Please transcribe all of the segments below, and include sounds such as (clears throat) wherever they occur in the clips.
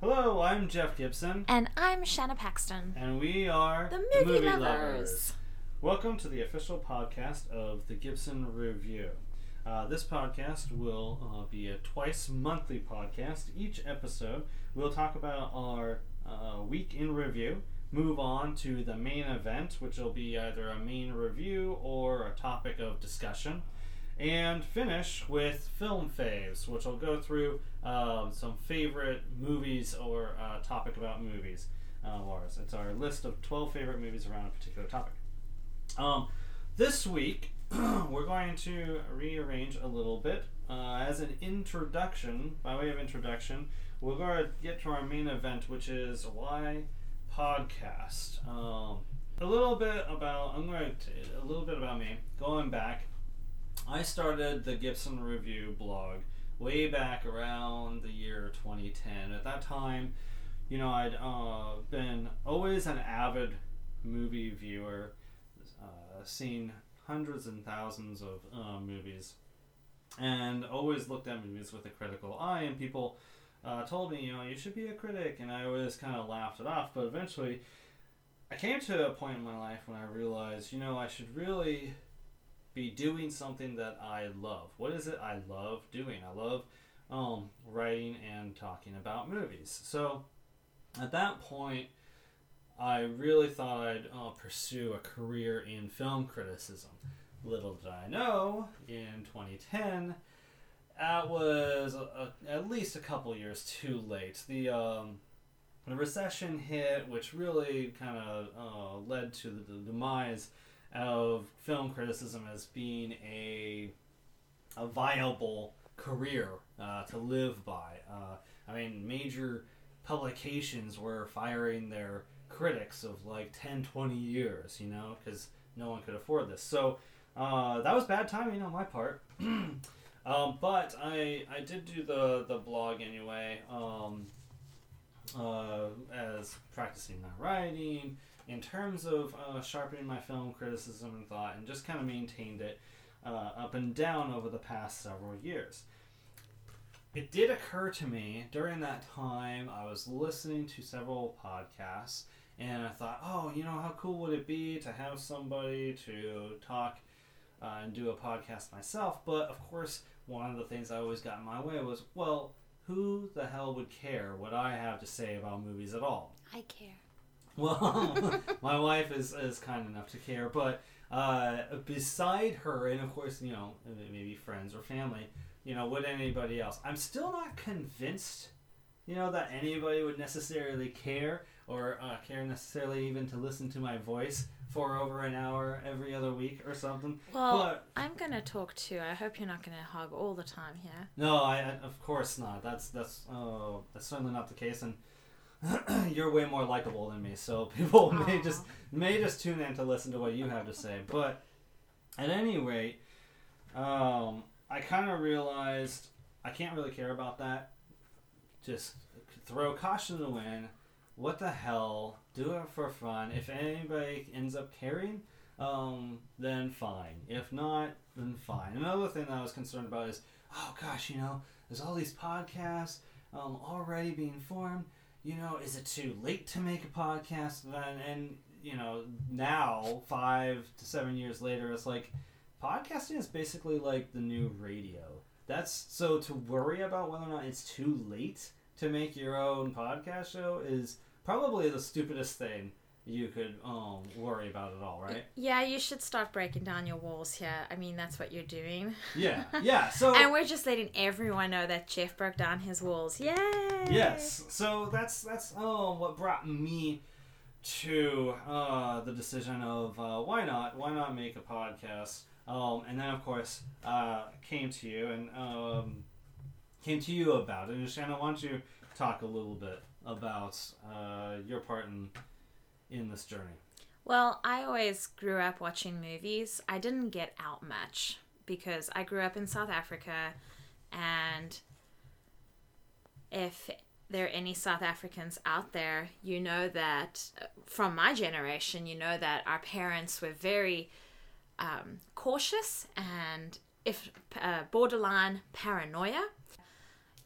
Hello, I'm Jeff Gibson, And I'm Shanna Paxton. and we are The Movie Lovers. Welcome to the official podcast of the Gibson Review. Uh, this podcast will uh, be a twice monthly podcast. Each episode, we'll talk about our uh, week in review, move on to the main event, which will be either a main review or a topic of discussion, and finish with film faves, which I'll go through um, some favorite movies or uh, topic about movies. Uh. It's our list of 12 favorite movies around a particular topic. Um, this week, (clears throat) we're going to rearrange a little bit. Uh, as an introduction, by way of introduction, we're going to get to our main event, which is why podcast. Um, a little bit about I'm going to a little bit about me. Going back, I started the Gibson Review blog way back around the year 2010. At that time, you know, I'd uh, been always an avid movie viewer, uh, seen hundreds and thousands of uh, movies, and always looked at movies with a critical eye. And people uh, told me, you know, you should be a critic, and I always kind of laughed it off. But eventually, I came to a point in my life when I realized, you know, I should really be doing something that I love. What is it I love doing? I love um, writing and talking about movies. So at that point, I really thought I'd uh, pursue a career in film criticism. Little did I know, in 2010, that was a, a, at least a couple years too late. The um, the recession hit, which really kind of uh, led to the, the demise of film criticism as being a a viable career uh, to live by. Uh, I mean, major publications were firing their critics of like 10, 20 years, you know, because no one could afford this. So uh, that was bad timing on my part. (clears throat) um, but I, I did do the, the blog anyway um, uh, as practicing my writing in terms of uh, sharpening my film criticism and thought and just kind of maintained it uh, up and down over the past several years. It did occur to me during that time, I was listening to several podcasts and I thought, oh, you know, how cool would it be to have somebody to talk uh, and do a podcast myself? But of course, one of the things I always got in my way was, well, who the hell would care what I have to say about movies at all? I care. Well, (laughs) my wife is, is kind enough to care, but uh, beside her, and of course, you know, maybe friends or family, you know, would anybody else? I'm still not convinced, you know, that anybody would necessarily care or uh, care necessarily even to listen to my voice for over an hour every other week or something. Well, but I'm going to talk too. I hope you're not going to hug all the time here. no, I, I of course not. That's that's oh, that's certainly not the case, and (clears throat) you're way more likable than me, so (laughs) people may just may just tune in to listen to what you have to say. But at any rate, um, I kind of realized I can't really care about that. Just throw caution to the wind. What the hell? Do it for fun. If anybody ends up caring, um, then fine. If not, then fine. Another thing that I was concerned about is, oh gosh, you know, there's all these podcasts um, already being formed. You know, is it too late to make a podcast? Then and you know now five to seven years later, it's like podcasting is basically like the new mm-hmm. radio. That's so to worry about whether or not it's too late to make your own podcast show is probably the stupidest thing you could um, worry about at all, right? Yeah, you should start breaking down your walls here. I mean, that's what you're doing. Yeah, (laughs) yeah. So And we're just letting everyone know that Jeff broke down his walls. Yay! Yes. So that's that's oh what brought me to uh, the decision of uh, why not why not make a podcast um, and then of course uh, came to you and um, came to you about it and Shanna why don't you talk a little bit about uh, your part in in this journey Well, I always grew up watching movies. I didn't get out much because I grew up in South Africa and if there are any South Africans out there, you know that uh, from my generation, you know that our parents were very um, cautious and if uh, borderline paranoia.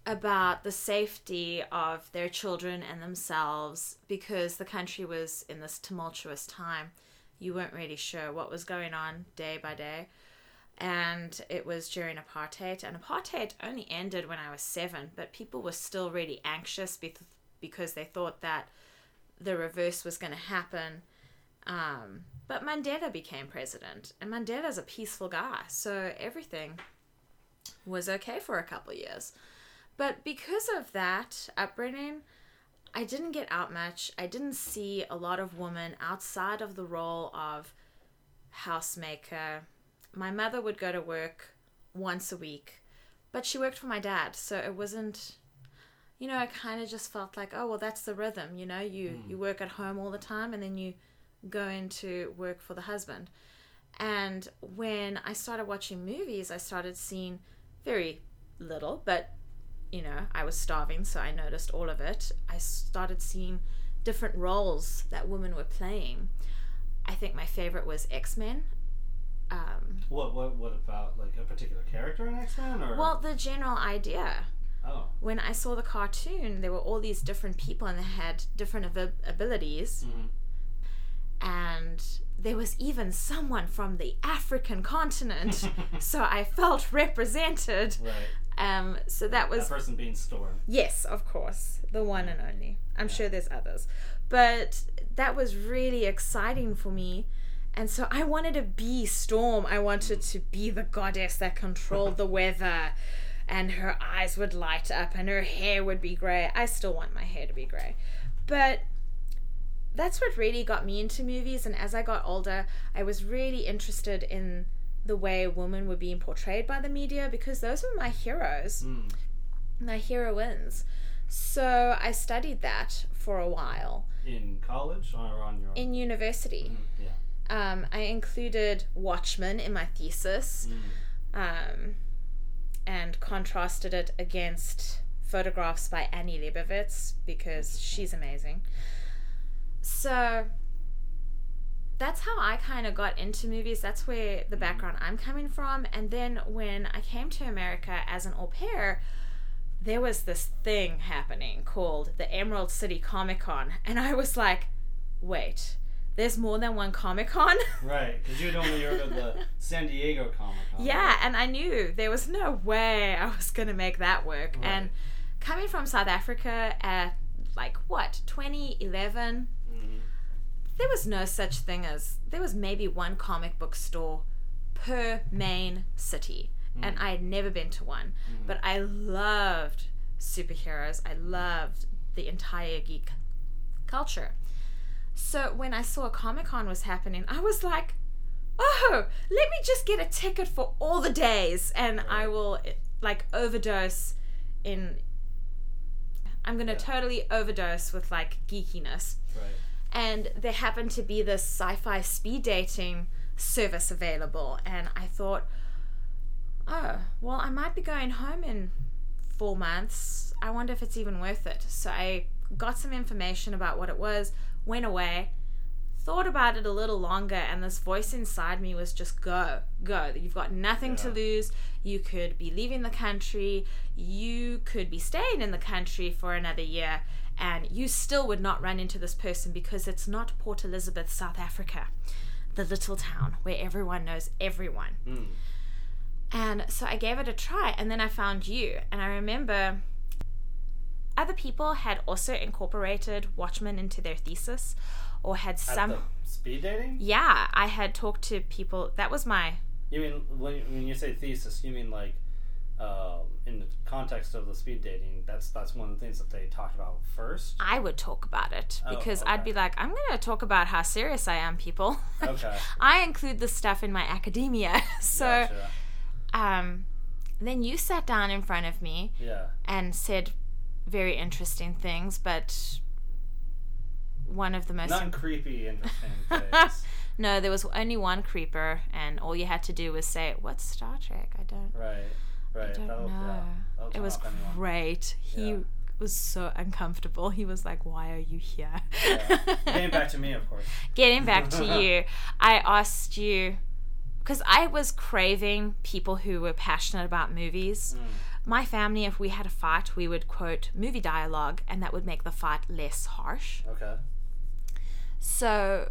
About the safety of their children and themselves because the country was in this tumultuous time. You weren't really sure what was going on day by day. And it was during apartheid. And apartheid only ended when I was seven, but people were still really anxious be- because they thought that the reverse was going to happen. Um, but Mandela became president, and Mandela's a peaceful guy, so everything was okay for a couple years. But because of that upbringing, I didn't get out much. I didn't see a lot of women outside of the role of housemaker. My mother would go to work once a week, but she worked for my dad, so it wasn't you know, I kind of just felt like, oh, well, that's the rhythm, you know, you Mm. you work at home all the time and then you go into work for the husband. And when I started watching movies, I started seeing very little, but you know, I was starving, so I noticed all of it. I started seeing different roles that women were playing. I think my favorite was X Men. Um, What what what about like a particular character in X Men or well, the general idea. oh When I saw the cartoon, there were all these different people and they had different abi- abilities. mhm. and there was even someone from the African continent, (laughs) so I felt represented. right Um, so that was that person being Storm yes, of course, the one and only. I'm sure there's others, but that was really exciting for me. And so I wanted to be Storm. I wanted to be the goddess that controlled the (laughs) weather, and her eyes would light up, and her hair would be grey. I still want my hair to be grey, but that's what really got me into movies. And as I got older, I was really interested in the way women were being portrayed by the media because those were my heroes, Mm. my heroines. So I studied that for a while in college or on your own? in university. Mhm, yeah Um, I included Watchmen in my thesis Mm. um, and contrasted it against photographs by Annie Leibovitz because she's amazing. So that's how I kind of got into movies. That's where the background I'm coming from. And then when I came to America as an au pair, there was this thing happening called the Emerald City Comic Con. And I was like, wait, there's more than one Comic Con? (laughs) right because you'd only heard of the San Diego Comic Con Yeah, and I knew there was no way I was going to make that work. Right. And coming from South Africa at like what, 2011, Mhm. There was no such thing as there was maybe one comic book store per main city. Mm. And I had never been to one, mm. but I loved superheroes. I loved the entire geek culture. So when I saw Comic Con was happening, I was like, oh, let me just get a ticket for all the days and I will eh, like overdose in. I'm gonna Yeah. totally overdose with like geekiness. right And there happened to be this sci fi speed dating service available. And I thought, oh, well, I might be going home in four months. I wonder if it's even worth it. So I got some information about what it was, went away, thought about it a little longer, and this voice inside me was just go, go. You've got nothing to lose. You could be leaving the country, you could be staying in the country for another year, and you still would not run into this person because it's not Port Elizabeth, South Africa, the little town where everyone knows everyone. Mm. And so I gave it a try, and then I found you. And I remember other people had also incorporated Watchmen into their thesis or had some. speed dating Yeah, I had talked to people. That was my. you mean when, when you say thesis you mean like um, in the context of the speed dating that's that's one of the things that they talked about first I would talk about it Oh, because I'd be like, I'm going to talk about how serious I am, people. (laughs) Okay. I include this stuff in my academia. (laughs) so Gotcha. um, then you sat down in front of me yeah and said very interesting things, but one of the most not creepy interesting things (laughs) no, there was only one creeper, and all you had to do was say, "What's Star Trek?" I don't, right right I don't that'll, know. that'll it was off anyone. great. He Yeah. was so uncomfortable. He was like, "Why are you here?" yeah. (laughs) getting back to me of course Getting back to (laughs) you, I asked you because I was craving people who were passionate about movies. Mm. my family, if we had a fight, we would quote movie dialogue, and that would make the fight less harsh. Okay. So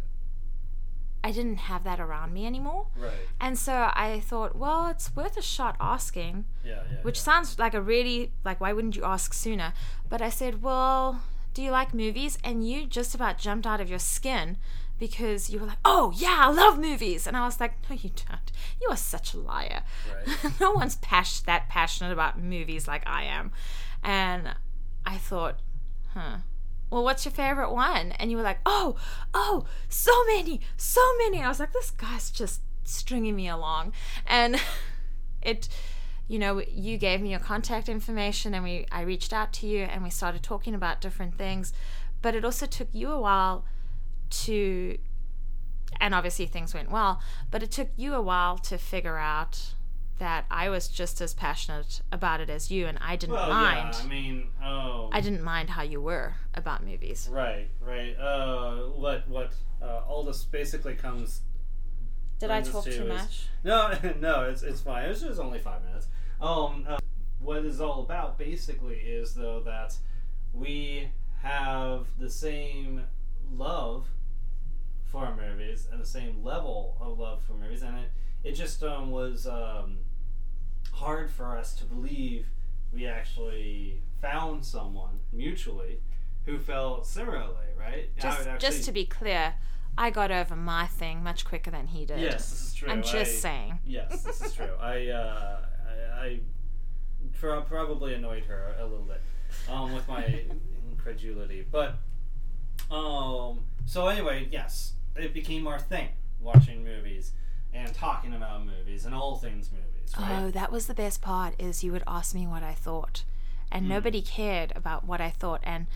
I didn't have that around me anymore. Right. And so I thought, well, it's worth a shot asking, Yeah. Yeah. which yeah. sounds like a really, like, why wouldn't you ask sooner? But I said, well, do you like movies? And you just about jumped out of your skin because you were like, oh, yeah, I love movies. And I was like, no, you don't. You are such a liar. Right. (laughs) no one's pas- that passionate about movies like I am. And I thought, huh. Well, what's your favorite one? And you were like, oh, oh, so many, so many. I was like, this guy's just stringing me along. And (laughs) it, you know, you gave me your contact information and we, I reached out to you and we started talking about different things. But it also took you a while to, and obviously things went well, but it took you a while to figure out that I was just as passionate about it as you and I didn't Well, mind. yeah. I mean, oh. I didn't mind how you were about movies. Right. Right. Uh, what what uh, all this basically comes. Did I brings us talk to too is- much? No, (laughs) no, it's it's fine. It's just only five minutes. Um, uh, what it's all about basically is though that we have the same love for movies and the same level of love for movies, and it it just um, was um, hard for us to believe we actually found someone mutually who felt similarly, right? Just, would just to be clear, I got over my thing much quicker than he did. yes, this is true. I'm just I- saying. Yes, this is true. I, uh, I, I pro- probably annoyed her a little bit um, with my incredulity, but um, so anyway, yes, it became our thing watching movies and talking about movies and all things movies. Right? Oh, that was the best part is you would ask me what I thought. And Hmm. nobody cared about what I thought and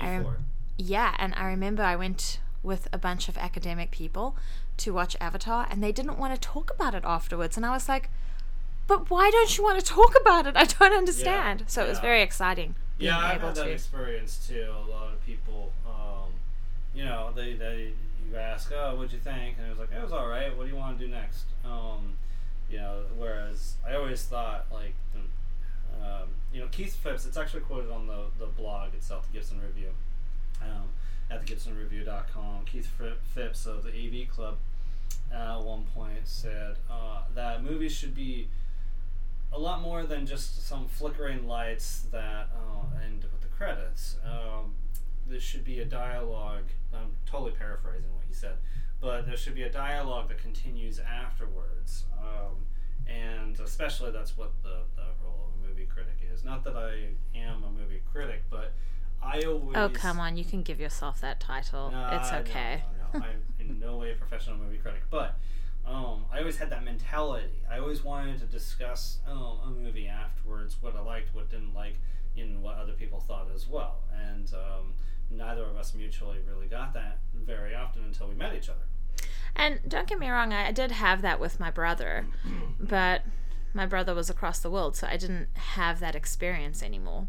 I rem- yeah, and I remember I went with a bunch of academic people to watch Avatar and they didn't want to talk about it afterwards and I was like, "But why don't you want to talk about it? I don't understand." so it was yeah. very exciting Yeah, I've able had that to. experience too. A lot of people, um, you know, they, they you ask, oh, what'd you think? And it was like, it was all right. What do you want to do next? Um, you know, whereas I always thought like, the, um, you know, Keith Phipps. It's actually quoted on the the blog itself, the Gibson Review, um, at thegibsonreview.com. Keith Phipps of the AV Club at one point said uh, that movies should be a lot more than just some flickering lights that uh, end with the credits. Um, there should be a dialogue. I'm totally paraphrasing what he said, but there should be a dialogue that continues afterwards. Um, and especially that's what the, the role of a movie critic is. Not that I am a movie critic, but I always. Oh, come on, you can give yourself that title. it's Nah, no, okay. No, no, (laughs) I'm in no way a professional movie critic, but um, I always had that mentality. I always wanted to discuss um, a movie afterwards, what I liked, what didn't like, and what other people thought as well. And um, neither of us mutually really got that very often until we met each other. And don't get me wrong, I I did have that with my brother, but my brother was across the world, so I didn't have that experience anymore.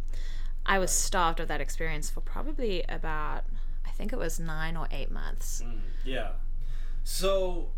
I was starved of that experience for probably about, I think it was nine or eight months. Mm, yeah. So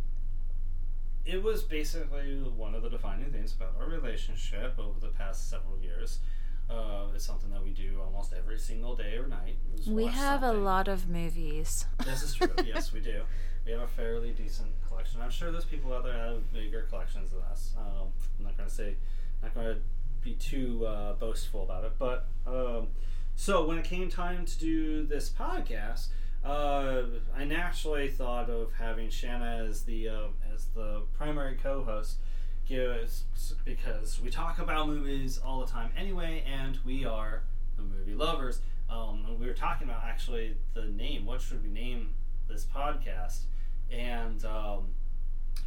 it was basically one of the defining things about our relationship over the past several years. Uh, it's something that we do almost every single day or night. We have a lot of movies. This is true. (laughs) yes, we do. We have a fairly decent collection. I'm sure there's people out there that have bigger collections than us. Um, I'm not going to say, not going to be too uh, boastful about it. But um, so when it came time to do this podcast, uh, I naturally thought of having Shanna as the uh, as the primary co-host. Because we talk about movies all the time anyway, and we are the movie lovers. Um, we were talking about actually the name. What should we name this podcast? And um,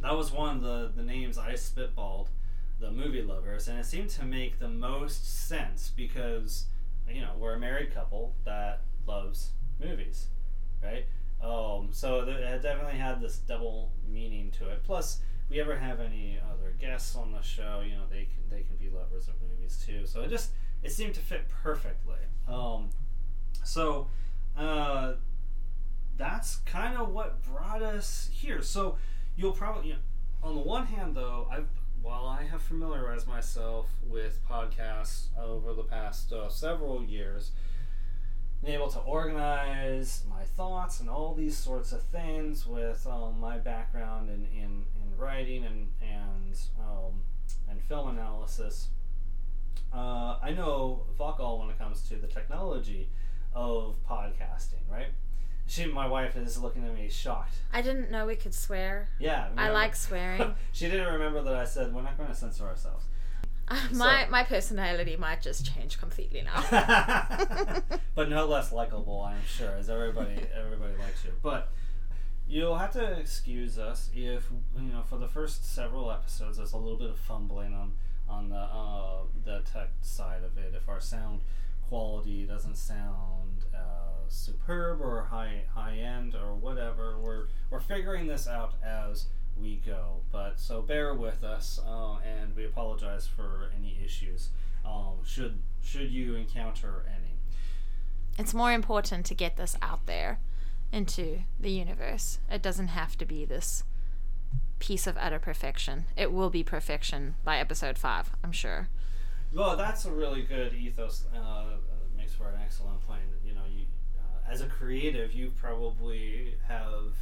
that was one of the, the names I spitballed, the movie lovers, and it seemed to make the most sense because you know we're a married couple that loves movies, right? Um, so it definitely had this double meaning to it. Plus, we ever have any other guests on the show, you know they can they can be lovers of movies too. So it just it seemed to fit perfectly. Um, so uh, that's kind of what brought us here. So you'll probably, you know, on the one hand, though, I've while I have familiarized myself with podcasts over the past uh, several years, been able to organize my thoughts and all these sorts of things with um, my background in, in, in writing and and um, and film analysis, uh, I know fuck all when it comes to the technology of podcasting, right? She, my wife, is looking at me shocked. I didn't know we could swear. Yeah, I like swearing. (laughs) she didn't remember that I said we're not going to censor ourselves. my So- my personality might just change completely now. (laughs) (laughs) but no less likable, I'm sure, as everybody everybody likes you. But you'll have to excuse us if you know for the first several episodes there's a little bit of fumbling on on the uh, the tech side of it. If our sound quality doesn't sound uh, superb or high high end or whatever, we're we're figuring this out as we go. But so bear with us, uh, and we apologize for any issues. Um, should should you encounter any? it's more important to get this out there into the universe. It doesn't have to be this piece of utter perfection. It will be perfection by episode five, I'm sure. Well, that's a really good ethos. Uh, uh, makes for an excellent plan. You know, you uh, as a creative, you probably have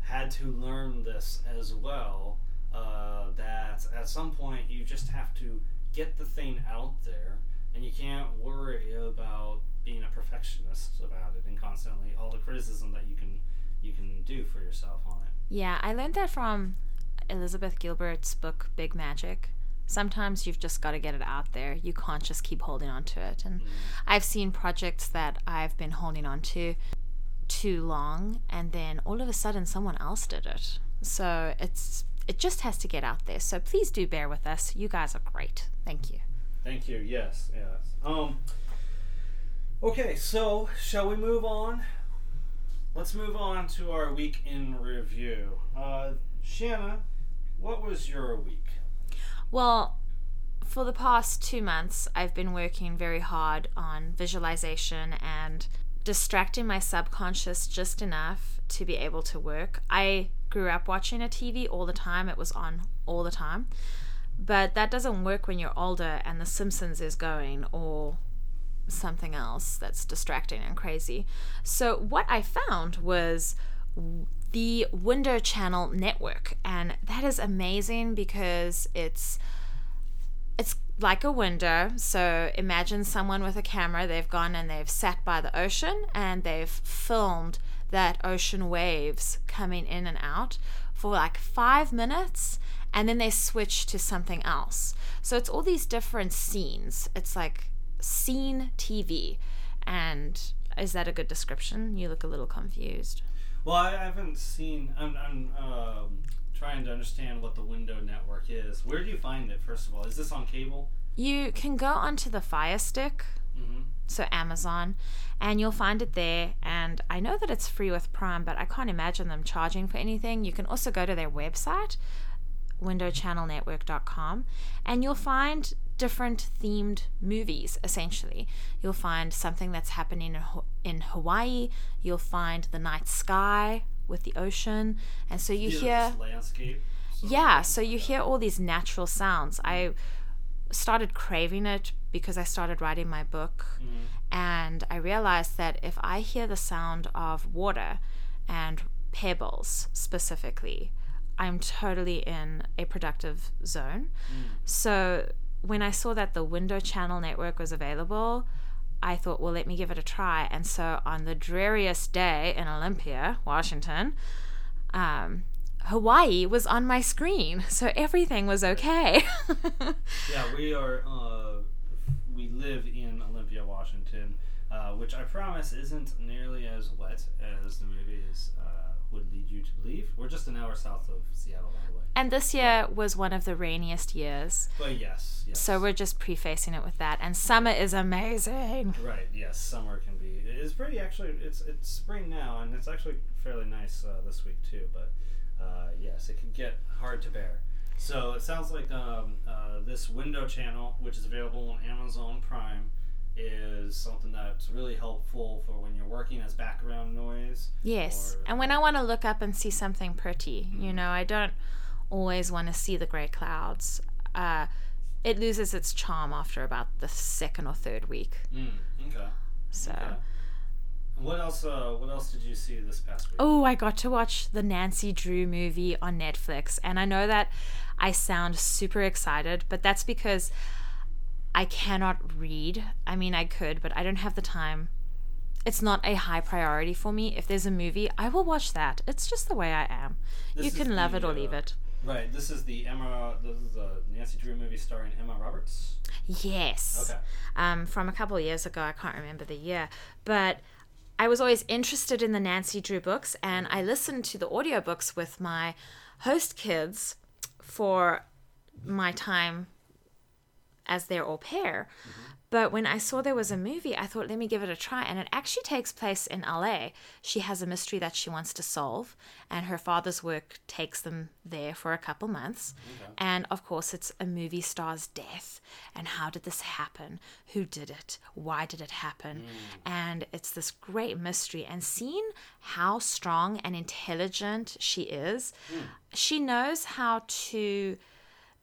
had to learn this as well. Uh, that at some point you just have to get the thing out there, and you can't worry about being a perfectionist about it and constantly all the criticism that you can you can do for yourself on it. Yeah, I learned that from Elizabeth Gilbert's book Big Magic. Sometimes you've just got to get it out there. You can't just keep holding on to it. And mm. I've seen projects that I've been holding on to too long and then all of a sudden someone else did it. So it's it just has to get out there. So please do bear with us. You guys are great. Thank you. Thank you. Yes, yes. Um. Okay, so shall we move on? Let's move on to our week in review. Uh, Shanna, what was your week? Well, for the past two months, I've been working very hard on visualization and distracting my subconscious just enough to be able to work. I grew up watching a TV all the time, it was on all the time. But that doesn't work when you're older and The Simpsons is going or something else that's distracting and crazy. So, what I found was the Window Channel network, and that is amazing because it's it's like a window. So imagine someone with a camera, they've gone and they've sat by the ocean and they've filmed that ocean waves coming in and out for like five minutes and then they switch to something else. So it's all these different scenes. It's like scene TV. And is that a good description? You look a little confused. Well, I haven't seen. I'm, I'm um, trying to understand what the Window Network is. Where do you find it? First of all, is this on cable? You can go onto the Fire Stick, Mm-hmm. so Amazon, and you'll find it there. And I know that it's free with Prime, but I can't imagine them charging for anything. You can also go to their website, windowchannelnetwork.com, and you'll find different themed movies essentially. You'll find something that's happening in, in Hawaii, you'll find the night sky with the ocean, and so you hear. landscape. Yeah, so you hear all these natural sounds. I started craving it because I started writing my book, Mhm. and I realized that if I hear the sound of water and pebbles specifically, I'm totally in a productive zone. So when I saw that the Window Channel network was available, I thought, well, let me give it a try. And so on the dreariest day in Olympia, Washington, um, Hawaii was on my screen, so everything was okay. (laughs) Yeah, we are. Uh, we live in Olympia, Washington, uh, which I promise isn't nearly as wet as the movies uh, would lead you to believe. We're just an hour south of Seattle, by the way. and this year was one of the rainiest years, But yes, yes. so we're just prefacing it with that. And summer is amazing. Right. Yes, summer can be. It's pretty actually. It's it's spring now, and it's actually fairly nice uh, this week too. But uh, yes, it can get hard to bear. So it sounds like um, uh, this window channel, which is available on Amazon Prime, is something that's really helpful for when you're working as background noise. Yes, and when I want to look up and see something pretty, you know, I don't always want to see the grey clouds. uh, it loses its charm after about the second or third week. Mm, okay. So. Okay. What else? Uh, what else did you see this past week? Oh, I got to watch the Nancy Drew movie on Netflix, and I know that I sound super excited, but that's because I cannot read. I mean, I could, but I don't have the time. It's not a high priority for me. If there's a movie, I will watch that. It's just the way I am. This you can love the, it or uh, leave it. Right. This is the Emma. This is a Nancy Drew movie starring Emma Roberts. Yes. Okay. Um, from a couple of years ago, I can't remember the year, but I was always interested in the Nancy Drew books, and I listened to the audiobooks with my host kids for my time as their au pair. Mm-hmm. But when I saw there was a movie, I thought, let me give it a try. And it actually takes place in LA. She has a mystery that she wants to solve, and her father's work takes them there for a couple months. And of course, it's a movie star's death. And how did this happen? Who did it? Why did it happen? Hmm. And it's this great mystery. And seeing how strong and intelligent she is, hmm. she knows how to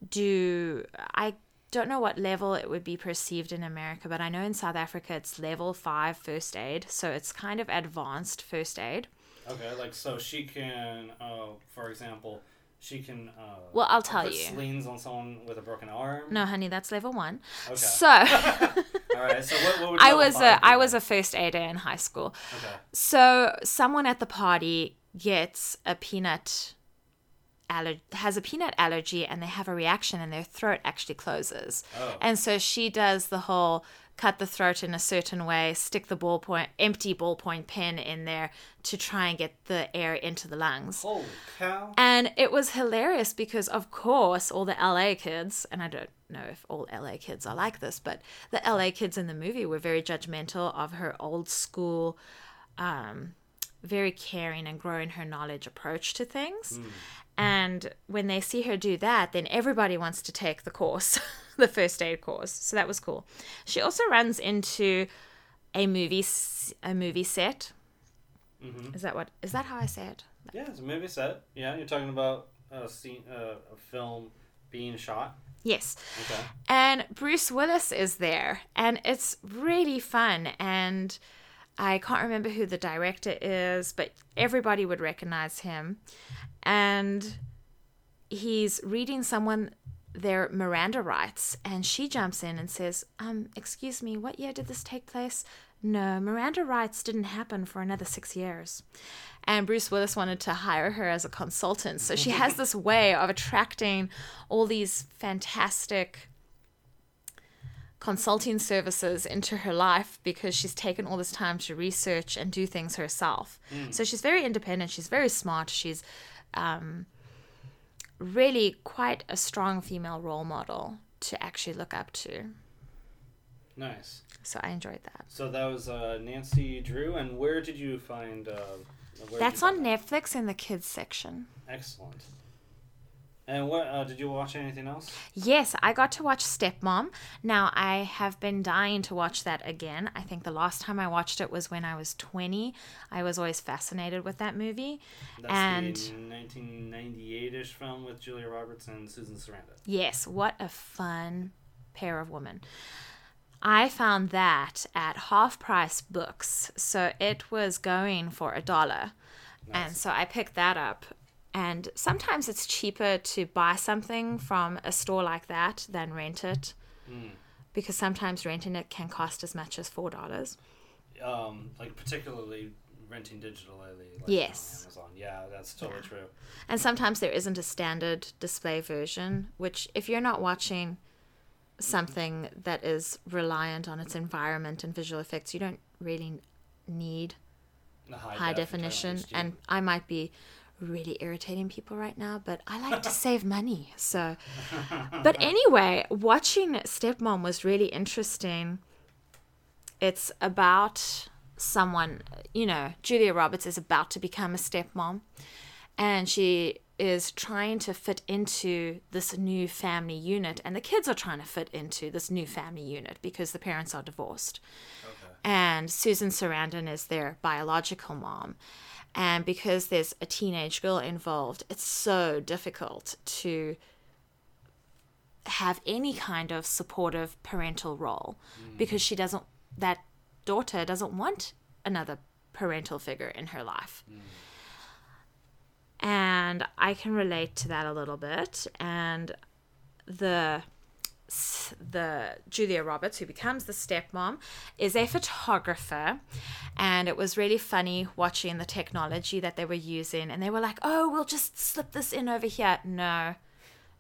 do I don't know what level it would be perceived in America, but I know in South Africa it's level five first aid, so it's kind of advanced first aid. Okay. Like so, she can, uh, for example, she can. Uh, Well, I'll tell put you. Slings on someone with a broken arm. No, honey, that's level 1. Okay. So (laughs) All right. So what? what would I was a I was a first aider in high school. Okay. So someone at the party gets a peanut aller- has a peanut allergy and they have a reaction and their throat actually closes. Oh. And so she does the whole cut the throat in a certain way, stick the ballpoint empty ballpoint pen in there to try and get the air into the lungs. Holy cow! And it was hilarious because, of course, all the LA kids, and I don't know if all LA kids are like this, but the LA kids in the movie were very judgmental of her old school, um, very caring and growing her knowledge approach to things. And when they see her do that, then everybody wants to take the course, (laughs) the first aid course. So that was cool. She also runs into a movie, a movie set. Mhm. Is that what? Is that how I say it? Yeah, it's a movie set. Yeah, you're talking about a scene, uh, a film being shot. Yes. Okay. And Bruce Willis is there, and it's really fun. And I can't remember who the director is, but everybody would recognize him. And he's reading someone their Miranda rights, and she jumps in and says, "Um, excuse me, what year did this take place?" No, Miranda rights didn't happen for another six years. And Bruce Willis wanted to hire her as a consultant. So she has (laughs) this way of attracting all these fantastic consulting services into her life because she's taken all this time to research and do things herself. So she's very independent, she's very smart, she's um, really quite a strong female role model to actually look up to. Nice. So I enjoyed that. So that was uh, Nancy Drew, and where did you find? Uh, where That's you on that? Netflix in the kids section. Excellent. And what uh, did you watch? Anything else? Yes, I got to watch Stepmom. Now, I have been dying to watch that again. I think the last time I watched it was when I was 20. I was always fascinated with that movie. That's And- the 1998-ish film with Julia Roberts and Susan Sarandon. Yes, what a fun pair of women. I found that at half price books. So it was going for a dollar. And so I picked that up. And sometimes it's cheaper to buy something from a store like that than rent it. Mm. Because sometimes renting it can cost as much as $4. Um, like particularly renting digitally. Like Yes. On Amazon. Yeah, that's totally true. And sometimes there isn't a standard display version, which, if you're not watching something that is reliant on its environment and visual effects, you don't really need The high def, definition. And I might be really irritating people right now, but I like to (laughs) save money. So, (laughs) but anyway, watching Stepmom was really interesting. It's about someone, you know, Julia Roberts is about to become a stepmom, and she is trying to fit into this new family unit, and the kids are trying to fit into this new family unit because the parents are divorced okay. and Susan Sarandon is their biological mom. And because there's a teenage girl involved, it's so difficult to have any kind of supportive parental role mm-hmm. because she doesn't that daughter doesn't want another parental figure in her life. Mm-hmm. And i can relate to that a little bit. And the the Julia Roberts, who becomes the stepmom, is a photographer. And it was really funny watching the technology that they were using. And they were like, oh, we'll just slip this in over here. No,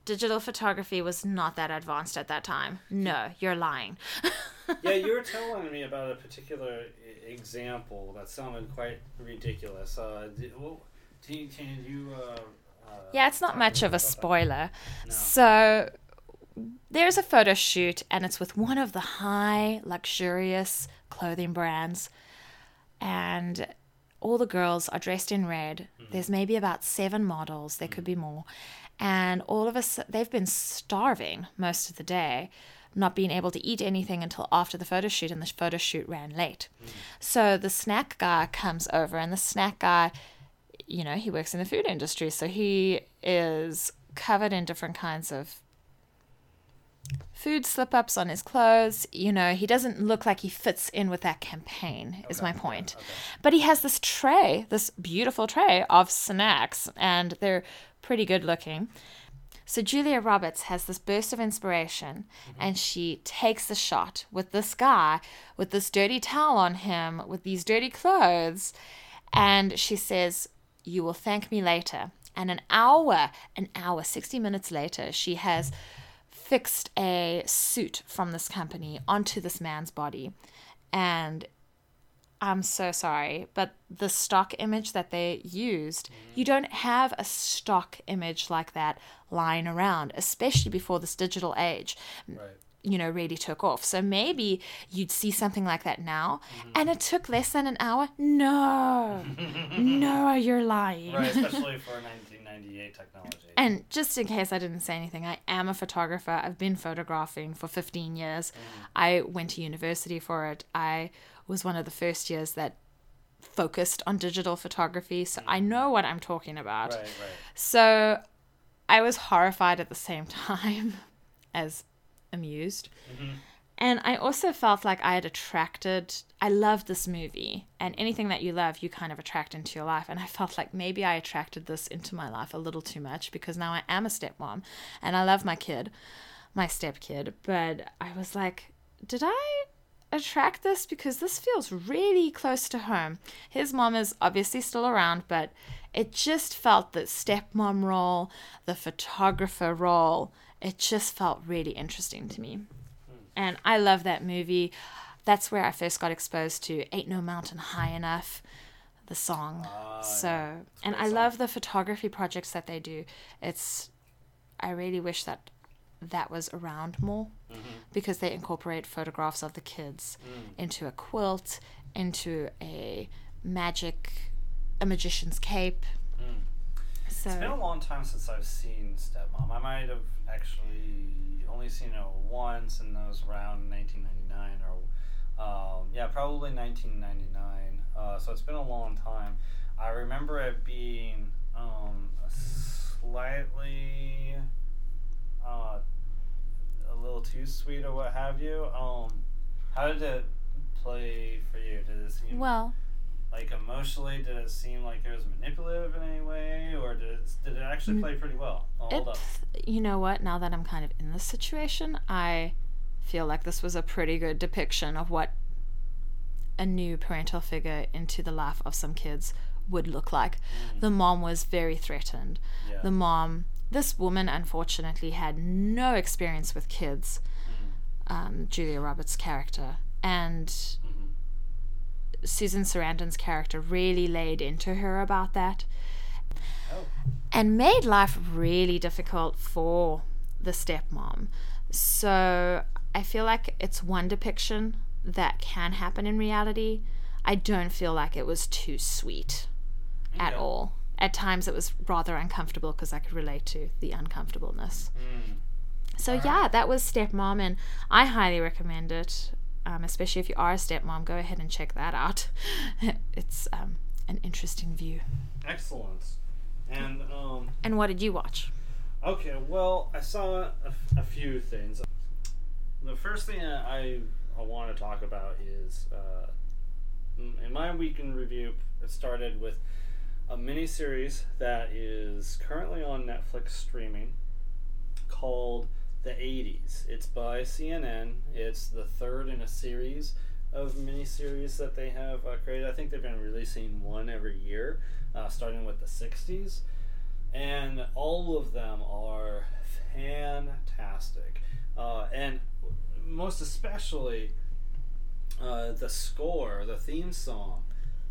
digital photography was not that advanced at that time. No, you're lying. (laughs) yeah, you were telling me about a particular example that sounded quite ridiculous. Uh, d- well, can, can you? Uh, uh, Yeah, it's not much of a spoiler. No. So there's a photo shoot, and it's with one of the high luxurious clothing brands, and all the girls are dressed in red. Mm. There's maybe about seven models. There could be more, and all of us they've been starving most of the day. Not being able to eat anything until after the photo shoot, and the photo shoot ran late. Mm. So the snack guy comes over, and the snack guy you know, he works in the food industry, so he is covered in different kinds of food slip ups on his clothes. You know, he doesn't look like he fits in with that campaign, is my point. okay. But he has this tray, this beautiful tray of snacks, and they're pretty good looking. So Julia Roberts has this burst of inspiration mm-hmm. and she takes the shot with this guy with this dirty towel on him with these dirty clothes and she says you will thank me later and an hour an hour 60 minutes later she has fixed a suit from this company onto this man's body and I'm so sorry, but the stock image that they used, mm. you don't have a stock image like that lying around, especially before this digital age, Right. you know, really took off. So maybe you'd see something like that now, mm-hmm. and it took less than an hour. No, (laughs) no, you're lying. Right, especially for 1998 technology. And just in case I didn't say anything, I am a photographer. I've been photographing for 15 years. Mm. I went to university for it. I was one of the first years that focused on digital photography, so I mm. know what I'm talking about. right, right. So I was horrified at the same (laughs) time as amused. Mm-hmm. And I also felt like I had attracted, I loved this movie, and anything that you love, you kind of attract into your life. And I felt like maybe I attracted this into my life a little too much because now I am a stepmom and I love my kid, my stepkid. But I was like, did I attract this? Because this feels really close to home. His mom is obviously still around, but it just felt that stepmom role, the photographer role, it just felt really interesting to me. And I love that movie. That's where I first got exposed to Ain't No Mountain High Enough, the song. Ah, so, yeah. And I song. love the photography projects that they do. It's, I really wish that that was around more Mm-hmm. because they incorporate photographs of the kids Mm. into a quilt, into a magic, a magician's cape. Mm. So, It's been a long time since I've seen Stepmom. I might have actually only seen it once, and that was around 1999 or, um, yeah, probably 1999. Uh, so it's been a long time. I remember it being um, slightly uh, a little too sweet or what have you. Um, how did it play for you? Did it seem well, like emotionally, did it seem like it was manipulative in any way, or did it, did it actually mm. play pretty well? Hold up. you know what? Now that I'm kind of in this situation, I feel like this was a pretty good depiction of what a new parental figure into the life of some kids would look like. Mm. The mom was very threatened. Yeah. The mom, this woman, unfortunately, had no experience with kids. Mm. Um, Julia Roberts' character and. Susan Sarandon's character really laid into her about that Oh. and made life really difficult for the stepmom. So I feel like it's one depiction that can happen in reality. I don't feel like it was too sweet at all. At times it was rather uncomfortable because I could relate to the uncomfortableness. Mm. So yeah, that was Stepmom, and I highly recommend it. Um, especially if you are a stepmom, go ahead and check that out. (laughs) it's um, an interesting view. Excellent. And um, And what did you watch? Okay, well, I saw a, a few things. The first thing I, I want to talk about is uh, in my week in review, it started with a mini series that is currently on Netflix streaming called The 80s. It's by CNN. It's the third in a series of miniseries that they have uh, created. I think they've been releasing one every year, uh, starting with the 60s and all of them are fantastic. Uh, and most especially uh, the score, the theme song.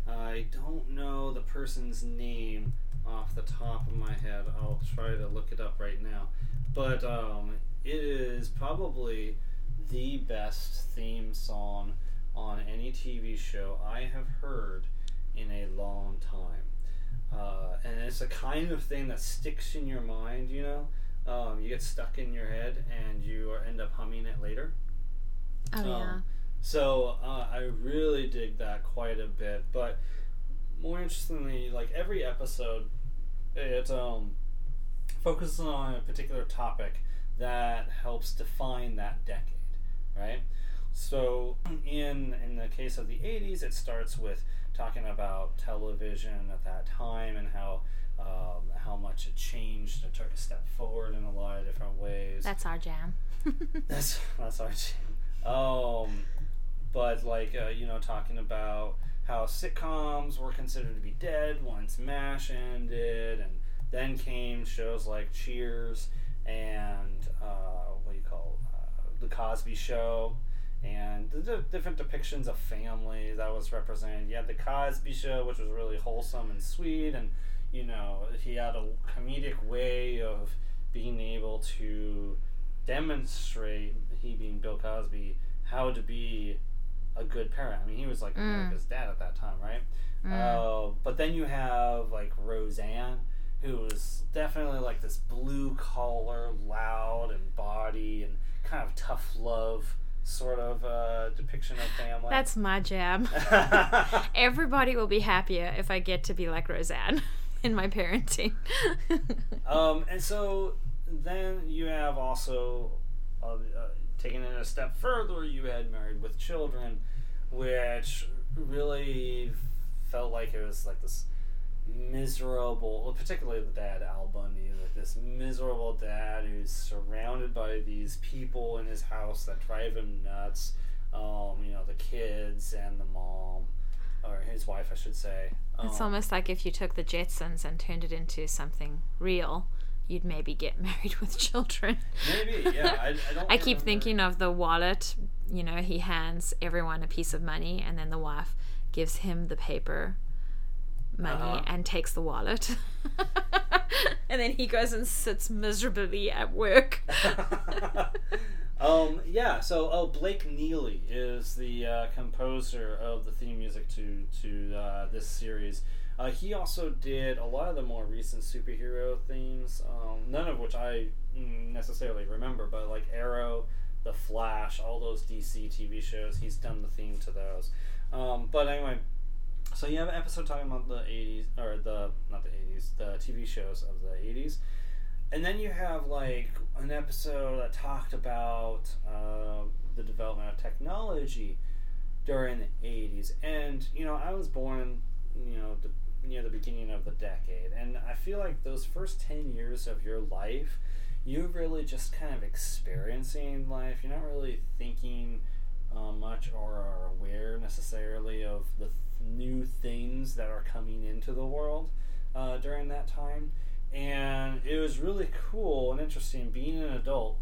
I don't know the person's name off the top of my head. I'll try to look it up right now. But um, it is probably the best theme song on any TV show I have heard in a long time. Uh, and it's a kind of thing that sticks in your mind, you know. Um, you get stuck in your head and you end up humming it later. Oh um, yeah. So uh, I really dig that quite a bit. But more interestingly, like every episode, it um, focuses on a particular topic that helps define that decade, right? So in in the case of the '80s, it starts with talking about television at that time and how um, how much it changed and took a step forward in a lot of different ways. That's our jam. (laughs) that's that's our jam. Um, but like uh, you know, talking about how sitcoms were considered to be dead once MASH ended, and then came shows like Cheers and uh, what do you call uh, the Cosby Show and the different depictions of family that was represented. You had the Cosby Show, which was really wholesome and sweet, and you know he had a comedic way of being able to demonstrate he being Bill Cosby how to be a good parent. I mean, he was like mm. America's dad at that time, right? Mm. Uh, but then you have like Roseanne, who was definitely like this blue collar, loud and body and kind of tough love sort of uh, depiction of family. That's my jam. (laughs) Everybody will be happier if I get to be like Roseanne (laughs) in my parenting. (laughs) um, and so then you have also uh, uh, taking it a step further. You had Married with Children, which really felt like it was like this miserable, particularly the dad Al Bundy, like this miserable dad who's surrounded by these people in his house that drive him nuts. Um, you know, the kids and the mom, or his wife, I should say. Um, it's almost like if you took the Jetsons and turned it into something real. You'd maybe get (laughs) married with children. Maybe, yeah. I, I, (laughs) I keep thinking of the wallet. You know, he hands everyone a piece of money, and then the wife gives him the paper money uh-huh. and takes the wallet. (laughs) and then he goes and sits miserably at work. (laughs) um, yeah, so oh, Blake Neely is the uh, composer of the theme music to to uh, this series. Uh, he also did a lot of the more recent superhero themes, um, none of which I necessarily remember, but like Arrow, The Flash, all those DC TV shows, he's done the theme to those. Um, but anyway, so you have an episode talking about the 80s, or the, not the 80s, the TV shows of the 80s. And then you have like an episode that talked about uh, the development of technology during the 80s. And, you know, I was born, you know, the, near the beginning of the decade. And I feel like those first 10 years of your life, you're really just kind of experiencing life. You're not really thinking uh, much or are aware necessarily of the new things that are coming into the world uh, during that time. And it was really cool and interesting being an adult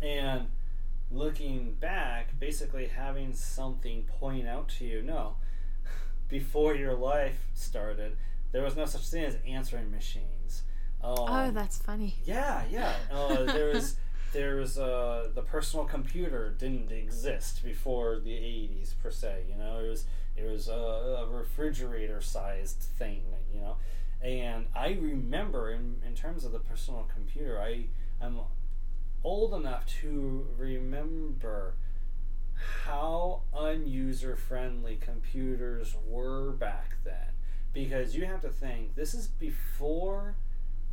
and looking back, basically having something point out to you. No, (laughs) before your life started, there was no such thing as answering machines. Um, oh, that's funny. Yeah, yeah. (laughs) Uh, there was there's uh, the personal computer didn't exist before the 80s per se you know it was it was a, a refrigerator sized thing you know? And i remember in, in terms of the personal computer i i'm old enough to remember how unuser friendly computers were back then. Because you have to think this is before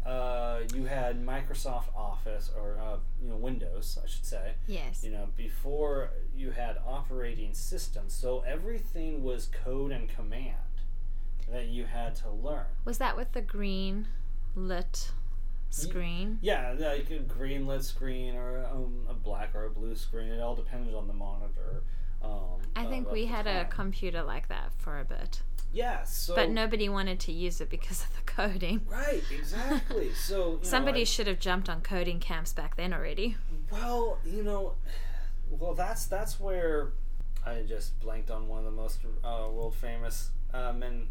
uh, you had Microsoft Office or uh, you know Windows, I should say. Yes. You know, before you had operating systems, so everything was code and command that you had to learn. Was that with the green lit screen? Yeah, like a green lit screen or um, a black or a blue screen. It all depended on the monitor. Um, I think of we had a computer like that for a bit. yeah. So But nobody wanted to use it because of the (laughs) coding. Right, exactly. (laughs) So you know, Somebody I- should have jumped on coding camps back then already. Well, you know, well that's that's where I just blanked on one of the most uh, world famous uh, men.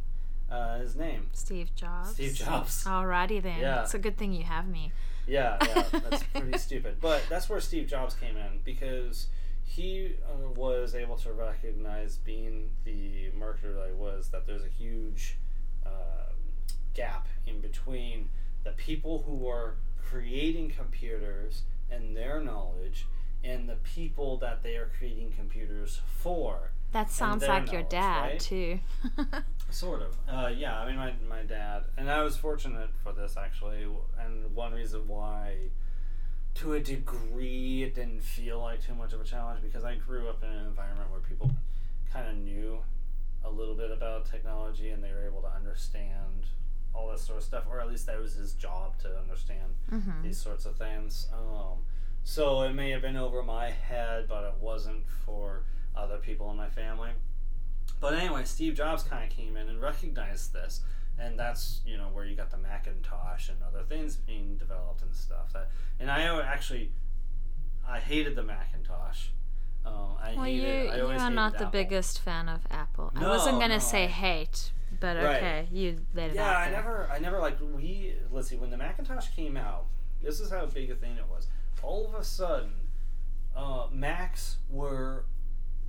Uh, his name, Steve Jobs. Steve Jobs. (laughs) Alrighty then. Yeah. It's a good thing you have me. Yeah, yeah, that's pretty stupid. But that's where Steve Jobs came in because he uh, was able to recognize, being the marketer that he was, that there's a huge uh, gap in between the people who are creating computers and their knowledge and the people that they are creating computers for. That sounds like your dad right? too. (laughs) Sort of. Uh, yeah, I mean, my, my dad, and I was fortunate for this actually, and one reason why, to a degree, it didn't feel like too much of a challenge because I grew up in an environment where people kind of knew a little bit about technology and they were able to understand all this sort of stuff, or at least that was his job to understand hmm these sorts of things. Um, so it may have been over my head, but it wasn't for other people in my family. But anyway, Steve Jobs kind of came in and recognized this, and that's you know where you got the Macintosh and other things being developed and stuff. That and I actually I hated the Macintosh. Um, I Well, you, hated. I you always are not the Apple. biggest fan of Apple. I wasn't gonna no, say I- hate, but Right. okay, you let it Yeah, out I never, I never like we. Let's see, when the Macintosh came out, this is how big a thing it was. All of a sudden, uh, Macs were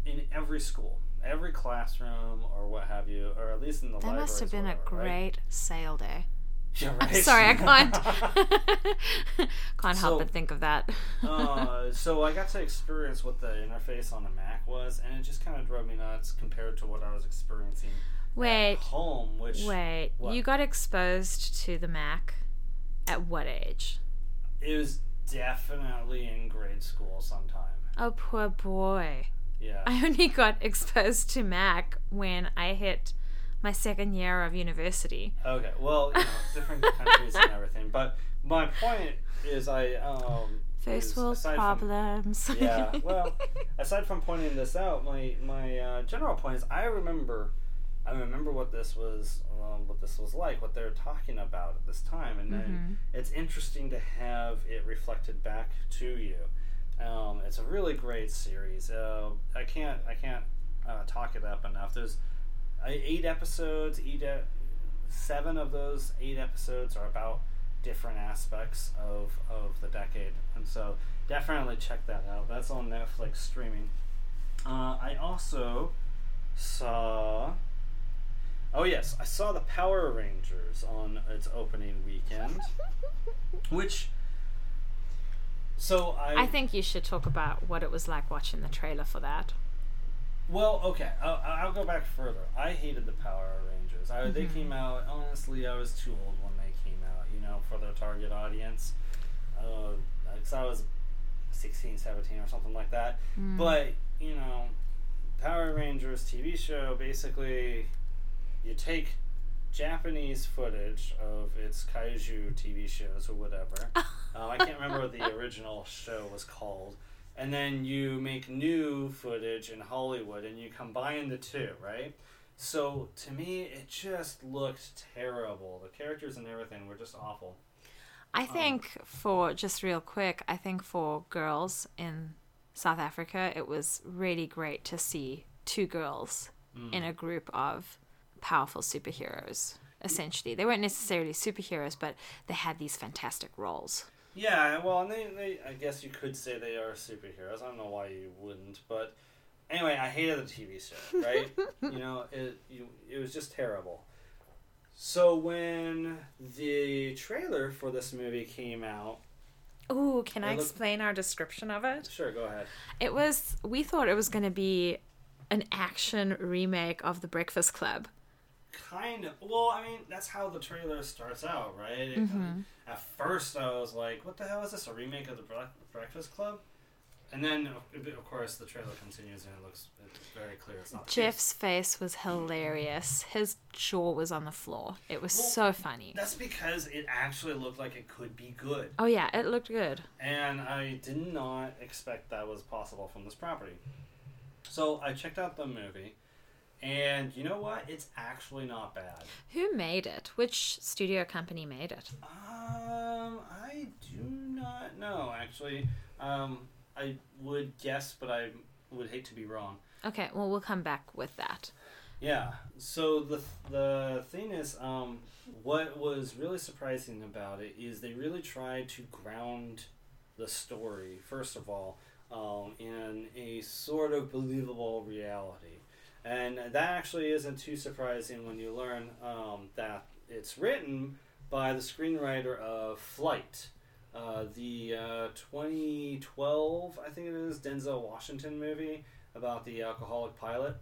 in every school, every classroom, or what have you, or at least in the library. That must have been libraries a whatever, right? great sale day. (laughs) Yeah, I'm sorry, I can't (laughs) (laughs) can't help So- but think of that. uh, so I got to experience what the interface on the Mac was, and it just kind of drove me nuts compared to what I was experiencing Wait, at home. Which wait. What? You got exposed to the Mac at what age? it was definitely in grade school sometime. Oh, poor boy. Yeah. I only got (laughs) exposed to Mac when I hit my second year of university. Okay, well, you know, (laughs) different countries and everything, but my point is, I um. First world aside from- problems. (laughs) yeah, well, aside from pointing this out, my my uh, general point is, I remember, I remember what this was, um, what this was like, what they're talking about at this time, and then Mhm. it's interesting to have it reflected back to you. Um, it's a really great series. Uh, I can't I can't uh, talk it up enough. There's uh, eight episodes. Eight, e- seven of those eight episodes are about different aspects of, of the decade, and so definitely check that out. That's on Netflix streaming. Uh, I also saw. Oh yes, I saw the Power Rangers on its opening weekend, (laughs) which. So I. I think you should talk about what it was like watching the trailer for that. Well, okay, I'll, I'll go back further. I hated the Power Rangers. I, They Mhm. came out. Honestly, I was too old when they came out. You know, for their target audience. Uh, 'cause I was 16, 17 or something like that. Mm. But you know, Power Rangers TV show basically, you take Japanese footage of its kaiju TV shows or whatever. (laughs) um, I can't remember what the original show was called. And then you make new footage in Hollywood and you combine the two, right? So to me, it just looked terrible. The characters and everything were just awful. I think for just real quick, I think for girls in South Africa, it was really great to see two girls in a group of powerful superheroes. Essentially, they weren't necessarily superheroes, but they had these fantastic roles. Yeah, well, and they, they, I guess you could say they are superheroes. I don't know why you wouldn't, but anyway, I hated the TV show, right? (laughs) you know, it, you, it was just terrible. So when the trailer for this movie came out, Ooh, can I looked- explain our description of it? sure, go ahead. It was we thought it was going to be an action remake of The Breakfast Club. Kind of. Well, I mean, that's how the trailer starts out, right? It- Mhm. at first, I was like, "What the hell is this? A remake of the Bre- Breakfast Club?" And then, of course, the trailer continues, and it looks it's very clear it's not. Jeff's face was hilarious. His jaw was on the floor. It was Well, so funny. That's because it actually looked like it could be good, Oh yeah, it looked good. and I did not expect that was possible from this property. So I checked out the movie, and you know what? It's actually not bad. Who made it? Which studio company made it? Um, I do not know actually. Um, I would guess, but I would hate to be wrong. Okay, well we'll come back with that. Yeah. So the the thing is, um, what was really surprising about it is they really tried to ground the story first of all um, in a sort of believable reality, and that actually isn't too surprising when you learn um, that it's written by the screenwriter of Flight. Uh, the uh, 2012, I think it is, Denzel Washington movie about the alcoholic pilot.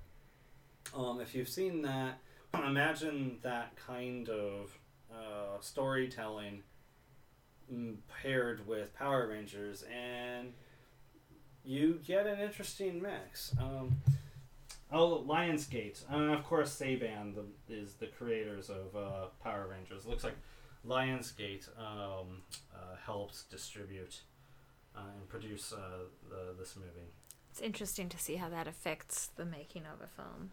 Um, if you've seen that, (clears throat) imagine that kind of uh, storytelling mm, paired with Power Rangers, and you get an interesting mix. Um, oh, Lionsgate, and of course Saban the, is the creators of uh, Power Rangers. It looks like Lionsgate um, uh, helped distribute uh, and produce uh, the, this movie. It's interesting to see how that affects the making of a film.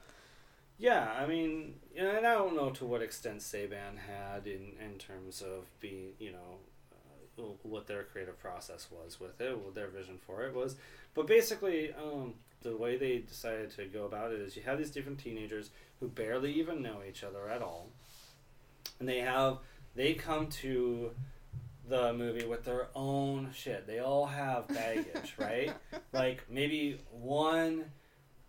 Yeah, I mean, and I don't know to what extent Saban had in, in terms of being, you know, uh, what their creative process was with it, what their vision for it was. But basically, um, the way they decided to go about it is you have these different teenagers who barely even know each other at all, and they have they come to the movie with their own shit. They all have baggage, (laughs) right? Like maybe one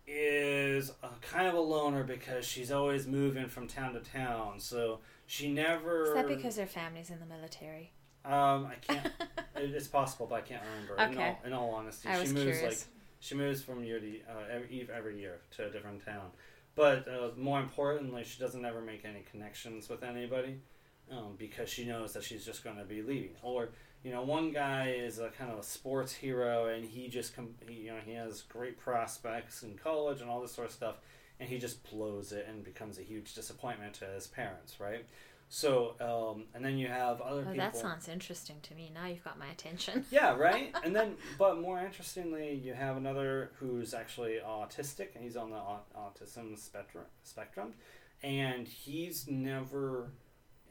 is a kind of a loner because she's always moving from town to town, so she never. Is that because their family's in the military? Um, I can't. (laughs) it's possible, but I can't remember. In, Okay. all, in all honesty, I she was moves curious. like she moves from year to uh, every, every year to a different town. But uh, more importantly, she doesn't ever make any connections with anybody um, because she knows that she's just going to be leaving. Or you know, one guy is a kind of a sports hero, and he just com- he, you know he has great prospects in college and all this sort of stuff, and he just blows it and becomes a huge disappointment to his parents, right? So, um, and then you have other Oh, people. that sounds interesting to me. Now you've got my attention. (laughs) Yeah, right. (laughs) and then, but more interestingly, you have another who's actually autistic, and he's on the autism spectrum. Spectrum, and he's never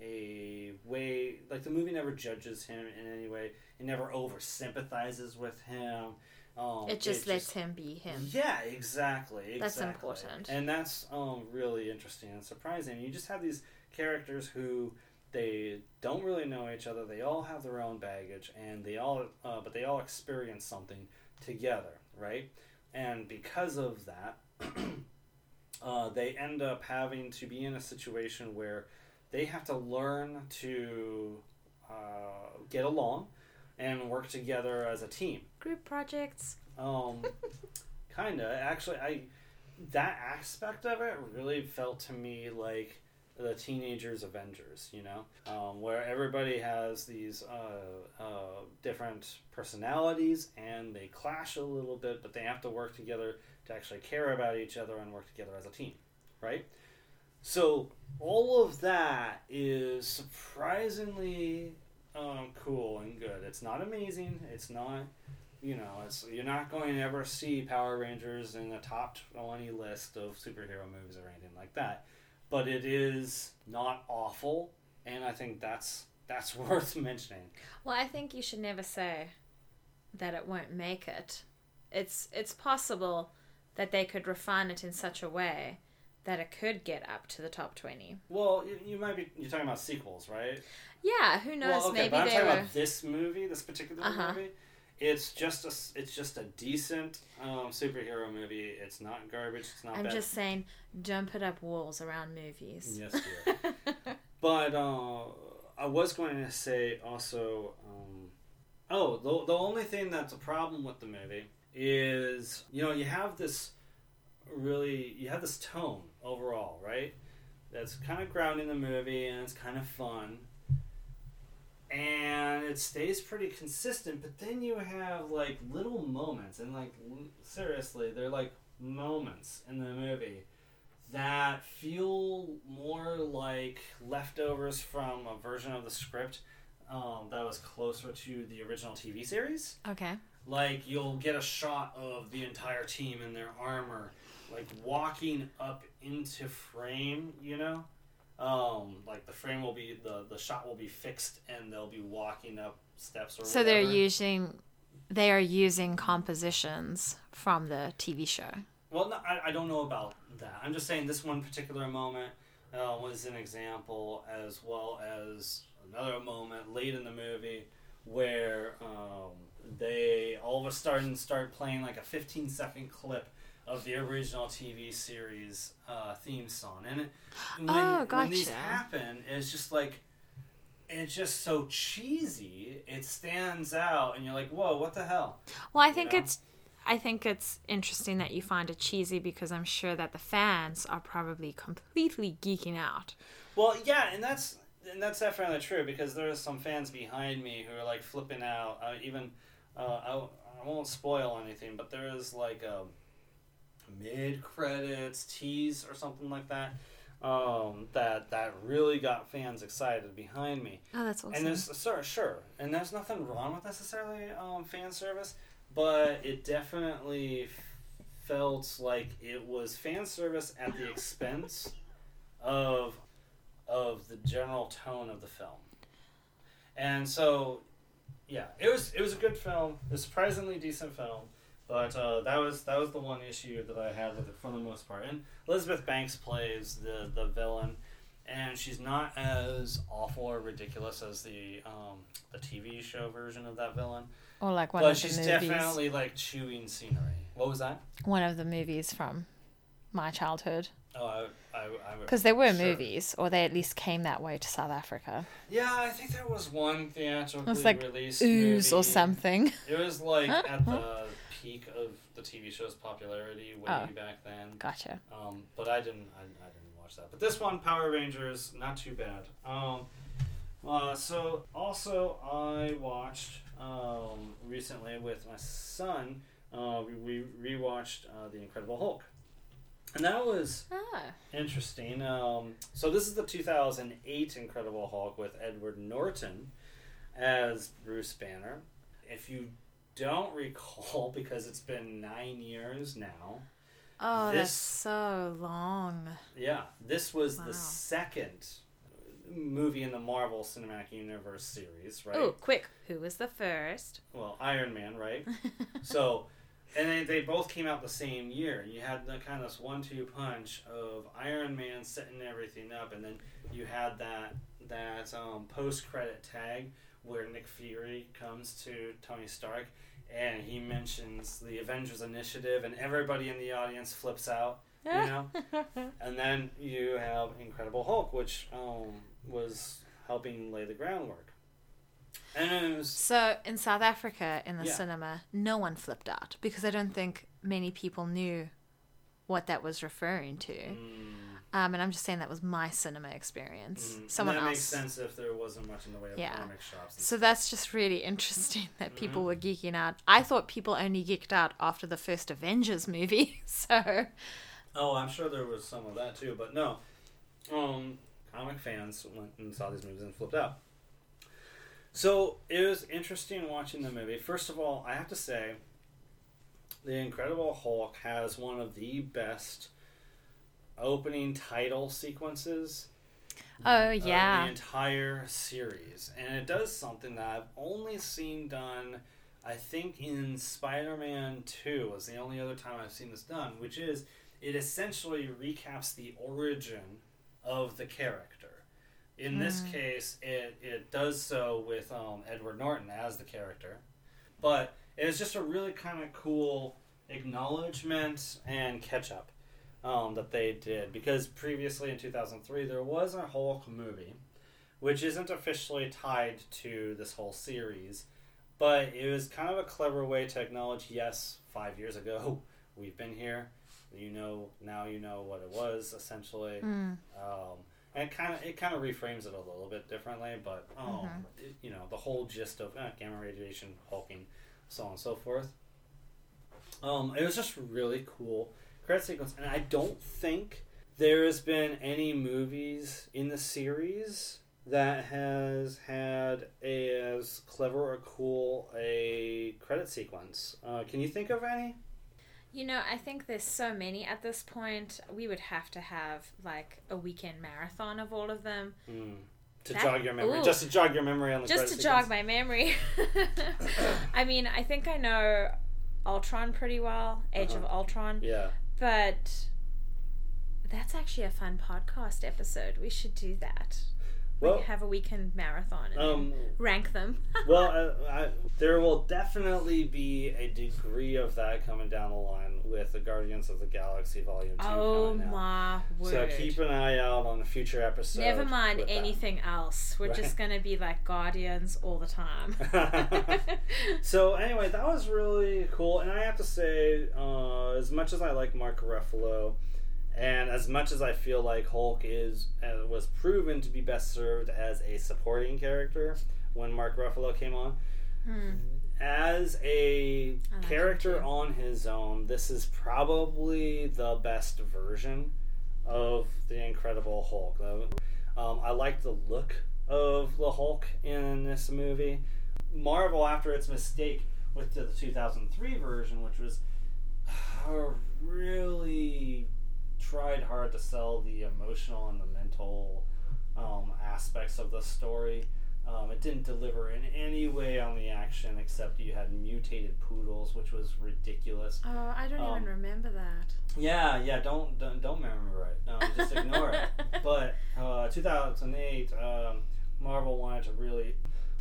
a way like the movie never judges him in any way. It never over sympathizes with him. Um, it just lets him be him. yeah, exactly. That's exactly. important. and that's um, really interesting and surprising. You just have these characters who they don't really know each other. They all have their own baggage, and they all, uh, but they all experience something together, right? And because of that, (clears throat) uh, they end up having to be in a situation where they have to learn to uh, get along and work together as a team. Group projects. Um, (laughs) kinda. Actually, I that aspect of it really felt to me like the teenagers Avengers. You know, um, where everybody has these uh, uh, different personalities and they clash a little bit, but they have to work together to actually care about each other and work together as a team, right? So all of that is surprisingly um, cool and good. It's not amazing. It's not you know, it's you're not going to ever see Power Rangers in the top twenty list of superhero movies or anything like that. But it is not awful, and I think that's that's (laughs) worth mentioning. Well, I think you should never say that it won't make it. It's it's possible that they could refine it in such a way that it could get up to the top 20. Well, you, you might be you're talking about sequels, right? Yeah, who knows? well, okay, Maybe but I'm they talking were. about this movie, this particular Uh-huh. movie. It's just a it's just a decent um, superhero movie. It's not garbage. It's not I'm bad. just saying, don't put up walls around movies. Yes, dear. (laughs) But uh, I was going to say also, um, oh, the, the only thing that's a problem with the movie is, you know, you have this really, you have this tone overall, right? that's kind of grounding the movie and it's kind of fun. And it stays pretty consistent, but then you have like little moments, and like l- seriously, they're like moments in the movie that feel more like leftovers from a version of the script um, that was closer to the original TV series. Okay. Like you'll get a shot of the entire team in their armor, like walking up into frame. You know, um, like the frame will be the the shot will be fixed, and they'll be walking up steps or. So they're using they are using compositions from the TV show. Well, no, I, I don't know about that. I'm just saying this one particular moment uh, was an example, as well as another moment late in the movie where um, they all of a sudden start playing like a 15 second clip of the original TV series uh, theme song, and it, when, Oh, when these happen, it's just like it's just so cheesy. It stands out, and you're like, "Whoa, what the hell?" Well, I think know? it's I think it's interesting that you find it cheesy because I'm sure that the fans are probably completely geeking out. Well, yeah, and that's and that's definitely true because there are some fans behind me who are like flipping out. Uh, even uh, I, I won't spoil anything, but there is like a mid credits tease or something like that um, that that really got fans excited behind me. Oh, that's awesome. And there's sure, sure, and there's nothing wrong with necessarily um, fan service, but it definitely felt like it was fan service at the expense of of the general tone of the film. And so, yeah, it was it was a good film, a surprisingly decent film. But uh, that was that was the one issue that I had with it for the most part. And Elizabeth Banks plays the the villain, and she's not as awful or ridiculous as the um, the TV show version of that villain. or like one but of she's the movies. definitely like chewing scenery. What was that? one of the movies from my childhood Oh, I, I, I because there were Sure. movies or they at least came that way to South Africa. Yeah, I think there was one theatrically It was like released Ooze or something. It was like at the peak of the TV show's popularity way Oh. back then. Gotcha. Um, but I didn't. I, I didn't watch that. But this one, Power Rangers, not too bad. Um, uh, so also I watched um, recently with my son. Uh, we, we rewatched uh, the Incredible Hulk, and that was Ah. interesting. Um, so this is the 2008 Incredible Hulk with Edward Norton as Bruce Banner. If you don't recall, (laughs) because it's been nine years now. Oh, that's This- so long. Yeah, this was Wow. the second movie in the Marvel Cinematic Universe series, right? Oh, quick! Who was the first? Well, Iron Man, right? (laughs) so, and they, they both came out the same year. You had the kind of this one-two punch of Iron Man setting everything up, and then you had that that um, post-credit tag where Nick Fury comes to Tony Stark, and he mentions the Avengers Initiative, and everybody in the audience flips out. You know, (laughs) and then you have Incredible Hulk, which um, was helping lay the groundwork. And was So in South Africa, in the Yeah. cinema, no one flipped out because I don't think many people knew what that was referring to. mm, Um, and I'm just saying that was my cinema experience. mm, Someone that else. makes sense if there wasn't much in the way of Yeah. comic shops. So that's just really interesting (laughs) that people Mhm. were geeking out. I thought people only geeked out after the first Avengers movie. (laughs) So Oh, I'm sure there was some of that too, but no. Um, comic fans went and saw these movies and flipped out. So it was interesting watching the movie. First of all, I have to say, The Incredible Hulk has one of the best opening title sequences Oh yeah. the entire series, and it does something that I've only seen done. I think in Spider-Man Two was the only other time I've seen this done, which is it essentially recaps the origin of the character. In this Mm. case, it it does so with um, Edward Norton as the character, but it's just a really kind of cool acknowledgement and catch up um, that they did because previously in 2003 there was a Hulk movie, which isn't officially tied to this whole series, but it was kind of a clever way to acknowledge yes, five years ago (laughs) we've been here, You know now you know what it was essentially. Mm. Um, and it kind of it kind of reframes it a little bit differently, but um, Mhm. it- you know the whole gist of uh, gamma radiation, hulking, so on and so forth. Um, it was just really cool credit sequence, and I don't think there has been any movies in the series that has had a, as clever or cool a credit sequence. Uh, can you think of any? You know, I think there's so many at this point. We would have to have like a weekend marathon of all of them, Mm. To That- jog your memory, ooh. just to jog your memory on the just to jog my memory. (laughs) I mean, I think I know Ultron pretty well, Age of Uh-huh. Ultron, Yeah. But that's actually a fun podcast episode. We should do that. Well, like have a weekend marathon and um, rank them. (laughs) well, uh, I, there will definitely be a degree of that coming down the line with the Guardians of the Galaxy Volume Two oh my word! So keep an eye out on a future episode. Never mind anything else. We're Right. just gonna be like guardians all the time. (laughs) so anyway, that was really cool, and I have to say, uh, as much as I like Mark Ruffalo, and as much as I feel like Hulk is uh, was proven to be best served as a supporting character when Mark Ruffalo came on, Hmm. as a like character on his own, this is probably the best version of the Incredible Hulk. Um, I like the look of the Hulk in this movie. Marvel, after its mistake with the 2003 version, which was uh, really tried hard to sell the emotional and the mental um, aspects of the story. Um, it didn't deliver in any way on the action except you had mutated poodles, which was ridiculous. Oh, I don't Um, even remember that. Yeah, yeah, don't don't, don't remember it. No, just (laughs) ignore it. But uh, 2008, um, Marvel wanted to really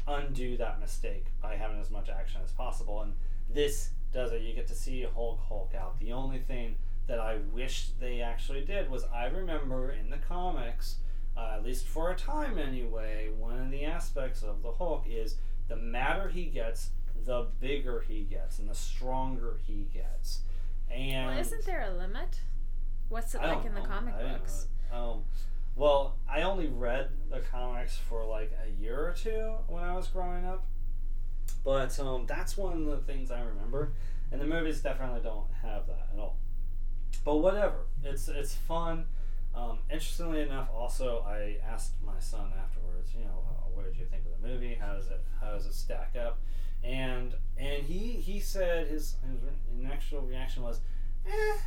undo that mistake by having as much action as possible, and this does it. You get to see Hulk Hulk out. The only thing that I wish they actually did was I remember in the comics, uh, at least for a time anyway, one of the aspects of the Hulk is the madder he gets, the bigger he gets, and the stronger he gets. And Well, isn't there a limit? What's it I like in the know. comic books? Um, well, I only read the comics for like a year or two when I was growing up, but um, that's one of the things I remember, and the movies definitely don't have that at all. But whatever, it's it's fun. Um, interestingly enough, also I asked my son afterwards, you know, uh, what did you think of the movie? How does it how does it stack up? And and he he said his his initial reaction was, eh,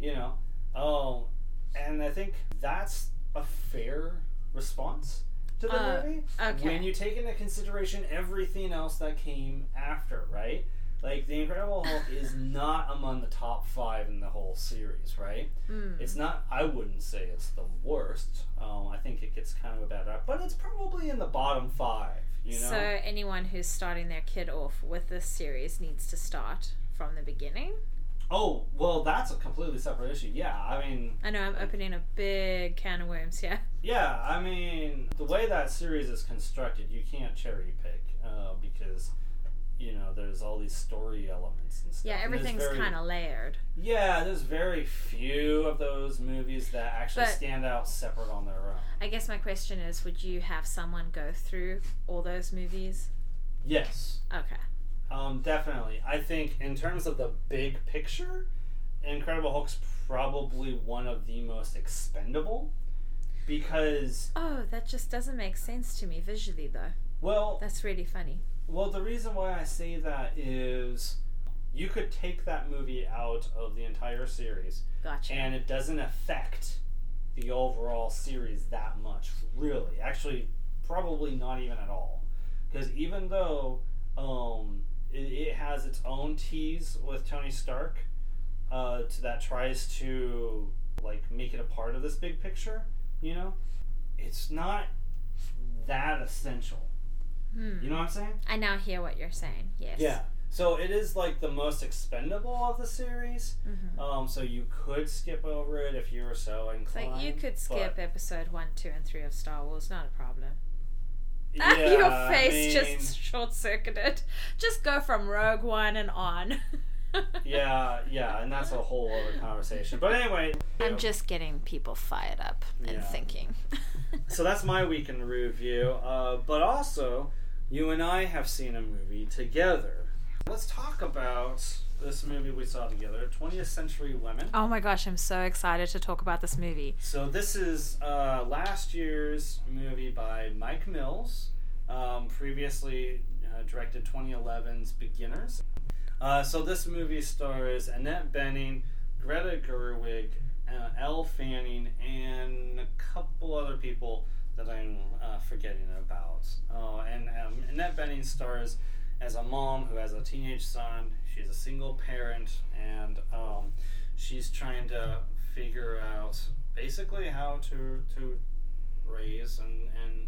you know, oh, and I think that's a fair response to the Uh, movie okay. when you take into consideration everything else that came after, right? Like the Incredible Hulk is not among the top five in the whole series, right? Mm. It's not. I wouldn't say it's the worst. Um, I think it gets kind of a bad rap, but it's probably in the bottom five. You know. So anyone who's starting their kid off with this series needs to start from the beginning. oh well, that's a completely separate issue. Yeah, I mean, I know I'm opening a big can of worms here. (laughs) yeah, I mean, the way that series is constructed, you can't cherry pick uh, because you know there's all these story elements and stuff. Yeah, everything's kind of layered. Yeah, there's very few of those movies that actually But- stand out separate on their own. I guess my question is, would you have someone go through all those movies? Yes, Okay. um, definitely. I think in terms of the big picture, Incredible Hulk's probably one of the most expendable because, Oh, that just doesn't make sense to me visually, though. well, That's really funny. Well, the reason why I say that is you could take that movie out of the entire series Gotcha. and it doesn't affect the overall series that much really. Actually probably not even at all. Because even though um, it, it has its own tease with tony stark uh, to, that tries to like make it a part of this big picture you know it's not that essential Hmm. you know what i'm saying I now hear what you're saying. Yes. yeah so it is like the most expendable of the series hmm um, so you could skip over it if you were so inclined. like you could skip episode one, two, and three of Star Wars. Not a problem. (laughs) Yeah, Your I face mean, just (laughs) short circuited. Just go from Rogue One and on. (laughs) yeah, yeah, and that's a whole other conversation. But anyway, I'm just getting people fired up and Yeah. thinking. so that's my week in review. Uh, but also, you and I have seen a movie together. Let's talk about this movie we saw together, 20th Century Women. oh my gosh, I'm so excited to talk about this movie. So this is uh, last year's movie by Mike Mills, um, previously uh, directed 2011's Beginners. Uh, so this movie stars Annette Bening, Greta Gerwig, uh, Elle Fanning, and a couple other people that I'm uh, forgetting about. Oh, and um, Annette Bening stars as a mom who has a teenage son. She's a single parent, and um, she's trying to figure out basically how to to raise and and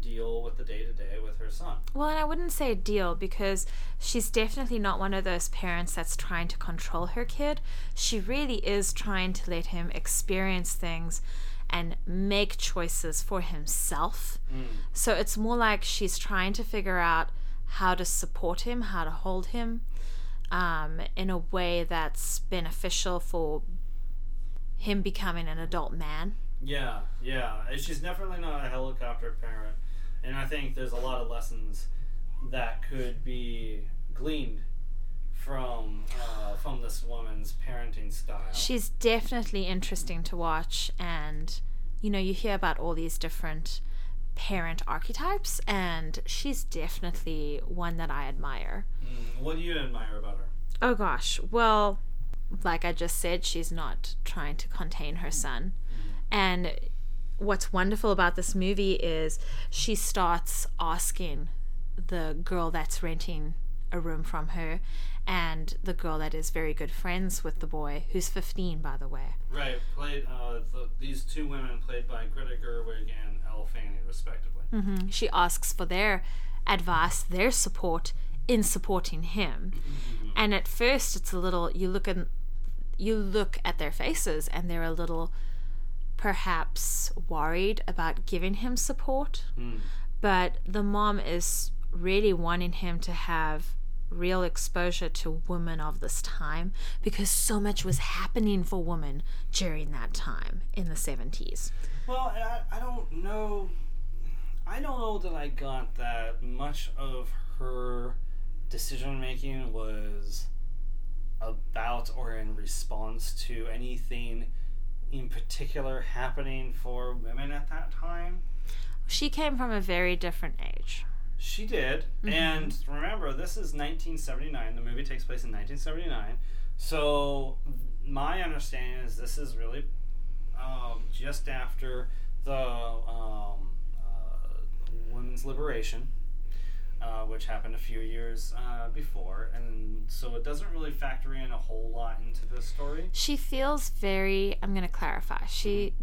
deal with the day to day with her son. Well, and I wouldn't say deal because she's definitely not one of those parents that's trying to control her kid. She really is trying to let him experience things and make choices for himself. So it's more like she's trying to figure out how to support him, how to hold him um, in a way that's beneficial for him becoming an adult man. Yeah, yeah. She's definitely not a helicopter parent, and I think there's a lot of lessons that could be gleaned from uh, from this woman's parenting style. She's definitely interesting to watch, and you know, you hear about all these different parent archetypes, and she's definitely one that I admire. Mm, what do you admire about her? Oh gosh, well, like I just said, she's not trying to contain her son. And what's wonderful about this movie is she starts asking the girl that's renting a room from her and the girl that is very good friends with the boy, who's 15, by the way. Right, played uh, the, these two women played by Greta Gerwig and Elle Fanning, respectively. hmm She asks for their advice, their support in supporting him. And at first, it's a little. You look at you look at their faces, and they're a little, perhaps worried about giving him support. Mm. But the mom is really wanting him to have real exposure to women of this time because so much was happening for women during that time in the 70s. Well, I, I don't know. I don't know that I got that much of her decision making was about or in response to anything in particular happening for women at that time. She came from a very different age. She did. And remember, this is 1979. The movie takes place in 1979. So, my understanding is this is really um, just after the um, uh, women's liberation, uh, which happened a few years uh, before. And so, it doesn't really factor in a whole lot into this story. She feels very, I'm going to clarify. She,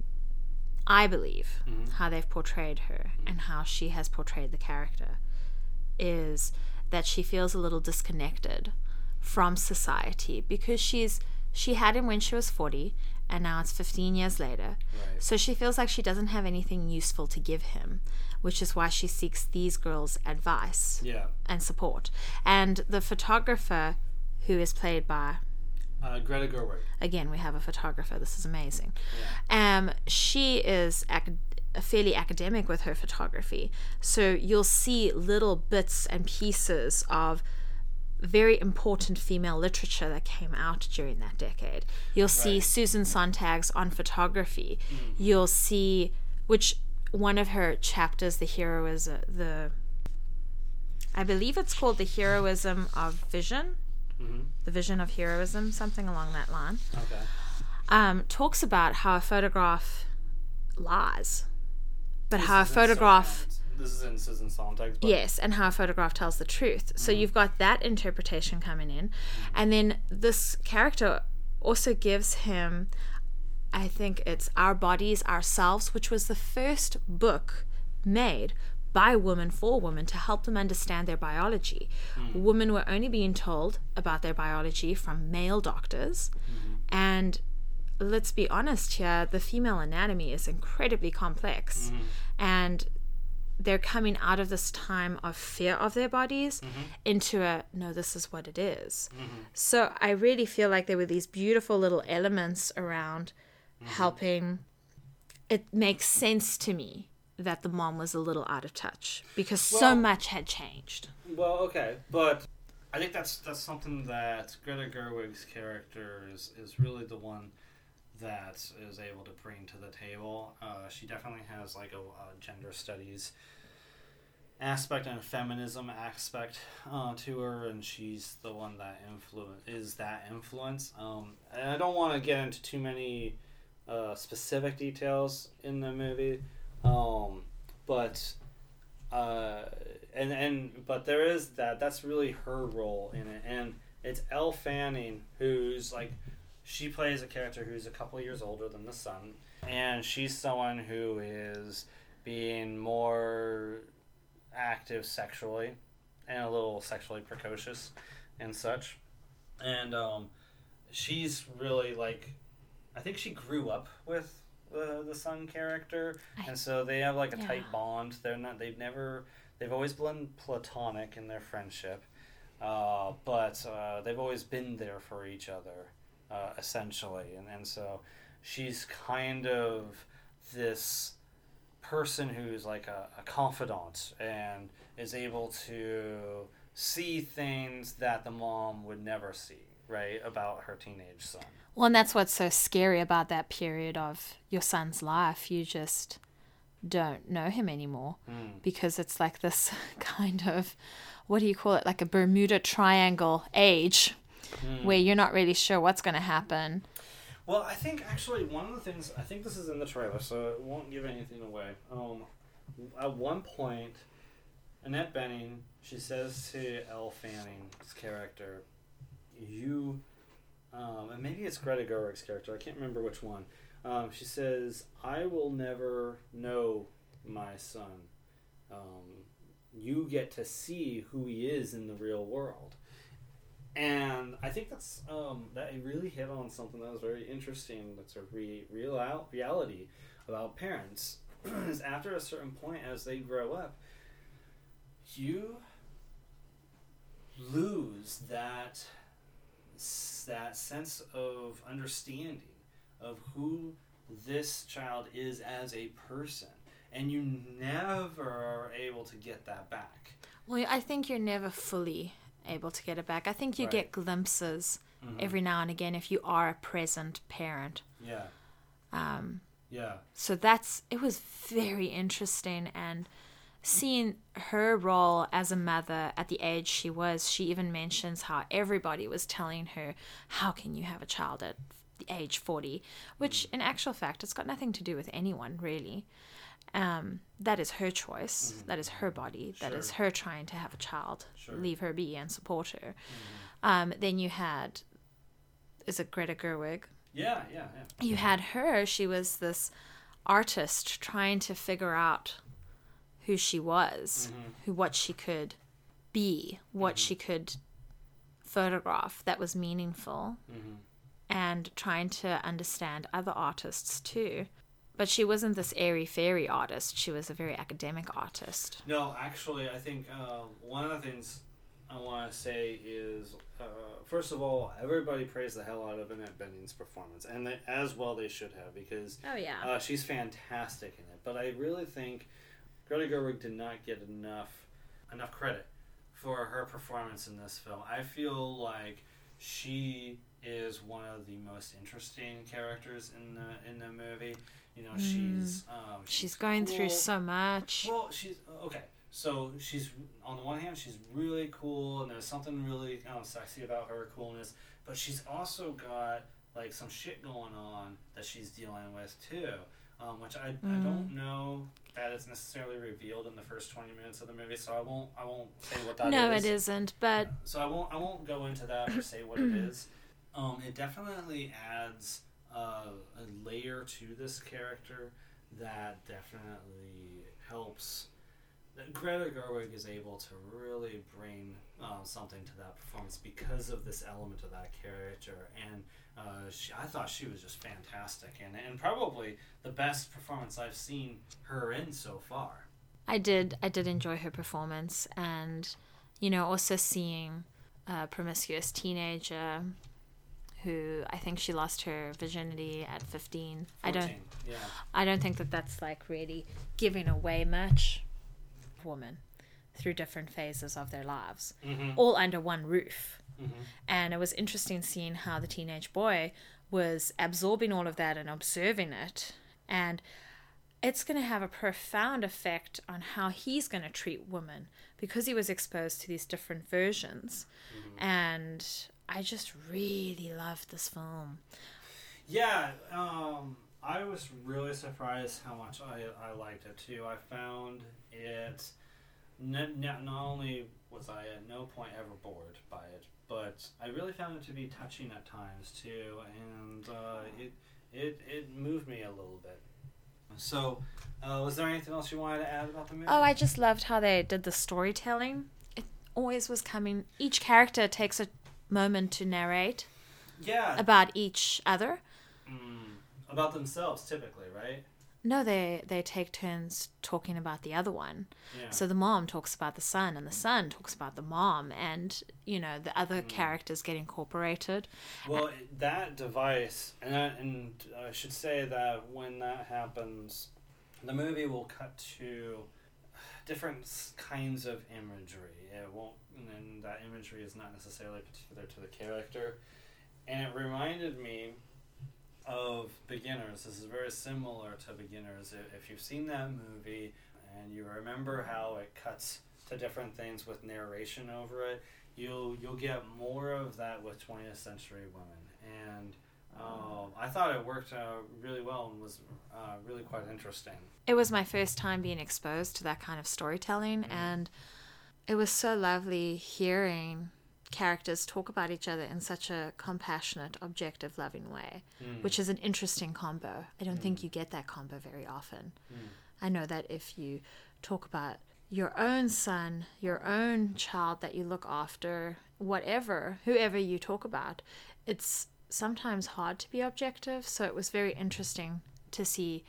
I believe, Mhm. how they've portrayed her and how she has portrayed the character is that she feels a little disconnected from society because she's she had him when she was 40 and now it's 15 years later. Right. So she feels like she doesn't have anything useful to give him, which is why she seeks these girls' advice Yeah. and support. And the photographer who is played by Uh, Greta Gerwig. again we have a photographer this is amazing Yeah. um she is ac- fairly academic with her photography. So you'll see little bits and pieces of very important female literature that came out during that decade. You'll see Right. susan sontag's on photography. You'll see which one of her chapters the hero is uh, the i believe it's called the heroism of vision? Hmm the vision of heroism something along that line. Okay. um, talks about how a photograph lies, but This how a photograph. This is in Susan Sontag's book. yes, and how a photograph tells the truth. So mm. you've got that interpretation coming in, and then this character also gives him, I think it's Our Bodies, Ourselves, which was the first book made by women for women to help them understand their biology. Mm. Women were only being told about their biology from male doctors, mm-hmm. and let's be honest here, the female anatomy is incredibly complex. And they're coming out of this time of fear of their bodies Mm-hmm. into a no, this is what it is. So I really feel like there were these beautiful little elements around Mm-hmm. helping. It makes sense to me that the mom was a little out of touch because so much had changed. Well, okay, but I think that's that's something that Greta Gerwig's character is is really the one that is able to bring to the table. Uh, she definitely has like a, a gender studies aspect and a feminism aspect uh, to her, and she's the one that influence is that influence. Um, and I don't want to get into too many uh, specific details in the movie, um, but uh, and and but there is that that's really her role in it, and it's Elle Fanning who's like she plays a character who's a couple years older than the son, and she's someone who is being more active sexually and a little sexually precocious and such, and um, she's really like I think she grew up with the the son character, I- and so they have like a tight bond. They're not. They've never. They've always been platonic in their friendship, uh, but uh, they've always been there for each other, uh, essentially. And and so she's kind of this person who's like a, a confidant and is able to see things that the mom would never see right about her teenage son Well, and that's what's so scary about that period of your son's life. You just don't know him anymore Mm. because it's like this (laughs) kind of, what do you call it? Like a Bermuda Triangle age Mm. where you're not really sure what's going to happen. Well, I think actually one of the things I think this is in the trailer, so it won't give anything away. Um, at one point, Annette Bening she says to Elle Fanning's character, "You," um, and maybe it's Greta Gerwig's character. I can't remember which one. Um, she says, "I will never know my son. Um, you get to see who he is in the real world." And I think that's um, that really hit on something that was very interesting. That's a re- real reality about parents. (clears throat) is after a certain point, as they grow up, you lose that that sense of understanding of who this child is as a person, and you never are able to get that back. Well, I think you're never fully able to get it back. I think you Right. get glimpses every now and again if you are a present parent. Yeah, Um, yeah. so that's it was very interesting and seeing her role as a mother at the age she was she even mentions how everybody was telling her how can you have a child at the age 40 which in actual fact it's got nothing to do with anyone really um, that is her choice. Mm-hmm. That is her body. That is her trying to have a child Sure. leave her be and support her. Mm-hmm. Um, then you had is it greta gerwig? Yeah, yeah, yeah. you mm-hmm. had her. She was this artist trying to figure out who she was who what she could be what she could photograph that was meaningful and trying to understand other artists too but she wasn't this airy fairy artist she was a very academic artist No, actually, I think uh, one of the things I want to say is, uh, first of all, everybody praised the hell out of Annette Bening's performance, and they, as well they should have, because oh yeah uh, she's fantastic in it. But I really think Greta Gerwig did not get enough enough credit for her performance in this film. I feel like she is one of the most interesting characters in the in the movie. You know, she's um, she's going through so much Well, she's okay. So she's on the one hand, she's really cool, and there's something really um, sexy about her coolness. But she's also got like some shit going on that she's dealing with too, um, which I, I don't know that it's necessarily revealed in the first twenty minutes of the movie. So I won't I won't say what that is. no it isn't but So I won't I won't go into that or say what it (clears throat) is. Um, it definitely adds uh, a layer to this character that definitely helps. Greta Gerwig is able to really bring um, something to that performance because of this element of that character, and uh, she, I thought she was just fantastic, and and probably the best performance I've seen her in so far. I did I did enjoy her performance and you know also seeing a promiscuous teenager who I think she lost her virginity at 15. I don't Yeah. I don't think that that's like really giving away much woman through different phases of their lives Mm-hmm. all under one roof. And it was interesting seeing how the teenage boy was absorbing all of that and observing it. And it's going to have a profound effect on how he's going to treat women because he was exposed to these different versions. And I just really loved this film. Yeah, um, I was really surprised how much I, I liked it too. I found it n- n- not only was I at no point ever bored by it, but I really found it to be touching at times too, and uh, it it it moved me a little bit. So, uh, was there anything else you wanted to add about the movie? Oh, I just loved how they did the storytelling. It always was coming. Each character takes a moment to narrate yeah, about each other. mm, about themselves typically, right? No, they they take turns talking about the other one. Yeah. So the mom talks about the son, and the son talks about the mom, and you know the other characters get incorporated. Well, that device, and I, and I should say that when that happens, the movie will cut to different kinds of imagery. It won't, and that imagery is not necessarily particular to the character. And it reminded me of Beginners. This is very similar to Beginners. If, you've seen that movie and you remember how it cuts to different things with narration over it, you'll you'll get more of that with 20th century women and um, I thought it worked uh, really well and was uh, really quite interesting. It was my first time being exposed to that kind of storytelling, and it was so lovely hearing characters talk about each other in such a compassionate, objective, loving way, which is an interesting combo. I don't think you get that combo very often. I know that if you talk about your own son, your own child that you look after, whatever, whoever you talk about, it's sometimes hard to be objective. So it was very interesting to see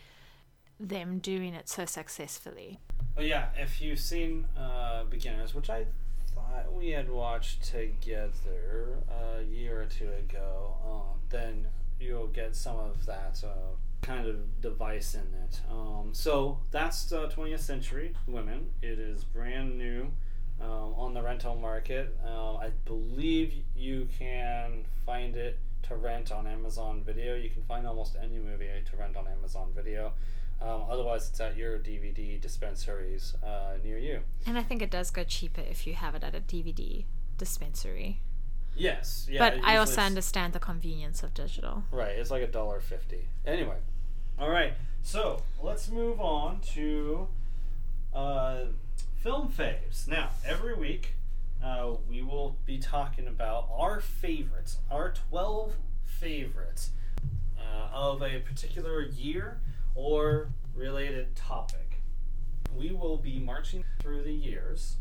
them doing it so successfully. But yeah, if you've seen uh, Beginners, which I thought we had watched together a year or two ago, uh, then you'll get some of that uh, kind of device in it. Um, so that's uh, 20th Century Women. It is brand new um, on the rental market. Uh, I believe you can find it to rent on Amazon Video. You can find almost any movie to rent on Amazon Video. Um, otherwise, it's at your DVD dispensaries uh, near you. And I think it does go cheaper if you have it at a DVD dispensary. Yes, yeah. but I also understand the convenience of digital. Right, it's like a dollar fifty. Anyway, all right. So let's move on to uh, film faves. Now, every week uh, we will be talking about our favorites, our twelve favorites uh, of a particular year or related topic. We will be marching through the years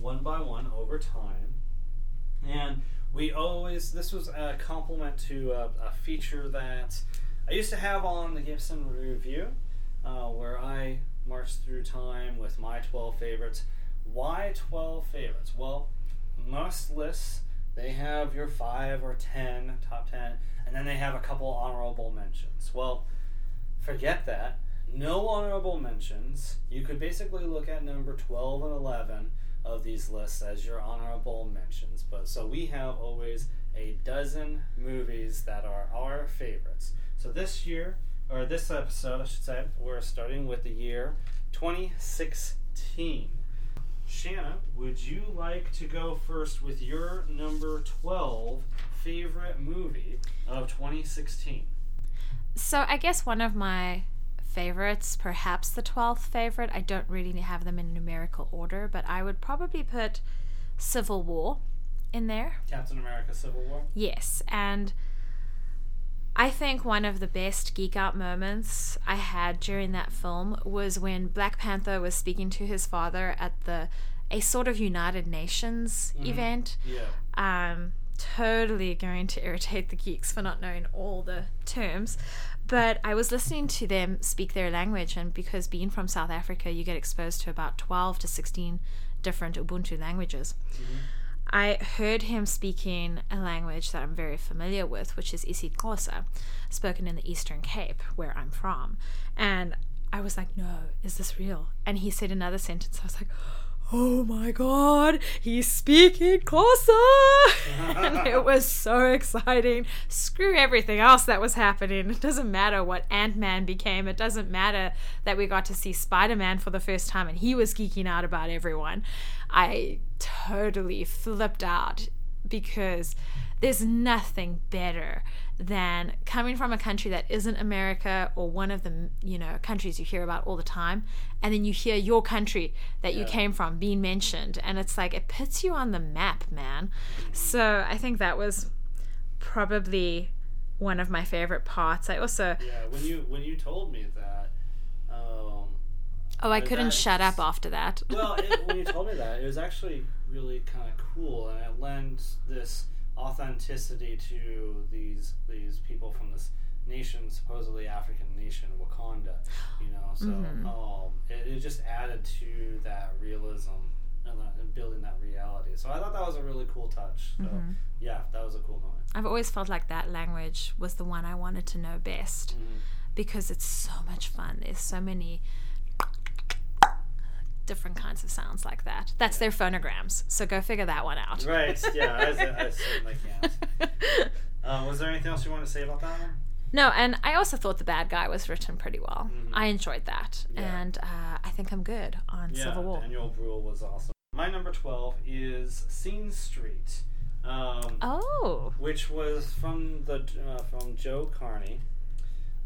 one by one over time. And we always, this was a compliment to a, a feature that I used to have on the Gibson Review, uh, where I marched through time with my 12 favorites. Why 12 favorites? Well, most lists, they have your 5 or 10, top 10, and then they have a couple honorable mentions. Well, forget that. No honorable mentions. You could basically look at number 12 and 11 of these lists as your honorable mentions. But so we have always a dozen movies that are our favorites. So this year, or this episode, I should say, we're starting with the year 2016. Shanna, would you like to go first with your number 12 favorite movie of 2016? So I guess one of my favorites, perhaps the 12th favorite, I don't really have them in numerical order, but I would probably put Civil War in there. Captain America Civil War? Yes, and I think one of the best geek out moments I had during that film was when Black Panther was speaking to his father at the a sort of United Nations event. Yeah. Um, totally going to irritate the geeks for not knowing all the terms, but I was listening to them speak their language, and because being from South Africa, you get exposed to about 12 to 16 different Ubuntu languages. I heard him speaking a language that I'm very familiar with, which is isiXhosa, spoken in the Eastern Cape, where I'm from. And I was like, no, is this real? And he said another sentence. I was like, oh my god, he's speaking Xhosa! (laughs) and it was so exciting. Screw everything else that was happening. It doesn't matter what Ant Man became. It doesn't matter that we got to see Spider Man for the first time and he was geeking out about everyone. I totally flipped out because there's nothing better than coming from a country that isn't America or one of the you know countries you hear about all the time and then you hear your country that you came from being mentioned and it's like it puts you on the map man. So I think that was probably one of my favorite parts. I also Yeah, when you when you told me that, oh I couldn't that shut up after that (laughs) well, it, when you told me that, it was actually really kind of cool, and it lends this authenticity to these these people from this nation, supposedly African nation, Wakanda. You know, so Mhm. um, it, it just added to that realism and, that, and building that reality. So I thought that was a really cool touch. So Mhm. yeah, that was a cool moment. I've always felt like that language was the one I wanted to know best Mhm. because it's so much fun. There's so many different kinds of sounds like that. That's their phonograms. So go figure that one out. Right? Yeah, I, I (laughs) certainly can't. Uh, was there anything else you want to say about that one? no, and I also thought the bad guy was written pretty well. Mhm. I enjoyed that. Yeah. And uh, I think I'm good on Yeah, Civil War. Daniel Bruhl was awesome. My number 12 is Sing Street, um, Oh. which was from the uh, from John Carney,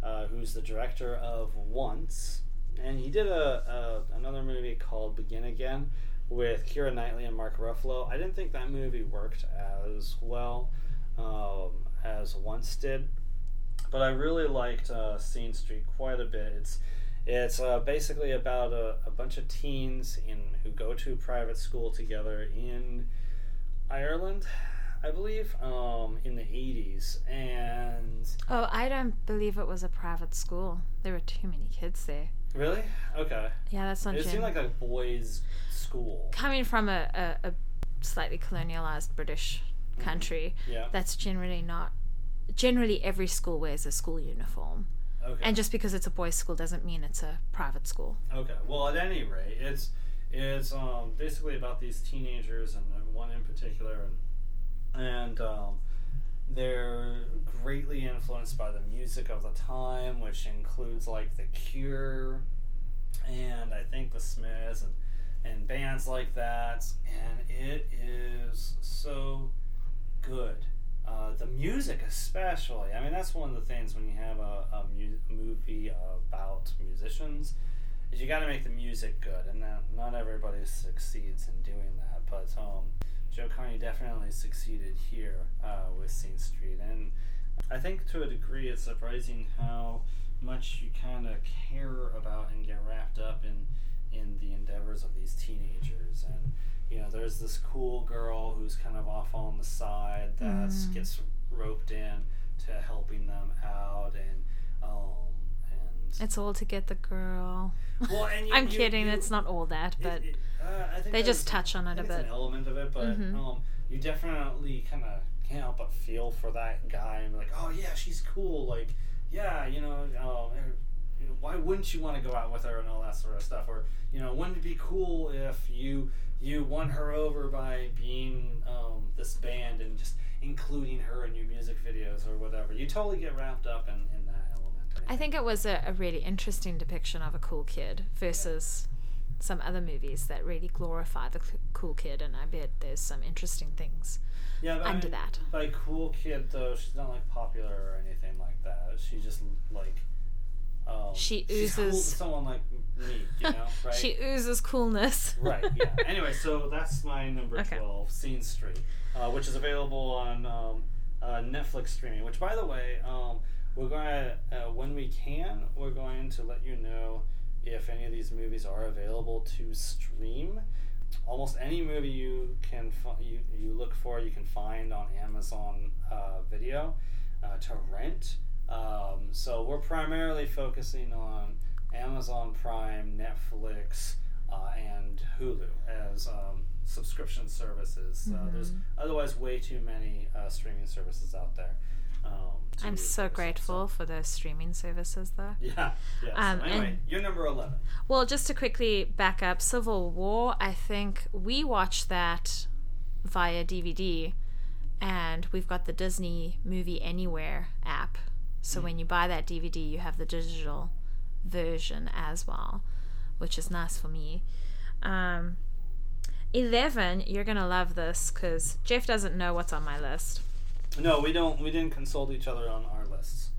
uh, who's the director of Once, and he did a, a another movie called Begin Again with Keira Knightley and Mark Ruffalo. I didn't think that movie worked as well um, as Once did, but I really liked uh, Sing Street quite a bit. It's it's uh, basically about a, a bunch of teens in who go to private school together in Ireland, I believe, um, in the 80s. And Oh, I don't believe it was a private school. There were too many kids there. Really? Okay. Yeah, that's not It seemed like a boys' school. coming from a, a, a slightly colonialized British Mm-hmm. country. Yeah. That's generally not. Generally, every school wears a school uniform, Okay. and just because it's a boys' school doesn't mean it's a private school. Okay. Well, at any rate, it's it's um, basically about these teenagers and one in particular, and and um, they're greatly influenced by the music of the time, which includes like the Cure, and I think the Smiths and and bands like that, and it is so good. Uh, the music, especially. I mean, that's one of the things when you have a, a mu- movie about musicians, is you got to make the music good, and that not everybody succeeds in doing that. But um, John Carney definitely succeeded here uh, with Sing Street, and I think to a degree it's surprising how much you kind of care about and get wrapped up in in the endeavors of these teenagers and you know there's this cool girl who's kind of off on the side that Mm. gets roped in to helping them out and um and It's all to get the girl. well you, (laughs) I'm you- kidding. you- it's not all that, but it- uh, I think they just touch on it a bit. an element of it, but Mhm. um, you definitely kind of can't help but feel for that guy and be like, oh yeah, she's cool. Like, yeah, you know, um, er, why wouldn't you want to go out with her and all that sort of stuff? Or you know, wouldn't it be cool if you you won her over by being um, this band and just including her in your music videos or whatever? You totally get wrapped up in, in that element. I think it was a, a really interesting depiction of a cool kid versus some other movies that really glorify the cool kid, and I bet there's some interesting things yeah, but I under mean, that. By cool kid though, she's not like popular or anything like that. She just like um, She she's cool oozes- someone like me, you (laughs) know, right? She oozes coolness. right. Yeah. (laughs) Anyway, so that's my number Okay. twelve, Sing Street, uh, which is available on um, uh, Netflix streaming. Which, by the way, um, we're going to uh, when we can, we're going to let you know if any of these movies are available to stream. Almost any movie you can fi- you, you look for, you can find on Amazon uh, Video uh, to rent. Um, so we're primarily focusing on Amazon Prime, Netflix, uh, and Hulu as um, subscription services. Uh, there's otherwise way too many uh, streaming services out there. Um, I'm so grateful for those streaming services, though. (laughs) Yeah. Yeah. Um, so anyway, and- you're number eleven. Well, just to quickly back up, Civil War, I think we watched that via DVD, and we've got the Disney Movie Anywhere app. So when you buy that DVD, you have the digital version as well, which is nice for me. Um, 11, you're going to love this because Jeff doesn't know what's on my list. No, we don't. We didn't consult each other on our lists.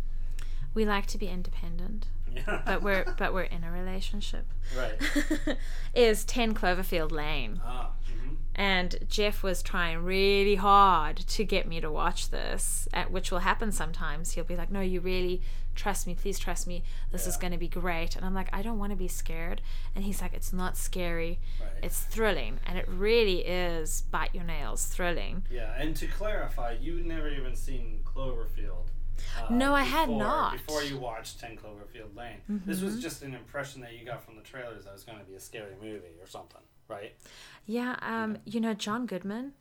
We like to be independent, Yeah. but we're (laughs) but we're in a relationship. right. (laughs) is 10 Cloverfield Lane. Ah. hmm And Jeff was trying really hard to get me to watch this, at, which will happen sometimes. He'll be like, No, you really trust me. Please trust me. This is going to be great. And I'm like, I don't want to be scared. And he's like, It's not scary. Right. It's thrilling. And it really is bite your nails thrilling. Yeah, and to clarify, you'd never even seen Cloverfield. uh, No, I had not. Before you watched 10 Cloverfield Lane. This was just an impression that you got from the trailers that it was going to be a scary movie or something, right? Yeah, um, you know, John Goodman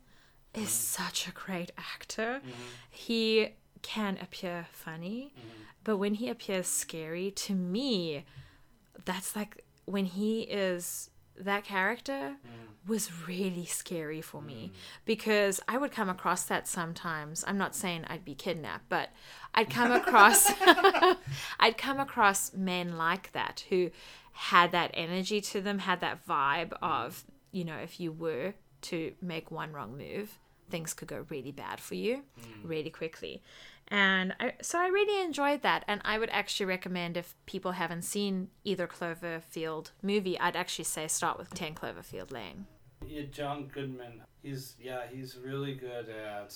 is Mm-hmm. such a great actor. He can appear funny, Mm-hmm. But when he appears scary, to me, that's like when he is that character Mm. was really scary for me because I would come across that sometimes. I'm not saying I'd be kidnapped, but I'd come across (laughs) I'd come across men like that who had that energy to them, had that vibe of, you know, if you were to make one wrong move, things could go really bad for you really quickly. And I, so I really enjoyed that. And I would actually recommend if people haven't seen either Cloverfield movie, I'd actually say start with 10 Cloverfield Lane. Yeah, John Goodman, he's, yeah, he's really good at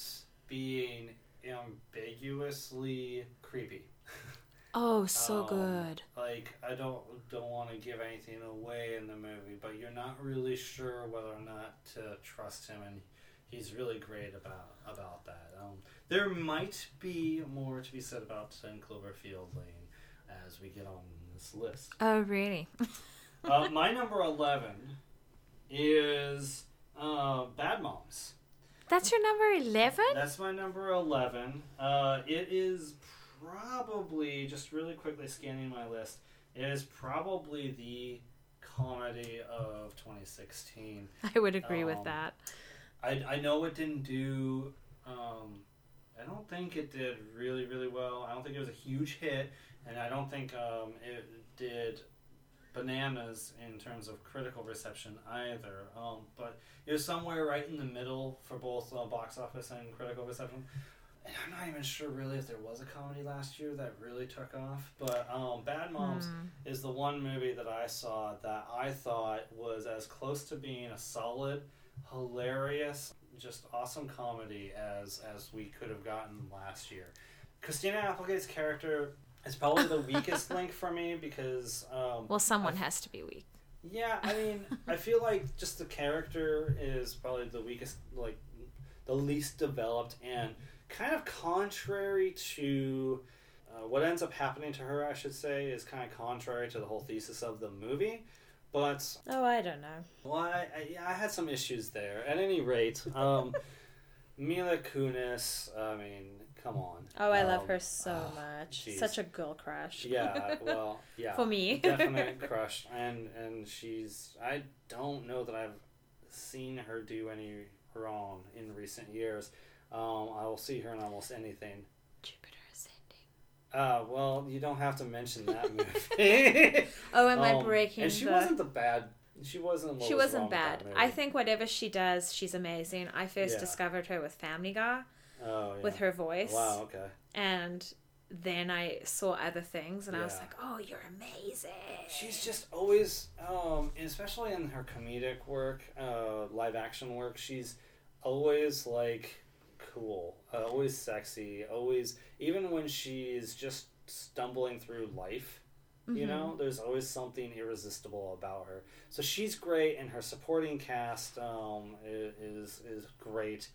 being ambiguously creepy. Oh, so Um, good. Like I don't don't want to give anything away in the movie, but you're not really sure whether or not to trust him, and he's really great about about that. Um, there might be more to be said about Ten Cloverfield Lane as we get on this list. Oh, really? (laughs) uh, my number eleven is uh, Bad Moms. That's your number 11? That's my number 11. Uh, it is probably, just really quickly scanning my list, it is probably the comedy of 2016. I would agree with Um, that. I, I know it didn't do, um, I don't think it did really, really well. I don't think it was a huge hit, and I don't think um, it did bananas in terms of critical reception either. Um, but it was somewhere right in the middle for both uh, box office and critical reception. And I'm not even sure really if there was a comedy last year that really took off. But um, Bad Moms Hmm. is the one movie that I saw that I thought was as close to being a solid, hilarious, just awesome comedy as as we could have gotten last year. Christina Applegate's character is probably the weakest (laughs) link for me because um, Well, someone I- has to be weak. yeah, I mean, I feel like just the character is probably the weakest, like the least developed, and kind of contrary to uh, what ends up happening to her. I should say is kind of contrary to the whole thesis of the movie. But Oh, I don't know. well, I, I, I had some issues there. At any rate, um, (laughs) Mila Kunis. I mean, come on. Oh, I love Um, her so ah, much. jeez. Such a girl crush. Yeah, (laughs) well, yeah. For me. definite (laughs) crush, and and she's. I don't know that I've seen her do any wrong in recent years. Um, I will see her in almost anything. Uh, well, you don't have to mention that (laughs) movie. (laughs) Oh, am I Um, breaking And she the... wasn't the bad. She wasn't. she was wasn't wrong with that bad. I think whatever she does, she's amazing. I first Yeah. discovered her with Family Guy, Oh, yeah. with her voice. Wow. Okay. And then I saw other things, and I was like, oh, you're amazing. She's just always, um, especially in her comedic work, uh, live action work, she's always like cool, uh, always sexy, always, even when she's just stumbling through life, you know, there's always something irresistible about her. So she's great, and her supporting cast um, is is great.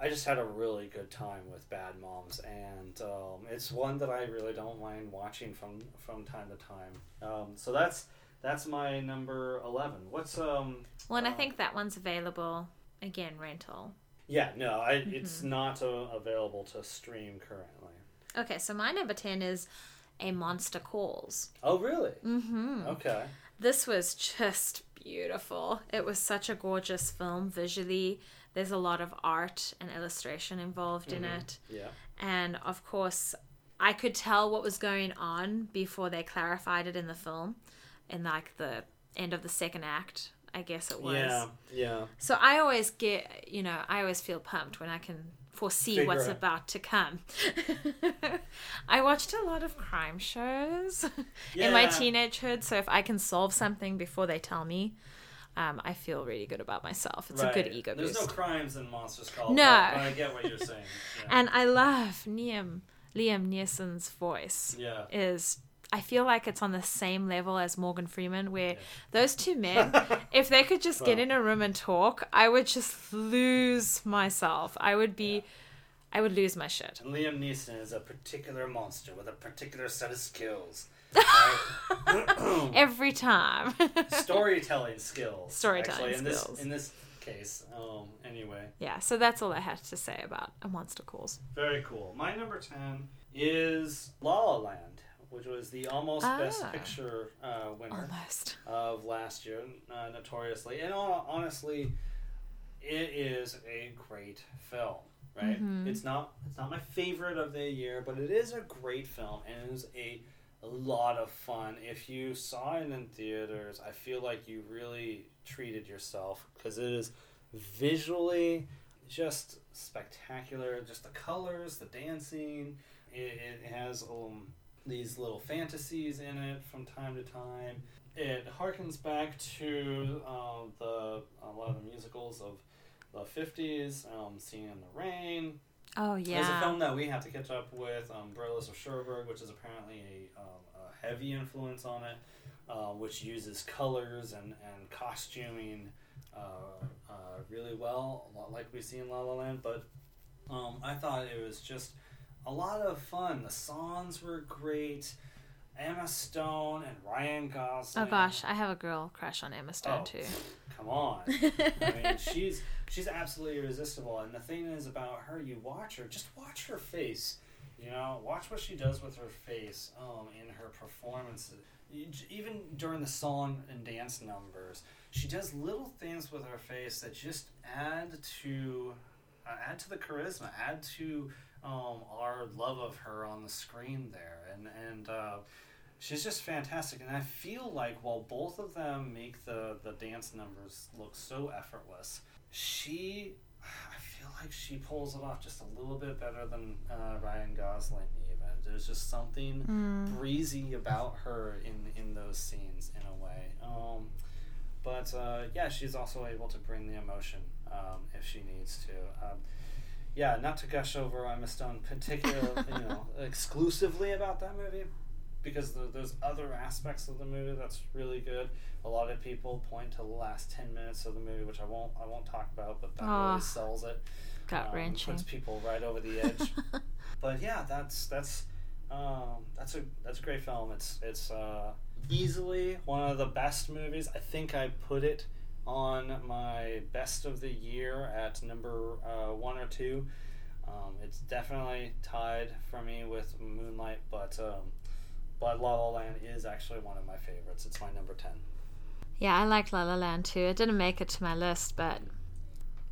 I just had a really good time with Bad Moms, and um, it's one that I really don't mind watching from from time to time. Um, so that's that's my number eleven. What's um? Well, and I uh, think that one's available again, rental. Yeah, no, I, it's not uh, available to stream currently. Okay, so my number 10 is A Monster Calls. Oh, really? Mm-hmm. Okay. This was just beautiful. It was such a gorgeous film visually. There's a lot of art and illustration involved in it. Yeah. And of course, I could tell what was going on before they clarified it in the film, in like the end of the second act, I guess it was. Yeah. Yeah. So I always get, you know, I always feel pumped when I can foresee Figure what's it. about to come. (laughs) I watched a lot of crime shows (laughs) in my teenagehood, so if I can solve something before they tell me, um, I feel really good about myself. It's a good Right. ego There's boost. no crimes in Monster Calls. No. But, but I get what you're saying. (laughs) Yeah. And I love Liam Liam Neeson's voice. yeah. Is I feel like it's on the same level as Morgan Freeman, where Yeah. those two men, (laughs) if they could just get in a room and talk, I would just lose myself. I would be, Yeah. I would lose my shit. And Liam Neeson is a particular monster with a particular set of skills. (laughs) Right? (clears throat) Every time. (laughs) Storytelling skills. Storytelling actually, in skills. This, in this case. Um, anyway, yeah, so that's all I had to say about A Monster Calls. very cool. My number 10 is La La Land, which was the almost Best Ah. Picture uh, winner. Almost. of last year, uh, notoriously. And hon- honestly, it is a great film. Right? Mhm. It's not it's not my favorite of the year, but it is a great film and it is a, a lot of fun. If you saw it in theaters, I feel like you really treated yourself because it is visually just spectacular. Just the colors, the dancing. It, it has um, these little fantasies in it from time to time. It harkens back to uh, the a lot of the musicals of the fifties, um, "Singing in the Rain." Oh, yeah, There's a film that we have to catch up with, um, Umbrellas of Cherbourg, which is apparently a, um, a heavy influence on it, uh, which uses colors and, and costuming uh, uh, really well, a lot like we see in La La Land. But um, I thought it was just a lot of fun. The songs were great. Emma Stone and Ryan Gosling. Oh, gosh. I have a girl crush on Emma Stone, Oh, too. (laughs) Come on. (laughs) I mean, she's she's absolutely irresistible. And the thing is about her, you watch her, just watch her face. You know, watch what she does with her face um, in her performances. Even during the song and dance numbers, she does little things with her face that just add to uh, add to the charisma, add to um, our love of her on the screen there, and and uh, she's just fantastic. And I feel like while both of them make the the dance numbers look so effortless, she I feel like she pulls it off just a little bit better than uh, Ryan Gosling. Even there's just something Mm. breezy about her in in those scenes in a way. Um, but uh, yeah, she's also able to bring the emotion um, if she needs to. Um, yeah, not to gush over Emma Stone, particularly (laughs) you know exclusively about that movie, because there, there's other aspects of the movie that's really good. A lot of people point to the last ten minutes of the movie, which I won't I won't talk about, but that Ah, really sells it. Gut um, wrenching. puts people right over the edge. (laughs) but yeah, that's that's um, that's a that's a great film. It's it's uh, easily one of the best movies. I think I put it on my best of the year at number uh, one or two. Um, it's definitely tied for me with Moonlight, but um, but La La Land is actually one of my favorites. It's my number ten. Yeah, I like La La Land too. It didn't make it to my list, but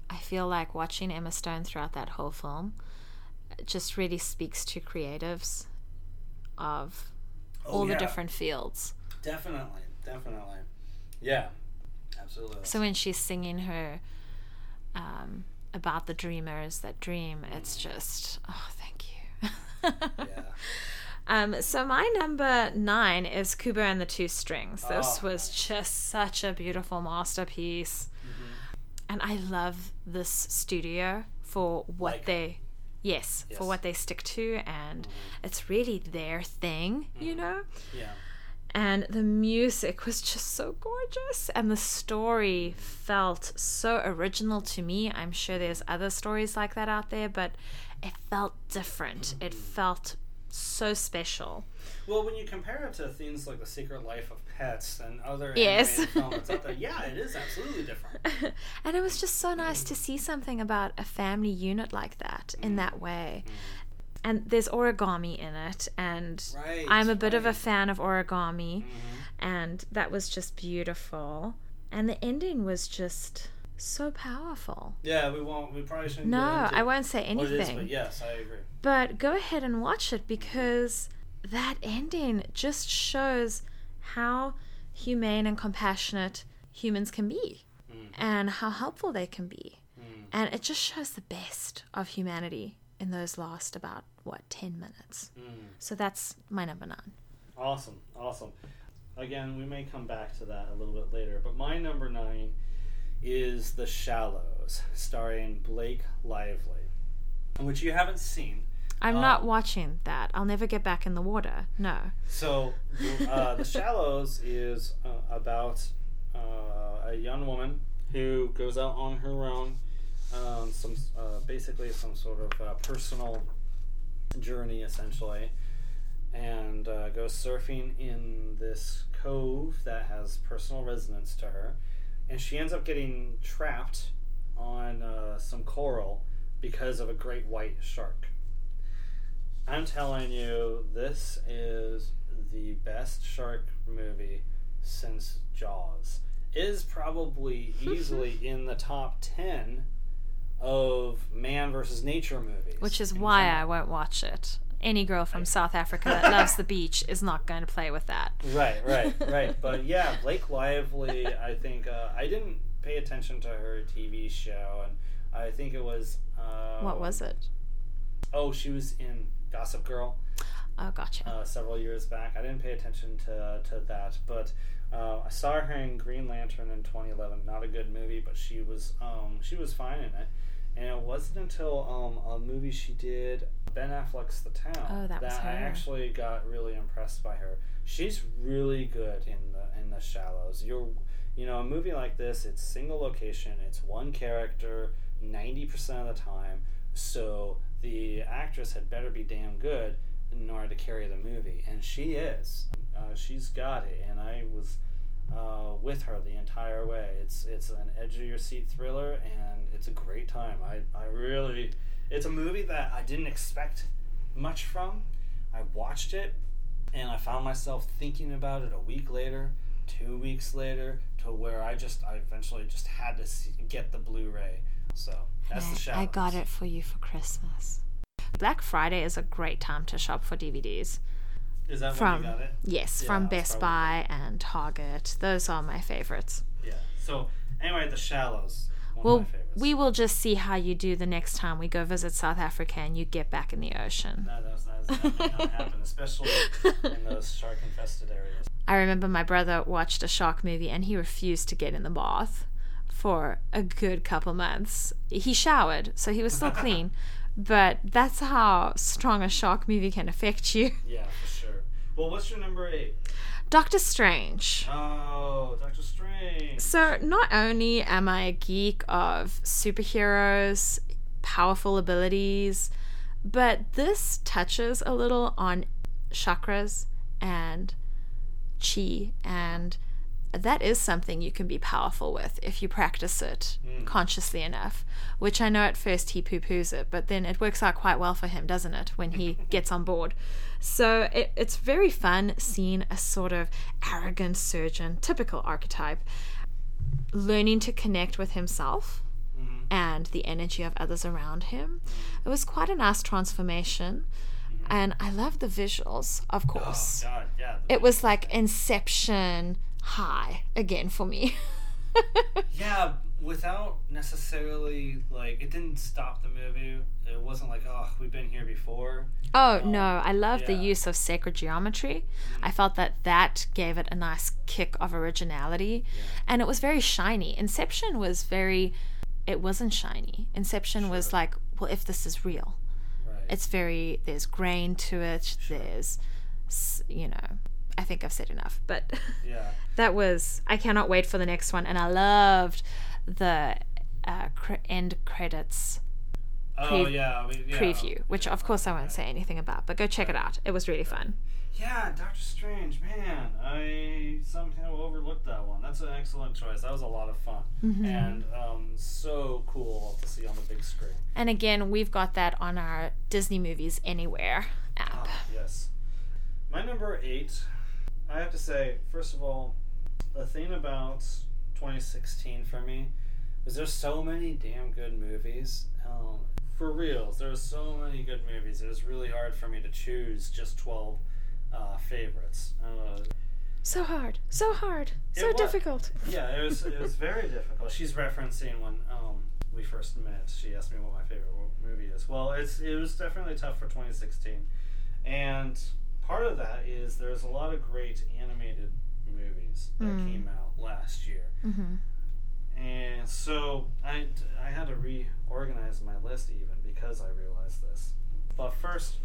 I feel like watching Emma Stone throughout that whole film just really speaks to creatives of all the Oh, different fields. Definitely, definitely, yeah, absolutely. So when she's singing her um, about the dreamers that dream, it's just oh, thank you. yeah. (laughs) Um, so my number nine is Kubo and the Two Strings. This Oh, was just such a beautiful masterpiece, and I love this studio for what Like- they, yes, Yes. for what they stick to, and it's really their thing, you know. Yeah. And the music was just so gorgeous and the story felt so original to me. I'm sure there's other stories like that out there but it felt different. It felt so special. Well, when you compare it to things like The Secret Life of Pets and other Yes. (laughs) films out there, yeah, it is absolutely different. (laughs) and it was just so nice to see something about a family unit like that in that way mm-hmm. And there's origami in it and Right, i'm a bit of a fan of origami Mm-hmm. and that was just beautiful and the ending was just so powerful Yeah, we won't. We probably shouldn't. no i won't say what it is, anything but yes, I agree. but go ahead and watch it because that ending just shows how humane and compassionate humans can be Mm. and how helpful they can be. Mm. And it just shows the best of humanity in those last about, what, 10 minutes. Mm. So that's my number nine. Awesome, awesome. Again, we may come back to that a little bit later, but my number nine is The Shallows, starring Blake Lively, which you haven't seen. I'm Um, not watching that. I'll never get back in the water. No. So, uh, The Shallows is uh, about uh, a young woman who goes out on her own, um, some uh, basically some sort of uh, personal journey, essentially, and uh, goes surfing in this cove that has personal resonance to her, and she ends up getting trapped on uh, some coral because of a great white shark. I'm telling you, this is the best shark movie since Jaws. It is probably (laughs) easily in the top 10 of man versus nature movies. Which is why I won't watch it. Any girl from South Africa that (laughs) loves the beach is not going to play with that. Right, right, (laughs) right. But yeah, Blake Lively, I think, uh, I didn't pay attention to her TV show, and I think it was. Uh, What was it? Oh, she was in Gossip Girl. Oh, gotcha. uh, several years back. I didn't pay attention to, to that, but uh, I saw her in Green Lantern in 2011. Not a good movie, but she was um, she was fine in it. And it wasn't until um, a movie she did, Ben Affleck's The Town, Oh, that was I actually got really impressed by her. She's really good in the in the Shallows. You're you know a movie like this. It's single location. It's one character ninety percent of the time. So the actress had better be damn good in order to carry the movie, and she is. Uh, she's got it, and I was uh, with her the entire way. It's it's an edge of your seat thriller, and it's a great time. I, I really, it's a movie that I didn't expect much from. I watched it, and I found myself thinking about it a week later, two weeks later, to where I just I eventually just had to see, get the Blu-ray. So that's the Shallows. I got it for you for Christmas. Black Friday is a great time to shop for DVDs. Is that From when you got it? yes, Yeah, from Best Buy and Target. Those are my favorites. Yeah. So anyway, the Shallows. One Well, of my favorites. we will just see how you do the next time we go visit South Africa and you get back in the ocean. No, that's, that's, that not happen, (laughs) especially in those shark-infested areas. I remember my brother watched a shark movie and he refused to get in the bath for a good couple months. He showered, so he was still (laughs) clean, but that's how strong a shark movie can affect you. (laughs) Yeah, for sure. Well, what's your number eight? Doctor Strange. Oh, Doctor Strange. So, not only am I a geek of superheroes, powerful abilities, but this touches a little on chakras and chi, and that is something you can be powerful with if you practice it Mm. consciously enough. Which I know at first he poo poos it, but then it works out quite well for him, doesn't it, when he (laughs) gets on board? So it, it's very fun seeing a sort of arrogant surgeon, typical archetype, learning to connect with himself Mhm. and the energy of others around him. It was quite a nice transformation. And I love the visuals, of Oh course. God, yeah. the it was like Inception high again for me. (laughs) Yeah, without necessarily like it didn't stop the movie. It wasn't like oh we've been here before. Oh Um, no, I love the use of sacred geometry. I felt that that gave it a nice kick of originality, Yeah. and it was very shiny. Inception was very, it wasn't shiny. Inception was like, well, if this is real, Right. it's very there's grain to it. Sure. There's, you know, I think I've said enough, but (laughs) Yeah. that was I cannot wait for the next one, and I loved the uh, cre- end credits Oh Pre- yeah, we, yeah. preview, which of course I won't say anything about, but go check it out. It was really fun. Yeah, Doctor Strange, man, I somehow overlooked that one. That's an excellent choice. That was a lot of fun Mm-hmm. and um, so cool to see on the big screen. And again, we've got that on our Disney Movies Anywhere app. Ah, yes. My number eight, I have to say, first of all, the thing about 2016 for me was there's so many damn good movies. Um, for reals, there's so many good movies. It was really hard for me to choose just 12 uh, favorites. Uh, So hard, so hard, so was. difficult. yeah, it was it was very difficult. She's referencing when um, we first met. She asked me what my favorite movie is. Well, it's it was definitely tough for 2016, and part of that is there's a lot of great animated movies that Mm. came out last year, hmm and so I I had to reorganize my list even because I realized this. But first,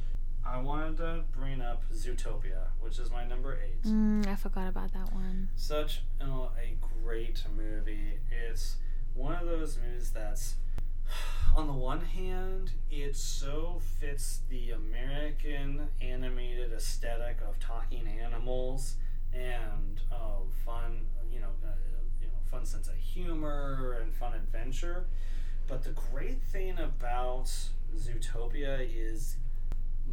I wanted to bring up Zootopia, which is my number eight Mm, I forgot about that one. such a great movie. It's one of those movies that's, (sighs) on the one hand, it so fits the American animated aesthetic of talking animals and uh, fun, you know, uh, you know, fun sense of humor and fun adventure. But the great thing about Zootopia is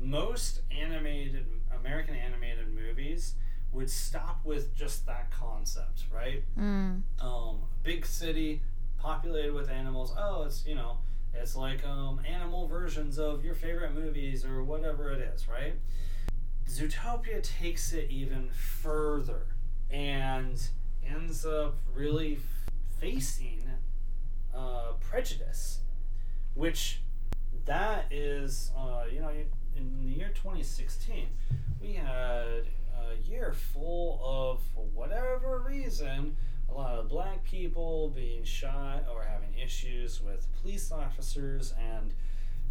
most animated American animated movies would stop with just that concept, right? Mm. Um, big city, populated with animals. Oh, it's you know, it's like um, animal versions of your favorite movies or whatever it is, right? Zootopia takes it even further and ends up really facing uh, prejudice, which that is, uh, you know, in the year 2016, we had a year full of, for whatever reason, a lot of black people being shot or having issues with police officers and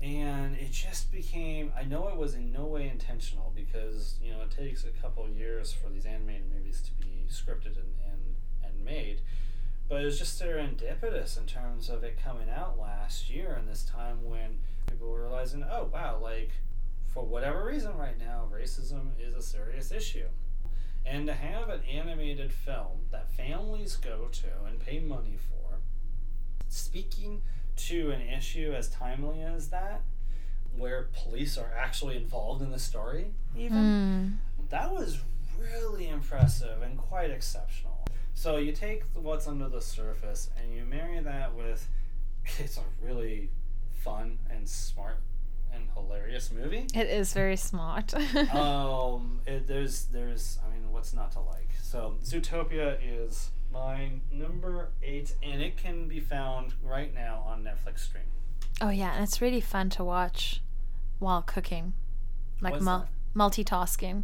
and it just became i know it was in no way intentional because you know it takes a couple years for these animated movies to be scripted and, and, and made but it was just serendipitous in terms of it coming out last year and this time when people were realizing oh wow like for whatever reason right now racism is a serious issue and to have an animated film that families go to and pay money for speaking to an issue as timely as that where police are actually involved in the story even Mm. that was really impressive and quite exceptional. So you take what's under the surface and you marry that with (laughs) it's a really fun and smart and hilarious movie. It is very smart. (laughs) um, it, there's there's I mean what's not to like. So Zootopia is my number eight, and it can be found right now on Netflix stream. oh yeah, and it's really fun to watch while cooking, like mul- multitasking.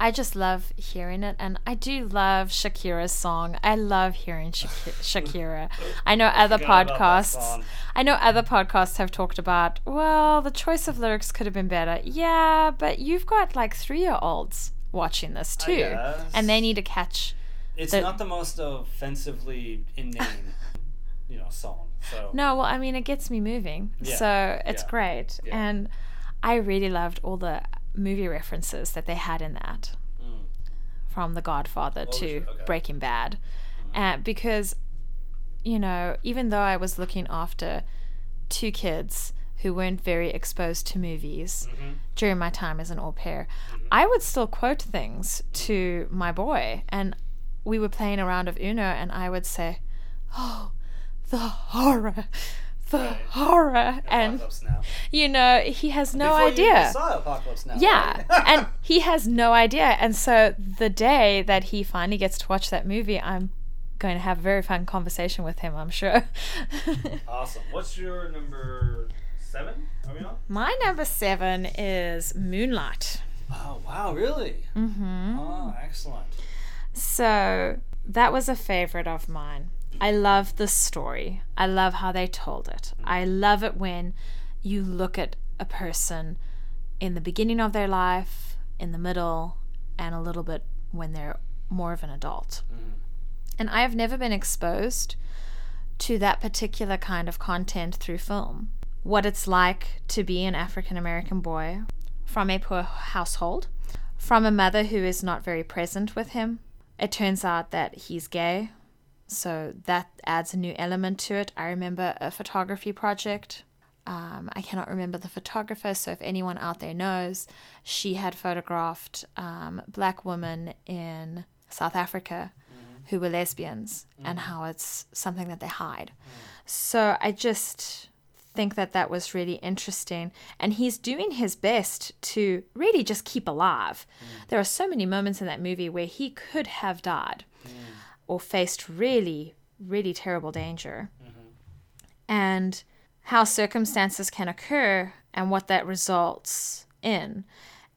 I just love hearing it, and I do love Shakira's song. I love hearing (laughs) Shakira. I know other podcasts. I know other podcasts have talked about. Well, the choice of lyrics could have been better. Yeah, but you've got like three-year-olds watching this too, and they need to catch. It's the- not the most offensively inane, (laughs) you know, song. So No, well, I mean, it gets me moving, Yeah, so it's yeah, great, yeah. and I really loved all the movie references that they had in that. Mm. from The Godfather Oh, to okay. Breaking Bad. Uh, because, you know, even though I was looking after two kids who weren't very exposed to movies Mhm. during my time as an au pair, I would still quote things to my boy. And we were playing a round of Uno, and I would say, Oh, the horror. The Right. horror. And, Now. you know, he has no Before idea. saw Apocalypse Now. Yeah, right? (laughs) and he has no idea. And so the day that he finally gets to watch that movie, I'm going to have a very fun conversation with him, I'm sure. (laughs) awesome. What's your number seven? Are we on? My number seven is Moonlight. Oh wow, really? hmm Oh, excellent. So that was a favorite of mine. I love the story. I love how they told it. I love it when you look at a person in the beginning of their life, in the middle, and a little bit when they're more of an adult. Mhm. And I have never been exposed to that particular kind of content through film. What it's like to be an African American boy from a poor household, from a mother who is not very present with him. It turns out that he's gay, so that adds a new element to it. I remember a photography project. Um, I cannot remember the photographer, so if anyone out there knows, she had photographed um, black women in South Africa mm-hmm. who were lesbians mm-hmm. and how it's something that they hide. Mm-hmm. So I just think that that was really interesting. And he's doing his best to really just keep alive. Mm. There are so many moments in that movie where he could have died mm. Or faced really, really terrible danger. Mm-hmm. And how circumstances can occur and what that results in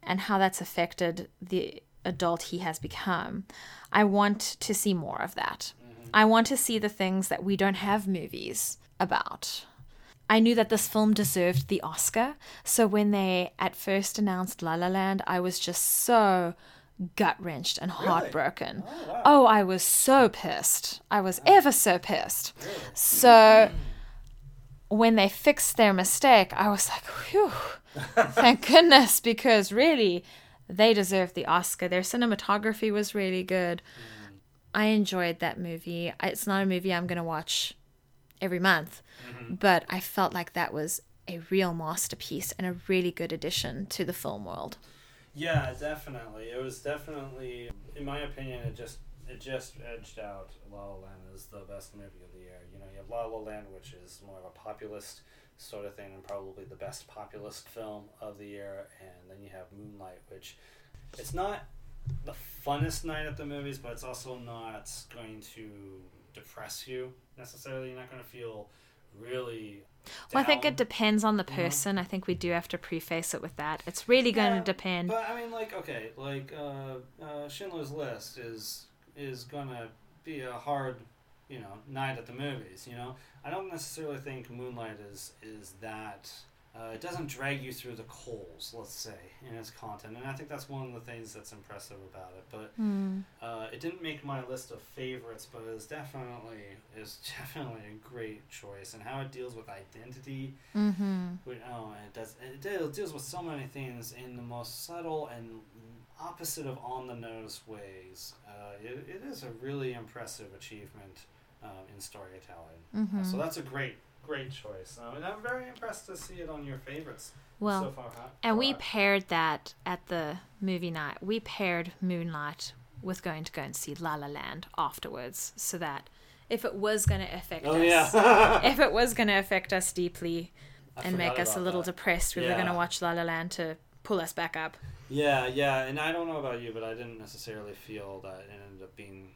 and how that's affected the adult he has become. I want to see more of that. Mm-hmm. I want to see the things that we don't have movies about. I knew that this film deserved the Oscar, so when they at first announced La La Land, I was just so gut wrenched and heartbroken. Oh, wow. Oh, I was so pissed. I was ever so pissed. So when they fixed their mistake, I was like, whew, (laughs) thank goodness, because really, they deserved the Oscar. Their cinematography was really good. Mm. I enjoyed that movie. It's not a movie I'm going to watch every month, mm-hmm. but I felt like that was a real masterpiece and a really good addition to the film world. Yeah, definitely. It was definitely, in my opinion, it just it just edged out La La Land as the best movie of the year. You know, you have La La Land, which is more of a populist sort of thing, and probably the best populist film of the year, and then you have Moonlight, which it's not the funnest night at the movies, but it's also not going to depress you necessarily. You're not going to feel really. Well, I think it depends on the person. I think we do have to preface it with that. It's really going Yeah, to depend. But I mean, like, okay, like uh, uh, Schindler's List is is gonna be a hard, you know, night at the movies. You know, I don't necessarily think Moonlight is is that. Uh, it doesn't drag you through the coals, let's say, in its content, and I think that's one of the things that's impressive about it. But Hmm. uh, it didn't make my list of favorites, but it's definitely is (laughs) definitely a great choice, and how it deals with identity Mm-hmm. Oh, it does. It deals, deals with so many things in the most subtle and opposite of on the nose ways. Uh, it, it is a really impressive achievement uh, in storytelling. Mm-hmm. Uh, so that's a great, great choice. Uh, and I'm very impressed to see it on your favorites well, so far. Huh? and we paired that at the movie night. We paired Moonlight with going to go and see La La Land afterwards, so that if it was going to affect Oh us, yeah. (laughs) if it was going to affect us deeply I and make us a little that. depressed, we were going to watch La La Land to pull us back up. Yeah, yeah, and I don't know about you, but I didn't necessarily feel that it ended up being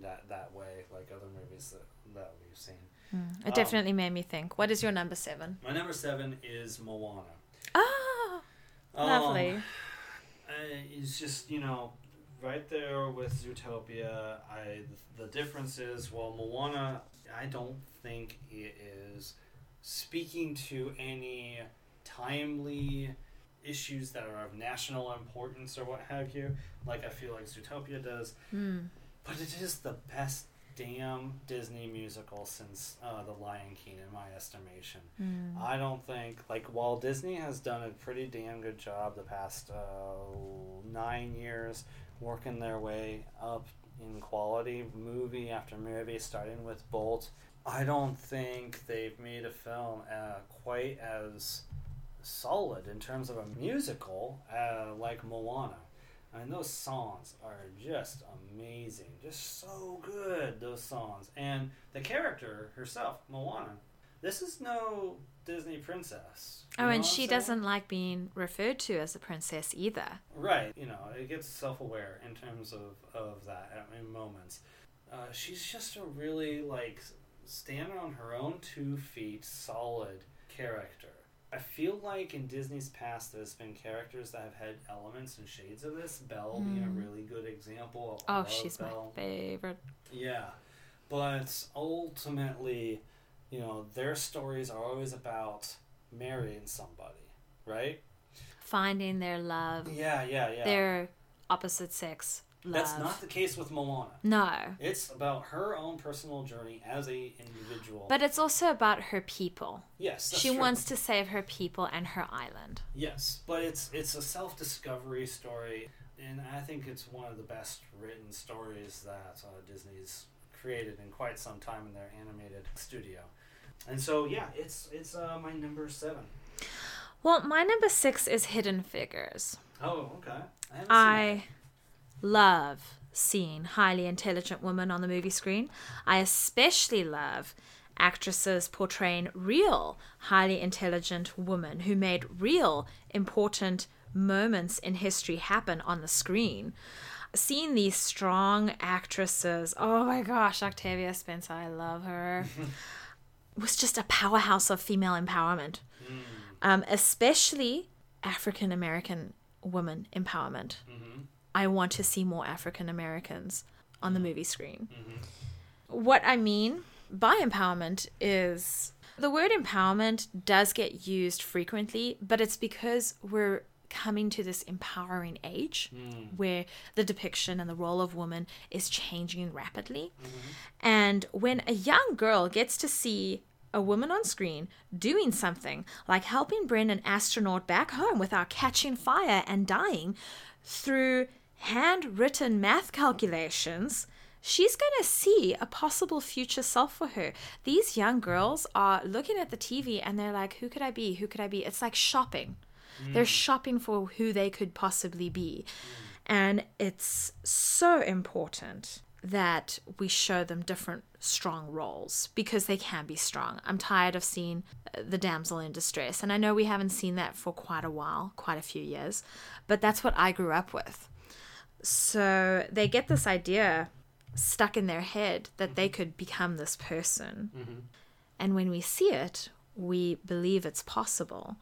that that way, like other movies that that we've seen. It Um, definitely made me think. What is your number seven? My number seven is Moana. Ah, Um, lovely. Uh, it's just you know right there with Zootopia. I the difference is well Moana. I don't think it is speaking to any timely issues that are of national importance or what have you. Like I feel like Zootopia does, Hmm. but it is the best damn Disney musical since uh, The Lion King, in my estimation. Hmm. I don't think like while Disney has done a pretty damn good job the past uh, nine years working their way up in quality movie after movie, starting with Bolt. I don't think they've made a film uh, quite as solid in terms of a musical uh, like Moana. I mean, those songs are just amazing, just so good. Those songs and the character herself, Moana. This is no Disney princess. Oh, and she doesn't like being referred to as a princess either. Right, you know, it gets self-aware in terms of of that at- in moments. Uh, she's just a really like standing on her own two feet, solid character. I feel like in Disney's past, there's been characters that have had elements and shades of this. Belle being a Mm. really good example. I Oh, she's Belle. my favorite. Yeah, but ultimately, you know, their stories are always about marrying somebody, right? Finding their love, Yeah, yeah, yeah. their opposite sex love. That's not the case with Moana. No. It's about her own personal journey as a individual. But it's also about her people. yes, she true. wants to save her people and her island. Yes, but it's it's a self discovery story, and I think it's one of the best written stories that uh, Disney's created in quite some time in their animated studio. And so yeah, it's it's uh, my number seven. Well, my number six is Hidden Figures. Oh, okay. I I love seeing highly intelligent women on the movie screen. I especially love actresses portraying real highly intelligent women who made real important moments in history happen on the screen. Seeing these strong actresses, oh my gosh, Octavia Spencer, I love her, (laughs) was just a powerhouse of female empowerment, um, especially African American women empowerment. I want to see more African Americans on the mm-hmm. movie screen. Mm-hmm. What I mean by empowerment is the word empowerment does get used frequently, but it's because we're coming to this empowering age mm. where the depiction and the role of woman is changing rapidly. Mm-hmm. And when a young girl gets to see a woman on screen doing something like helping bring an astronaut back home without catching fire and dying through handwritten math calculations, she's going to see a possible future self for her. These young girls are looking at the TV and they're like, who could I be? Who could I be? It's like shopping. They're shopping for who they could possibly be. And it's so important that we show them different strong roles because they can be strong. I'm tired of seeing uh, the damsel in distress. And I know we haven't seen that for quite a while, quite a few years, but that's what I grew up with. So they get this idea stuck in their head that they could become this person. Mm-hmm. And when we see it, we believe it's possible.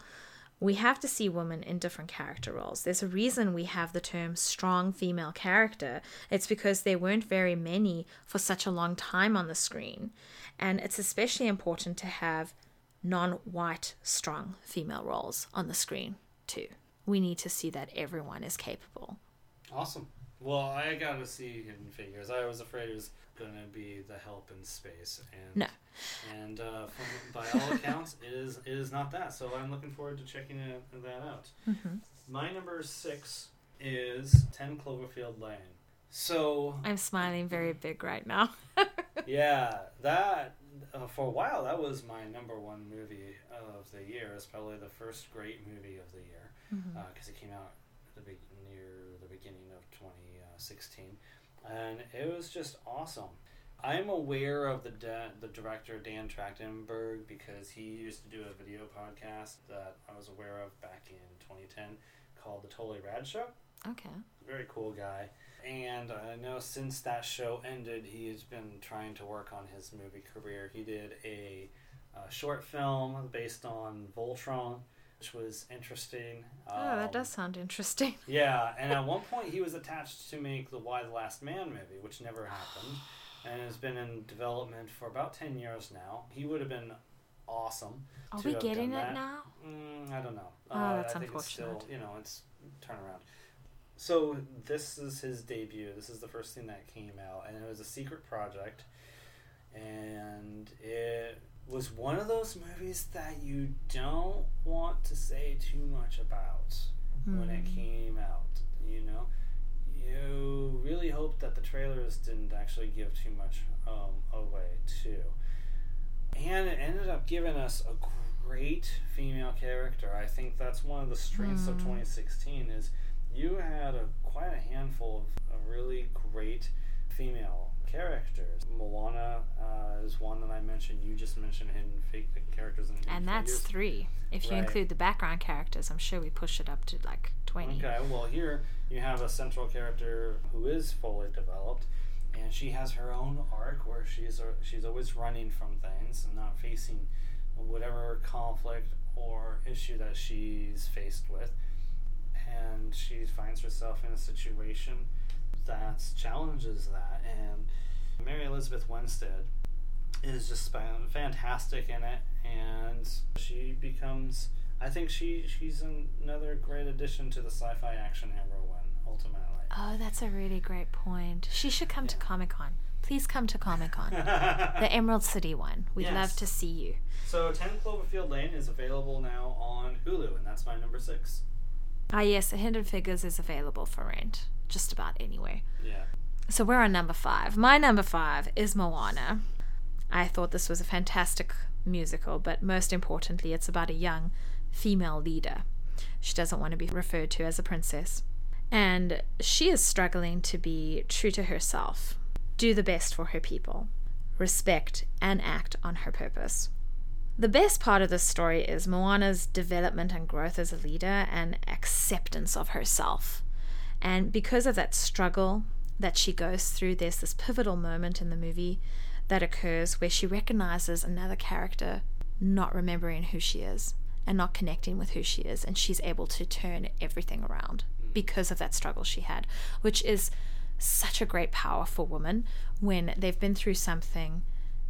We have to see women in different character roles. There's a reason we have the term strong female character. It's because there weren't very many for such a long time on the screen. And it's especially important to have non white strong female roles on the screen, too. We need to see that everyone is capable. Awesome. Well, I got to see Hidden Figures. I was afraid it was going to be the help in space, and No. and uh, from, by all accounts, it is it is not that. So I'm looking forward to checking it, that out. My number six is Ten Cloverfield Lane. So I'm smiling very big right now. (laughs) yeah, that uh, for a while that was my number one movie of the year. It's probably the first great movie of the year because it came out at the be- near the beginning of 2016, and it was just awesome. I'm aware of the da- the director Dan Trachtenberg because he used to do a video podcast that I was aware of back in 2010 called The Totally Rad Show okay. very cool guy. And I know since that show ended, he has been trying to work on his movie career. He did a, uh short film based on Voltron, which was interesting. Oh, that Um, does sound interesting. (laughs) Yeah, and at one point he was attached to make the Y the Last Man movie, which never (sighs) happened, and has been in development for about ten years now. He would have been awesome. Are we getting it that. now? Mm, I don't know. Oh, Uh, that's I think It's still, unfortunate. you know, it's turnaround. So this is his debut. This is the first thing that came out, and it was a secret project, and it was one of those movies that you don't want to say too much about when it Hmm. came out. You know, you really hope that the trailers didn't actually give too much um, away too and it ended up giving us a great female character. I think that's one of the strengths of Mm. 2016 is you had a quite a handful of, of really great female characters. Moana uh, is one that I mentioned. You just mentioned hidden fake characters Hidden And that's Figures. three. If you Right. include the background characters, I'm sure we push it up to like 20. Okay, well here you have a central character who is fully developed, and she has her own arc where she's uh, she's always running from things and not facing whatever conflict or issue that she's faced with, and she finds herself in a situation that challenges that. And Mary Elizabeth Winstead is just fantastic in it, and she becomes. I think she she's an, another great addition to the sci-fi action heroine ultimately. Oh, that's a really great point. She should come to Comic Con. Please come to Comic Con. (laughs) the Emerald City one. We'd Yes. love to see you. So 10 Cloverfield Lane is available now on Hulu, and that's my number six. Ah, yes, Hidden Figures is available for rent just about anywhere. Yeah. So we're on number five. My number five is Moana. I thought this was a fantastic musical, but most importantly, it's about a young female leader. She doesn't want to be referred to as a princess. And she is struggling to be true to herself, do the best for her people, respect, and act on her purpose. The best part of this story is Moana's development and growth as a leader and acceptance of herself. And because of that struggle that she goes through, there's this pivotal moment in the movie that occurs where she recognizes another character not remembering who she is and not connecting with who she is. And she's able to turn everything around mm. because of that struggle she had, which is such a great power for women when they've been through something,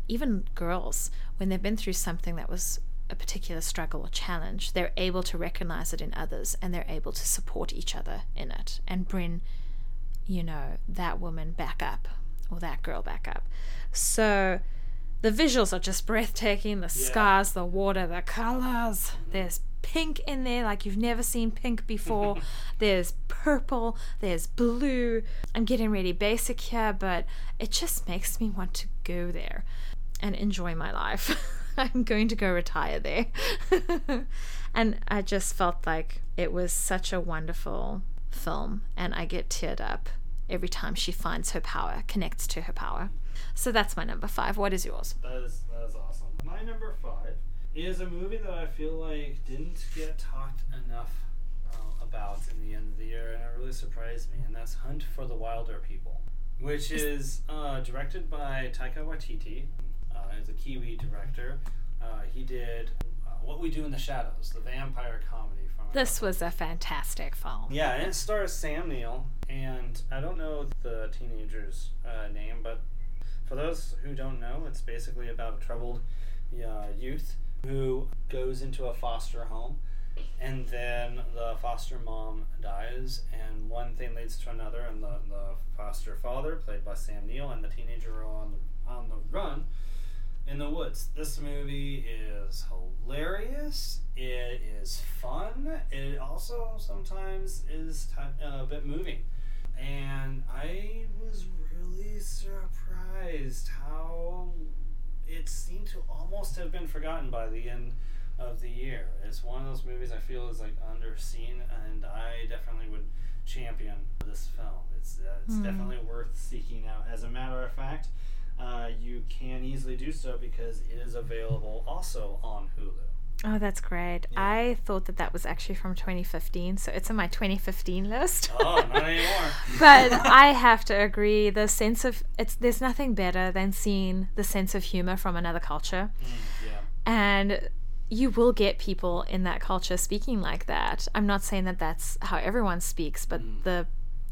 even girls, when they've been through something that was a particular struggle or challenge, they're able to recognize it in others and they're able to support each other in it and bring, you know, that woman back up or that girl back up. So the visuals are just breathtaking the Yeah. skies, the water, the colors. There's pink in there like you've never seen pink before. (laughs) there's purple, there's blue. I'm getting really basic here, but it just makes me want to go there and enjoy my life. (laughs) (laughs) I'm going to go retire there. (laughs) and I just felt like it was such a wonderful film, and I get teared up every time she finds her power, connects to her power. So that's my number five. What is yours? That is that is awesome. My number five is a movie that I feel like didn't get talked enough uh, about in the end of the year, and it really surprised me. And that's Hunt for the Wilderpeople, which is uh, directed by Taika Waititi. Uh, he's a Kiwi director. Uh, he did uh, What We Do in the Shadows, the vampire comedy from. This was a fantastic film. Yeah, and it stars Sam Neill, and I don't know the teenager's uh, name, but for those who don't know, it's basically about a troubled uh, youth who goes into a foster home, and then the foster mom dies, and one thing leads to another, and the, the foster father, played by Sam Neill, and the teenager are on the, on the run in the woods. This movie is hilarious. It is fun. It also sometimes is uh, a bit moving. And I was really surprised how it seemed to almost have been forgotten by the end of the year. It's one of those movies I feel is like underseen, and I definitely would champion this film. It's uh, it's Mm. definitely worth seeking out. As a matter of fact, uh, you can easily do so because it is available also on Hulu. Oh, that's great. Yeah. I thought that that was actually from 2015, so it's in my 2015 list. Oh, not anymore. (laughs) but I have to agree. The sense of it's there's nothing better than seeing the sense of humor from another culture, Mm, yeah. and you will get people in that culture speaking like that. I'm not saying that that's how everyone speaks, but Mm. the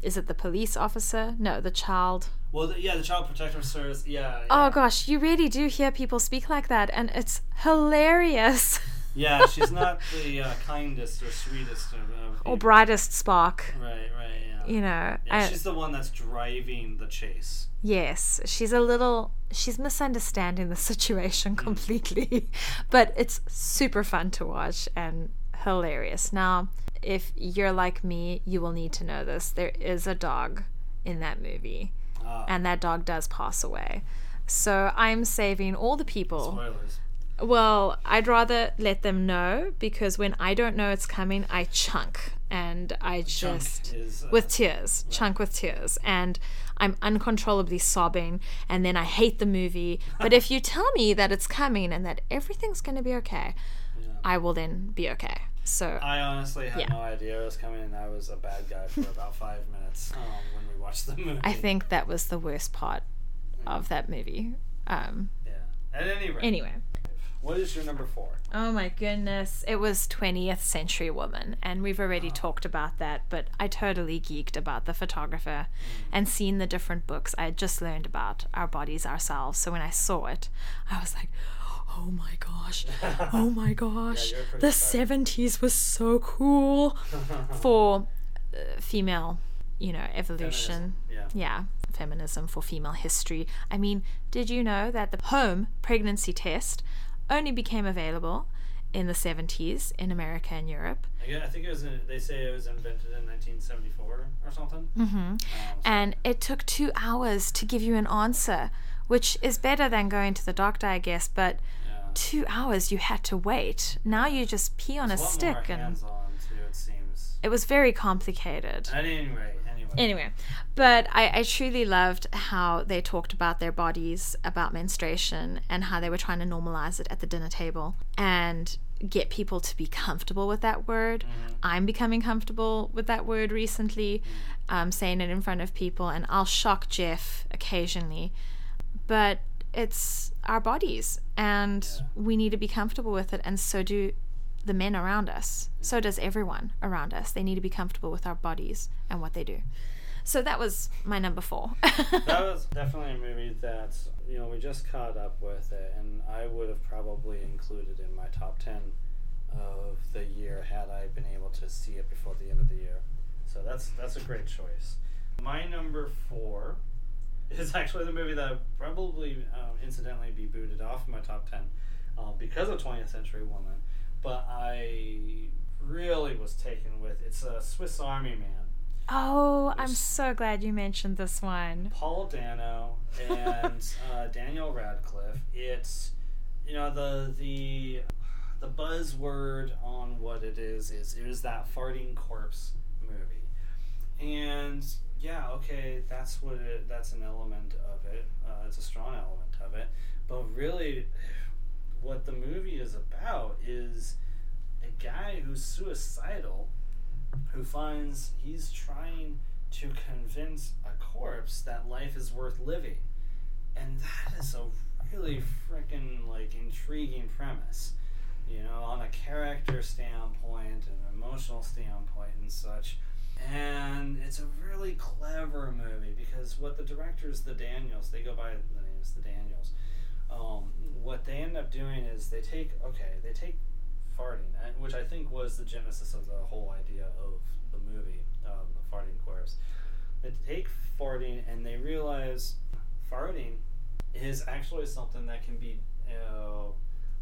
is it the police officer? No, the child. Well, the, yeah, the Child Protective Service. Yeah. Oh gosh, you really do hear people speak like that, and it's hilarious. (laughs) Yeah, she's not the uh, kindest or sweetest of. of or brightest spark, Right, right, yeah. you know. Yeah, I- she's the one that's driving the chase. Yes, she's a little she's misunderstanding the (laughs) situation completely, (laughs) but it's super fun to watch and hilarious. Now, if you're like me, you will need to know this. There is a dog in that movie, Ah, and that dog does pass away. So I'm saving all the people. spoilers. Well, I'd rather let them know because when I don't know it's coming, I chunk and I just is, uh, with tears, chunk with tears, and I'm uncontrollably sobbing, and then I hate the movie. But if you (laughs) tell me that it's coming and that everything's going to be okay, Yeah. I will then be okay. So I honestly had Yeah. no idea it was coming, and I was a bad guy for about five (laughs) minutes um, when we watched the movie. I think that was the worst part of that movie. Um, Yeah. At any rate, anyway. what is your number four? Oh my goodness. It was 20th Century Woman, and we've already talked about that, but I totally geeked about the photographer and seen the different books. I had just learned about our bodies ourselves, so when I saw it, I was like, oh my gosh, (laughs) oh my gosh. you're the excited. 70s was so cool (laughs) for uh, female you know, evolution. Feminism, yeah. Yeah, feminism for female history. I mean, did you know that the home pregnancy test only became available in the 70s in America and Europe? I, I think it was. In, they say it was invented in 1974 or something. Mm-hmm. Um, so- And it took two hours to give you an answer, which is better than going to the doctor, I guess, but yeah. Two hours you had to wait. Now you just pee on It's a stick and too. It it was very complicated. At any rate, anyway. Anyway, but I, I truly loved how they talked about their bodies, about menstruation, and how they were trying to normalize it at the dinner table and get people to be comfortable with that word. I'm becoming comfortable with that word recently, um, saying it in front of people, and I'll shock Jeff occasionally. But it's our bodies, and Yeah. we need to be comfortable with it, and so do the men around us. So does everyone around us. They need to be comfortable with our bodies and what they do. So that was my number four. (laughs) that was (laughs) definitely a movie that you know we just caught up with it, and I would have probably included in my top ten of the year had I been able to see it before the end of the year. So that's that's a great choice. My number four (laughs) is actually the movie that would probably um, incidentally be booted off my top ten uh, because of 20th Century Woman, but I really was taken with it's a Swiss Army Man. oh, I'm so glad you mentioned this one. Paul Dano and (laughs) uh, Daniel Radcliffe. It's you know the the the buzzword on what it is is it is that farting corpse movie, and yeah, okay, that's what it that's an element of it. Uh, it's a strong element of it, but really, what the movie is about is a guy who's suicidal who finds he's trying to convince a corpse that life is worth living. And that is a really freaking like intriguing premise. You know, on a character standpoint and emotional standpoint and such. And it's a really clever movie because what the directors, the Daniels, they go by the names the Daniels. Um, what they end up doing is they take okay, they take farting, uh, which I think was the genesis of the whole idea of the movie, um, the farting corpse. They take farting and they realize farting is actually something that can be uh,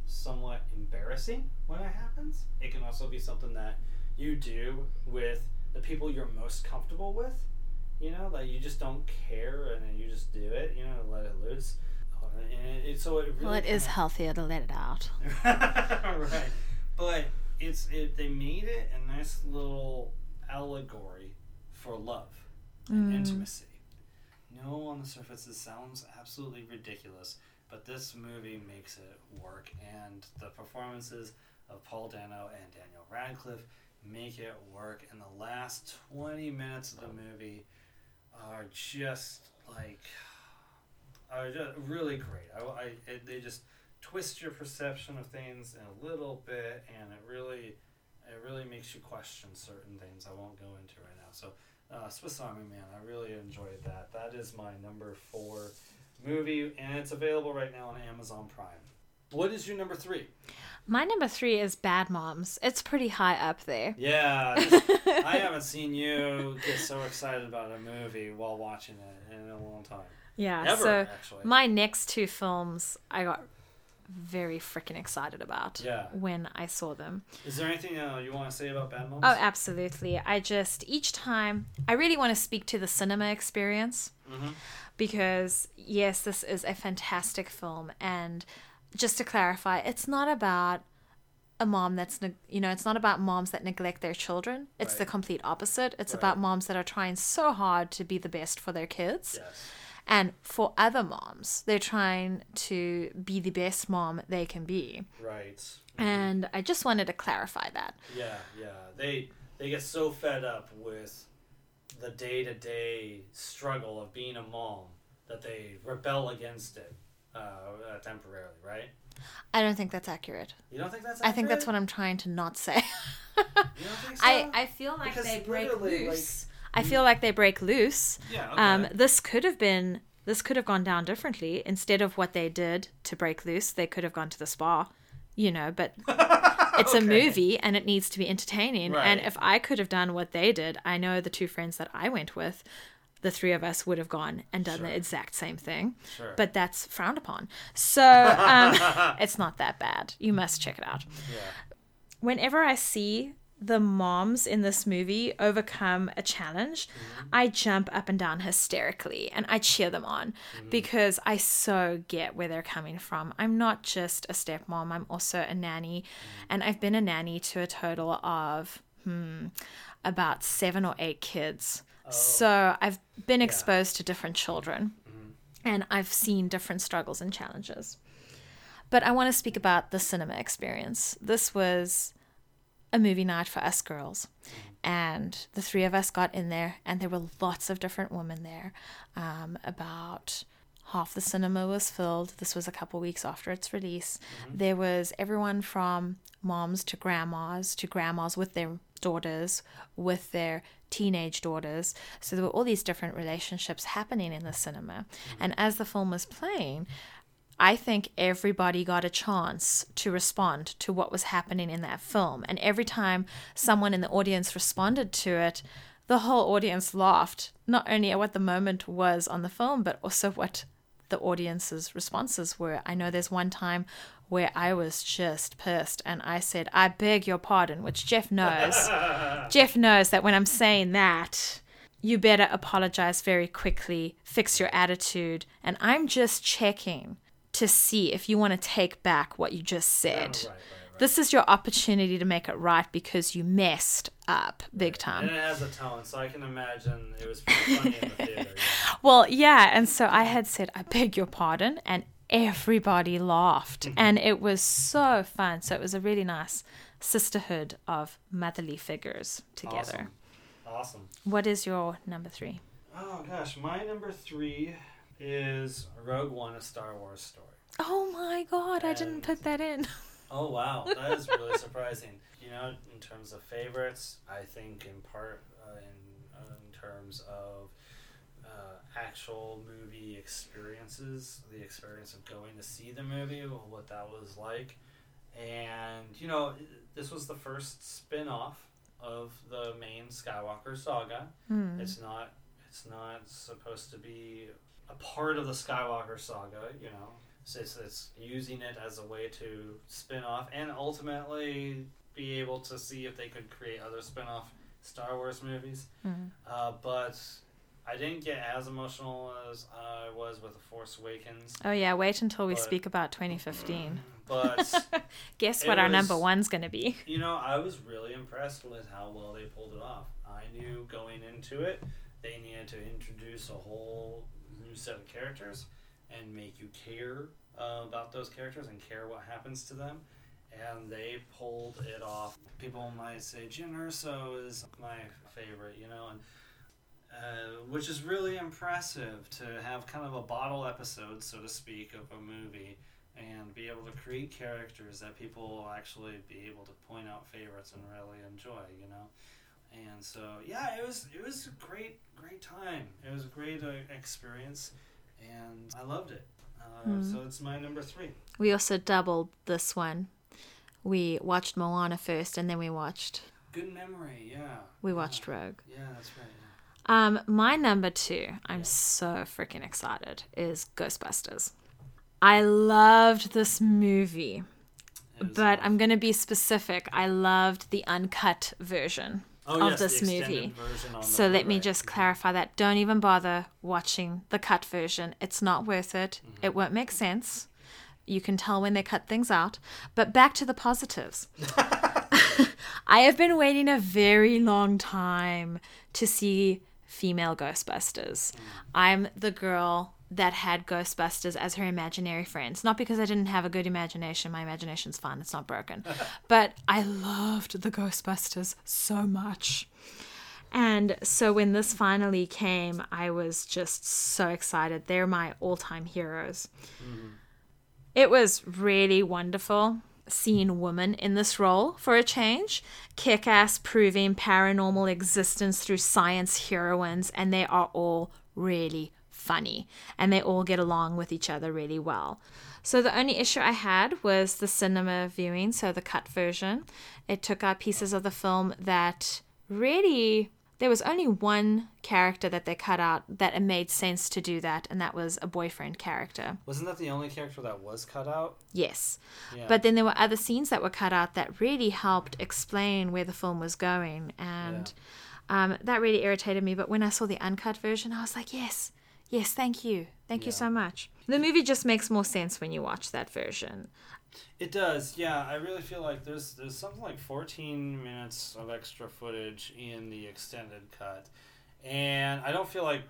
somewhat embarrassing when it happens. It can also be something that you do with the people you're most comfortable with. You know, like you just don't care and then you just do it. You know, let it loose. And it, so it really Well, it is healthier to let it out. (laughs) right. But it's it they made it a nice little allegory for love and Mm. intimacy. No, on the surface it sounds absolutely ridiculous, but this movie makes it work, and the performances of Paul Dano and Daniel Radcliffe make it work. And the last twenty minutes of the movie are just like are just really great. I, I it, they just twist your perception of things in a little bit, and it really it really makes you question certain things. I won't go into right now. So, uh, Swiss Army Man, I really enjoyed that. That is my number four movie, and it's available right now on Amazon Prime. What is your number three? My number three is Bad Moms. It's pretty high up there. Yeah, (laughs) this- I haven't seen you get so excited about a movie while watching it in a long time. Yeah. Ever, so actually. my next two films, I got very freaking excited about Yeah. when I saw them. Is there anything uh, you want to say about Bad Moms? Oh, absolutely. I just each time I really want to speak to the cinema experience Mhm. because yes, this is a fantastic film and just to clarify, it's not about a mom that's neg- you know, it's not about moms that neglect their children. It's the complete opposite. It's Right. about moms that are trying so hard to be the best for their kids. Yes. And for other moms, they're trying to be the best mom they can be. Right. Mm-hmm. And I just wanted to clarify that. Yeah, yeah. They they get so fed up with the day to day struggle of being a mom that they rebel against it uh, uh, temporarily, right? I don't think that's accurate. You don't think that's? I think that's what I'm trying to not say. (laughs) You don't think so? I, I feel like Because they break loose. I feel like they break loose. yeah. Okay. Um, this could have been this could have gone down differently. Instead of what they did to break loose, they could have gone to the spa you know, but (laughs) it's a movie and it needs to be entertaining. Right. And if I could have done what they did, I know the two friends that I went with, the three of us would have gone and done the exact same thing. Sure. But that's frowned upon. So um, (laughs) it's not that bad. You must check it out. Yeah. Whenever I see the moms in this movie overcome a challenge, I jump up and down hysterically and I cheer them on because I so get where they're coming from. I'm not just a stepmom, I'm also a nanny, and I've been a nanny to a total of hmm, about seven or eight kids. So I've been exposed to different children mm-hmm. and I've seen different struggles and challenges. But I want to speak about the cinema experience. This was a movie night for us girls. Mm-hmm. And the three of us got in there, and there were lots of different women there. Um, about half the cinema was filled. This was a couple weeks after its release. Mm-hmm. There was everyone from moms to grandmas to grandmas with their daughters, with their teenage daughters. So there were all these different relationships happening in the cinema. And mm-hmm. as the film was playing, I think everybody got a chance to respond to what was happening in that film. And every time someone in the audience responded to it, the whole audience laughed, not only at what the moment was on the film, but also what the audience's responses were. I know there's one time where I was just pissed and I said, I beg your pardon, which Jeff knows. (laughs) Jeff knows that when I'm saying that, you better apologize very quickly, fix your attitude, and I'm just checking to see if you want to take back what you just oh, said. Right, right, right. This is your opportunity to make it right because you messed up big time. And it has a tone, so I can imagine it was pretty funny in the theater. Yeah. (laughs) Well, yeah, and so I had said, I beg your pardon, and everybody laughed. And it was so fun. So it was a really nice sisterhood of motherly figures together. Awesome. Awesome. What is your number three? Oh gosh, my number three is Rogue One: A Star Wars Story. Oh my god, I didn't put that in. (laughs) Oh wow, that is really (laughs) surprising. You know, in terms of favorites, I think in part uh, in uh, in terms of actual movie experiences, the experience of going to see the movie, what that was like, and you know, this was the first spin-off of the main Skywalker saga. Hmm. It's not it's not supposed to be a part of the Skywalker saga, you know. So it's, it's using it as a way to spin off and ultimately be able to see if they could create other spin off Star Wars movies. Mhm. Uh, but I didn't get as emotional as I was with The Force Awakens. Oh yeah, wait until we But- speak about 2015. (laughs) But (laughs) Guess what our was- number one's going to be? You know, I was really impressed with how well they pulled it off. I knew going into it, they needed to introduce a whole new set of characters and make you care uh, about those characters and care what happens to them. And they pulled it off. People might say Jyn Erso is my favorite, you know, and uh, which is really impressive to have kind of a bottle episode, so to speak, of a movie and be able to create characters that people will actually be able to point out favorites and really enjoy, you know. And so, yeah, it was it was a great great time. It was a great uh, experience, and I loved it. Uh, Hmm. So it's my number three. We also doubled this one. We watched Moana first, and then we watched Good memory, yeah. we watched Rogue. Yeah, that's right. Um, my number two, I'm so freaking excited, is Ghostbusters. I loved this movie, but uh, I'm gonna be specific. I loved the uncut version oh, of yes, this movie. extended version on the So let me just clarify that. Don't even bother watching the cut version. It's not worth it. Mm-hmm. It won't make sense. You can tell when they cut things out. But back to the positives. (laughs) (laughs) I have been waiting a very long time to see female Ghostbusters. I'm the girl that had Ghostbusters as her imaginary friends. Not because I didn't have a good imagination. My imagination's fine, it's not broken. (laughs) but I loved the Ghostbusters so much. And so when this finally came, I was just so excited. They're my all time heroes. Mm-hmm. It was really wonderful seeing women in this role for a change. Kick ass proving paranormal existence through science heroines, and they are all really funny and they all get along with each other really well. So the only issue I had was the cinema viewing, so the cut version. It took out pieces of the film that really there was only one character that they cut out that it made sense to do that, and that was a boyfriend character. Wasn't that the only character that was cut out? Yes. Yeah. But then there were other scenes that were cut out that really helped explain where the film was going. And um, that really irritated me. But when I saw the uncut version, I was like, yes, yes, thank you. Thank you so much. The movie just makes more sense when you watch that version. It does, yeah. I really feel like there's there's something like 14 minutes of extra footage in the extended cut, and I don't feel like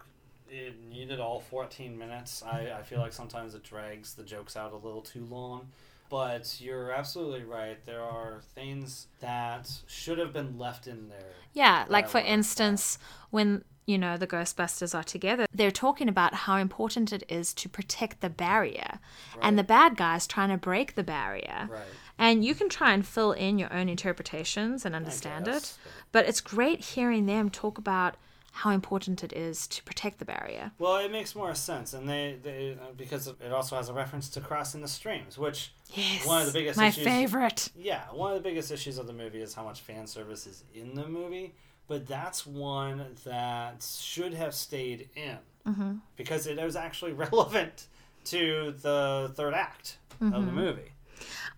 it needed all 14 minutes. I, I feel like sometimes it drags the jokes out a little too long. But you're absolutely right. There are things that should have been left in there. Yeah, like for instance, when you know the Ghostbusters are together, they're talking about how important it is to protect the barrier, and the bad guys trying to break the barrier. Right. And you can try and fill in your own interpretations and understand it, but it's great hearing them talk about how important it is to protect the barrier. Well, it makes more sense, and they, they uh, because it also has a reference to crossing the streams, which Yes, One of the biggest my issues- favorite. Yeah, one of the biggest issues of the movie is how much fan service is in the movie, but that's one that should have stayed in Mm-hmm. because it was actually (laughs) relevant to the third act of the Mm-hmm. movie.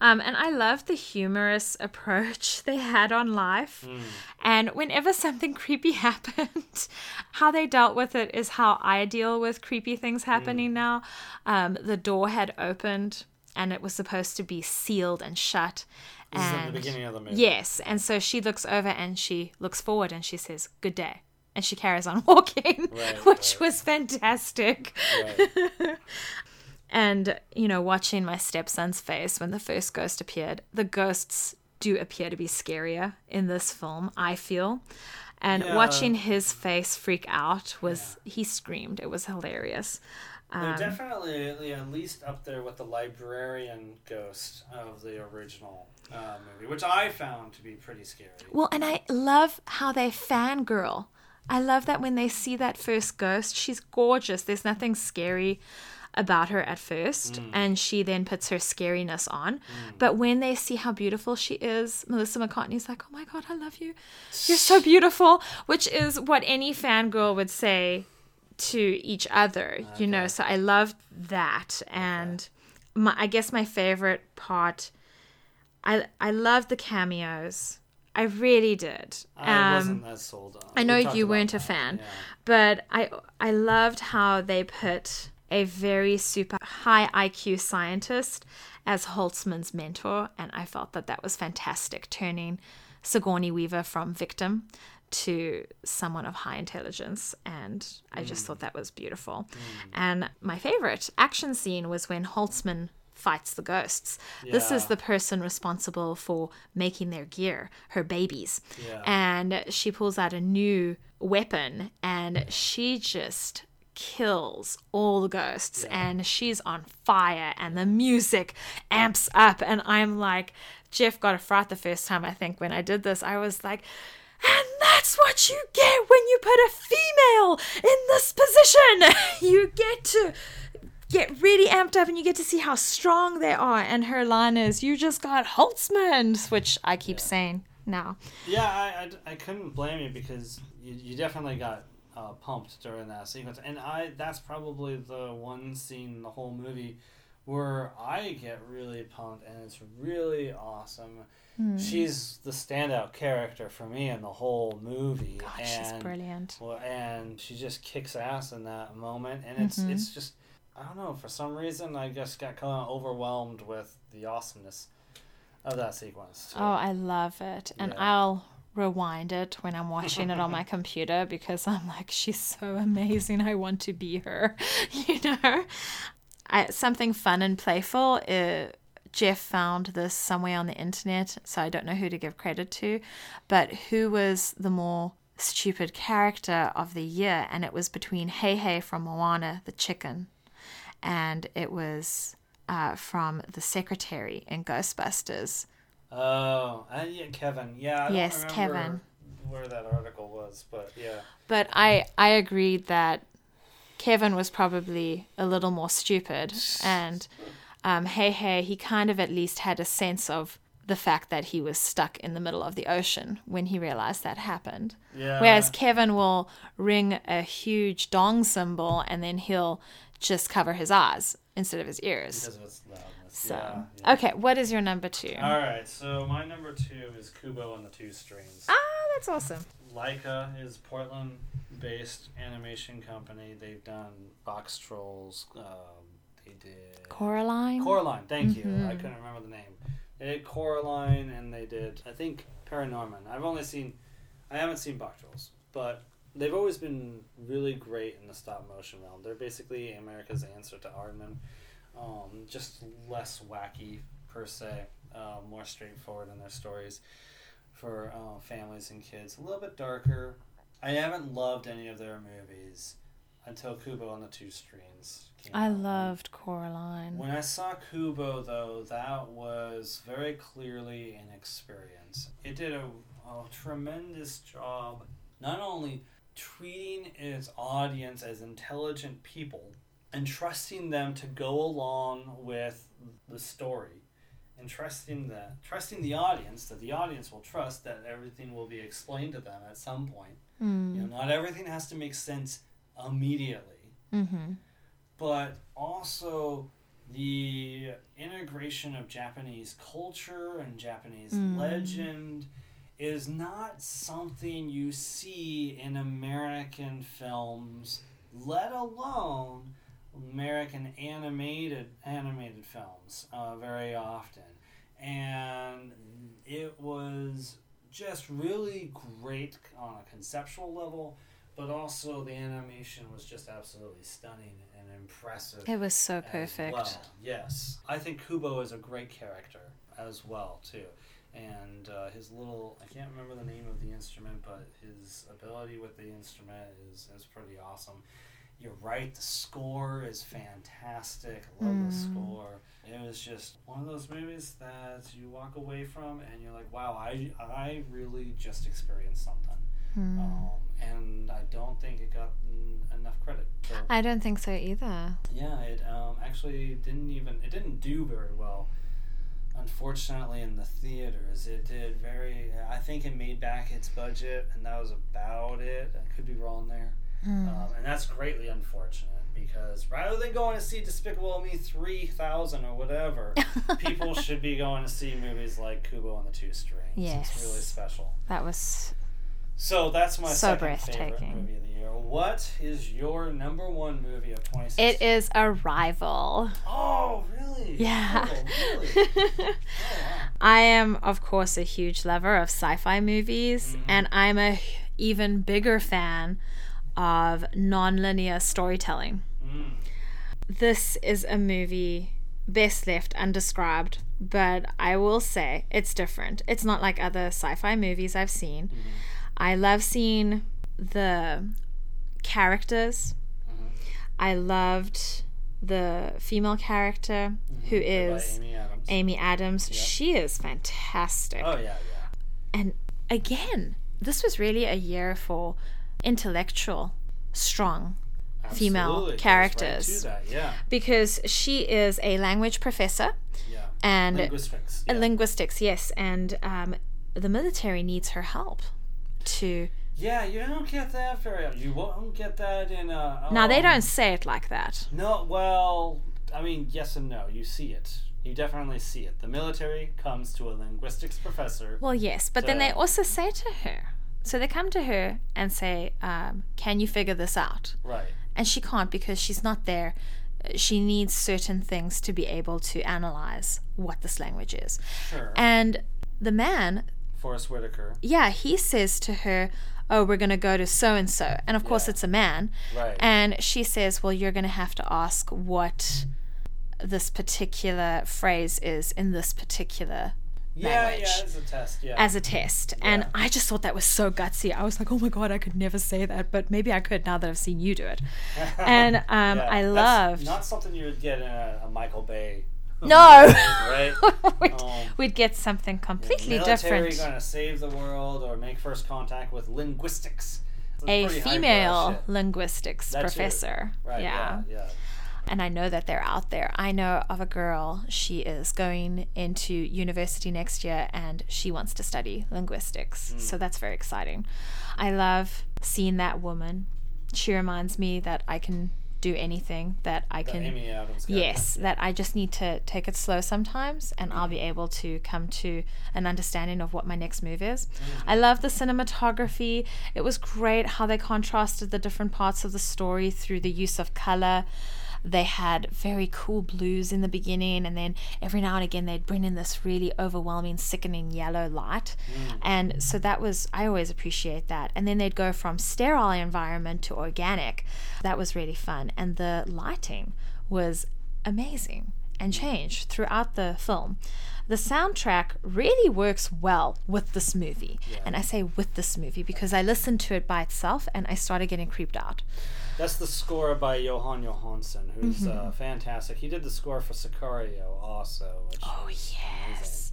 Um, and I love the humorous approach (laughs) they had on life. And whenever something (laughs) creepy happened, how they dealt with it is how I deal with creepy things happening now. Um, the door had opened and it was supposed to be sealed and shut. This is in and the beginning of the movie. Yes. And so she looks over and she looks forward and she says, Good day. And she carries on (laughs) walking, Right, which right. was fantastic. Right. And, you know, watching my stepson's face when the first ghost appeared, the ghosts do appear to be scarier in this film, I feel. And Yeah. watching his face freak out was, he screamed. It was hilarious. They're Um, definitely at least up there with the librarian ghost of the original uh, movie, which I found to be pretty scary. Well, and I love how they fangirl. I love that when they see that first ghost, she's gorgeous. There's nothing scary about her at first, and she then puts her scariness on. But when they see how beautiful she is, Melissa McCarthy's like, "Oh my god, I love you. You're so beautiful," which is what any fangirl would say to each other, you know. So I loved that, and my, I guess my favorite part, I I loved the cameos. I really did. I Um, wasn't as sold on. I know We you weren't a fan, yeah. but I I loved how they put a very super high IQ scientist as Holtzman's mentor, and I felt that that was fantastic, turning Sigourney Weaver from victim to someone of high intelligence, and I just Mm. thought that was beautiful. And my favorite action scene was when Holtzman fights the ghosts. This is the person responsible for making their gear, her babies. Yeah. And she pulls out a new weapon and she just kills all the ghosts and she's on fire and the music amps up. And I'm like Jeff got a fright the first time I think when I did this. I was like and that's what you get when you put a female in this position. (laughs) You get to get really amped up and you get to see how strong they are. And her line is you just got Holtzman which I keep saying now. Yeah, I, I, I couldn't blame you because you, you definitely got uh, pumped during that sequence, and I that's probably the one scene in the whole movie where I get really pumped, and it's really awesome. Hmm. She's the standout character for me in the whole movie, God, and she's brilliant. well, and she just kicks ass in that moment, and it's Mm-hmm. it's just I don't know for some reason I just got kind of overwhelmed with the awesomeness of that sequence. too. Oh, I love it. And Yeah. I'll rewind it when I'm watching it on my (laughs) computer because I'm like, she's so amazing. I want to be her, (laughs) you know? I, something fun and playful. Uh, Jeff found this somewhere on the internet, so I don't know who to give credit to, but who was the more stupid character of the year? And it was between Heihei from Moana, the chicken, and it was uh, from the secretary in Ghostbusters. Oh, uh, yeah, Kevin. Yeah. I don't Yes, Kevin. Where that article was, but yeah. But I I agreed that Kevin was probably a little more stupid, and um, Heihei, he kind of at least had a sense of the fact that he was stuck in the middle of the ocean when he realized that happened. Yeah. Whereas Kevin will ring a huge dong cymbal and then he'll just cover his eyes instead of his ears. Because its loudness. So, yeah, yeah. okay, what is your number two? All right, so my number two is Kubo and the Two Strings. Ah, that's awesome. Laika is Portland-based animation company. They've done Boxtrolls. Um, they did Coraline. Coraline. Thank you. I Mhm. couldn't remember the name. They did Coraline, and they did I think Paranorman. I've only seen, I haven't seen Boxtrolls, but they've always been really great in the stop motion realm. They're basically America's answer to Aardman. Um, just less wacky per se, uh, more straightforward in their stories for uh, families and kids. A little bit darker. I haven't loved any of their movies until Kubo and the Two Strings. Came I out. loved Coraline. When I saw Kubo, though, that was very clearly an experience. It did a, a tremendous job, not only treating its audience as intelligent people and trusting them to go along with the story, and trusting the trusting the audience that the audience will trust that everything will be explained to them at some point. You know, Mm. not everything has to make sense immediately Mm-hmm. but also the integration of Japanese culture and Japanese Mm. legend is not something you see in American films, let alone American animated animated films uh, very often. And it was just really great on a conceptual level, but also the animation was just absolutely stunning and impressive. It was so perfect. well. Yes, I think Kubo is a great character as well too, and uh, his little I can't remember the name of the instrument, but his ability with the instrument is is pretty awesome. You're right, the score is fantastic. Love the Mm. score. It was just one of those movies that you walk away from and you're like, wow, I I really just experienced something. Mm. Um, and I don't think it got mm, enough credit. So I don't think so either. yeah, it um, actually didn't even it didn't do very well. Unfortunately, in the theaters, it did very. I think it made back its budget, and that was about it. I could be wrong there, Mm. um, and that's greatly unfortunate because rather than going to see Despicable Me three thousand or whatever, (laughs) people should be going to see movies like Kubo and the Two Strings. Yes. It's really special. that was So that's my So second favorite movie of the year. What is your number one movie of 2016? it is Arrival. Oh, really? Yeah. Oh, really? (laughs) Oh, wow. I am, of course, a huge lover of sci fi movies, Mhm. and I'm a even bigger fan of non-linear storytelling. Mm. This is a movie best left undescribed, but I will say it's different. It's not like other sci fi movies I've seen. Mhm. I love seeing the characters. Mhm. I loved the female character who Mhm. Played by is Amy Adams. Amy Adams. She is fantastic. Oh, yeah, yeah. And again, this was really a year for intellectual, strong Female Absolutely. Right characters. that, Yeah. because she is a language professor Yeah. and Linguistics. Yeah. linguistics, yes, and um, the military needs her help to. yeah, you don't get that very. You won't get that in. Uh, Now they um, don't say it like that. No, well, I mean, yes and no. You see it. You definitely see it. The military comes to a linguistics professor. Well, yes, but then they also say to her. So they come to her and say, um, "Can you figure this out?" Right. And she can't because she's not there. She needs certain things to be able to analyze what this language is. Sure. And the man Forest Whitaker. yeah, he says to her, Oh, we're going to go to so and so. And of course, it's a man. Right. And she says, Well, you're going to have to ask what this particular phrase is in this particular yeah, language. yeah, it's a test. Yeah. as a test. And I just thought that was so gutsy. I was like, Oh my God, I could never say that, but maybe I could now that I've seen you do it. (laughs) And um, Yeah, I that's loved. Not something you would get in a, a Michael Bay. no! Right. (laughs) we'd, Um, we'd get something completely military different. going to save the world or make first contact with linguistics. a female linguistics That too. professor. Right. yeah. Yeah. And I know that they're out there. I know of a girl, she is going into university next year and she wants to study linguistics. Mm. So that's very exciting. I love seeing that woman. She reminds me that I can do anything, that I can. Amy Adams. Yes, that I just need to take it slow sometimes and I'll be able to come to an understanding of what my next move is. I love the cinematography. It was great how they contrasted the different parts of the story through the use of color. They had very cool blues in the beginning, and then every now and again they'd bring in this really overwhelming, sickening yellow light. Mm. And so that was, I always appreciate that. And then they'd go from sterile environment to organic. That was really fun. And the lighting was amazing and changed throughout the film. The soundtrack really works well with this movie. And I say with this movie because I listened to it by itself and I started getting creeped out. That's the score by Jóhann Jóhannsson, who's Mm-hmm. uh, fantastic. He did the score for Sicario also. Oh, yes.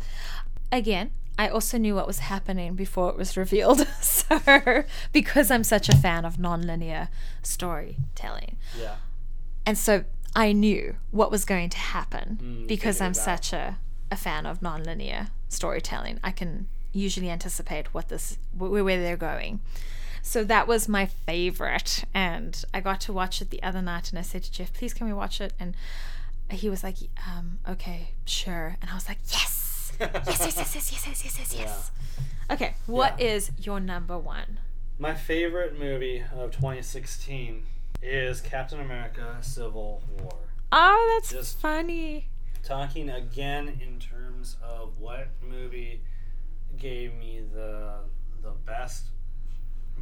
Again, I also knew what was happening before it was revealed. (laughs) so, because I'm such a fan of nonlinear storytelling. Yeah. And so I knew what was going to happen Mm, because I'm such a, a fan of nonlinear storytelling. I can usually anticipate what this where they're going. So that was my favorite, and I got to watch it the other night. And I said to Jeff, "Please, can we watch it?" And he was like, um, "Okay, sure." And I was like, "Yes, yes, yes, yes, yes, yes, yes, yes, yes, (laughs) yes." Okay, what is your number one? My favorite movie of 2016 is Captain America: Civil War. Oh, that's Just- funny. Talking again in terms of what movie gave me the the best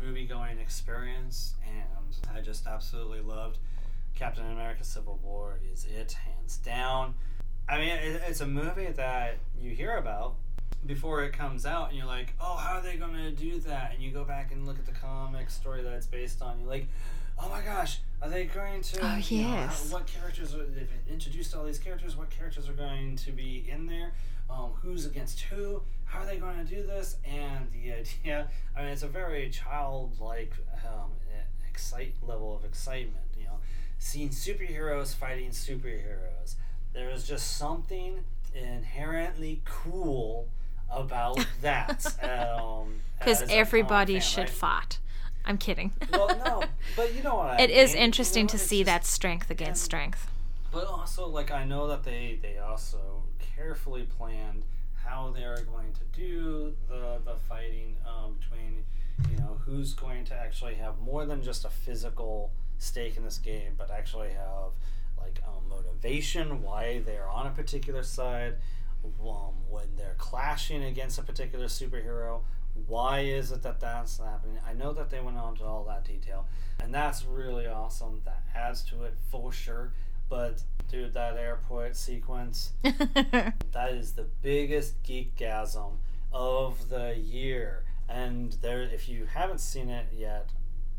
movie going experience, and I just absolutely loved Captain America: Civil War. Is it hands down? I mean, it's a movie that you hear about before it comes out, and you're like, "Oh, how are they going to do that?" And you go back and look at the comic story that it's based on. You're like, "Oh my gosh, are they going to? Oh, you know, how- yes. what characters? Are, they've introduced all these characters. What characters are going to be in there? Um, who's against who? How are they going to do this? And the idea. I mean, it's a very childlike um, excite level of excitement. You know, seeing superheroes fighting superheroes. There is just something inherently cool about that. (laughs) um, Because comic everybody fan, should right? fight. I'm kidding. Well, no, (laughs) but you know what I it is mean. interesting You know, to see just- that strength against and- strength. But also, like I know that they they also carefully planned how they are going to do the the fighting um, between you know who's going to actually have more than just a physical stake in this game, but actually have like um, motivation, why they're on a particular side, um, when they're clashing against a particular superhero. Why is it that that's happening? I know that they went on to all that detail, and that's really awesome. That adds to it for sure. But dude, that airport sequence, (laughs) that is the biggest geekgasm of the year. And there, if you haven't seen it yet,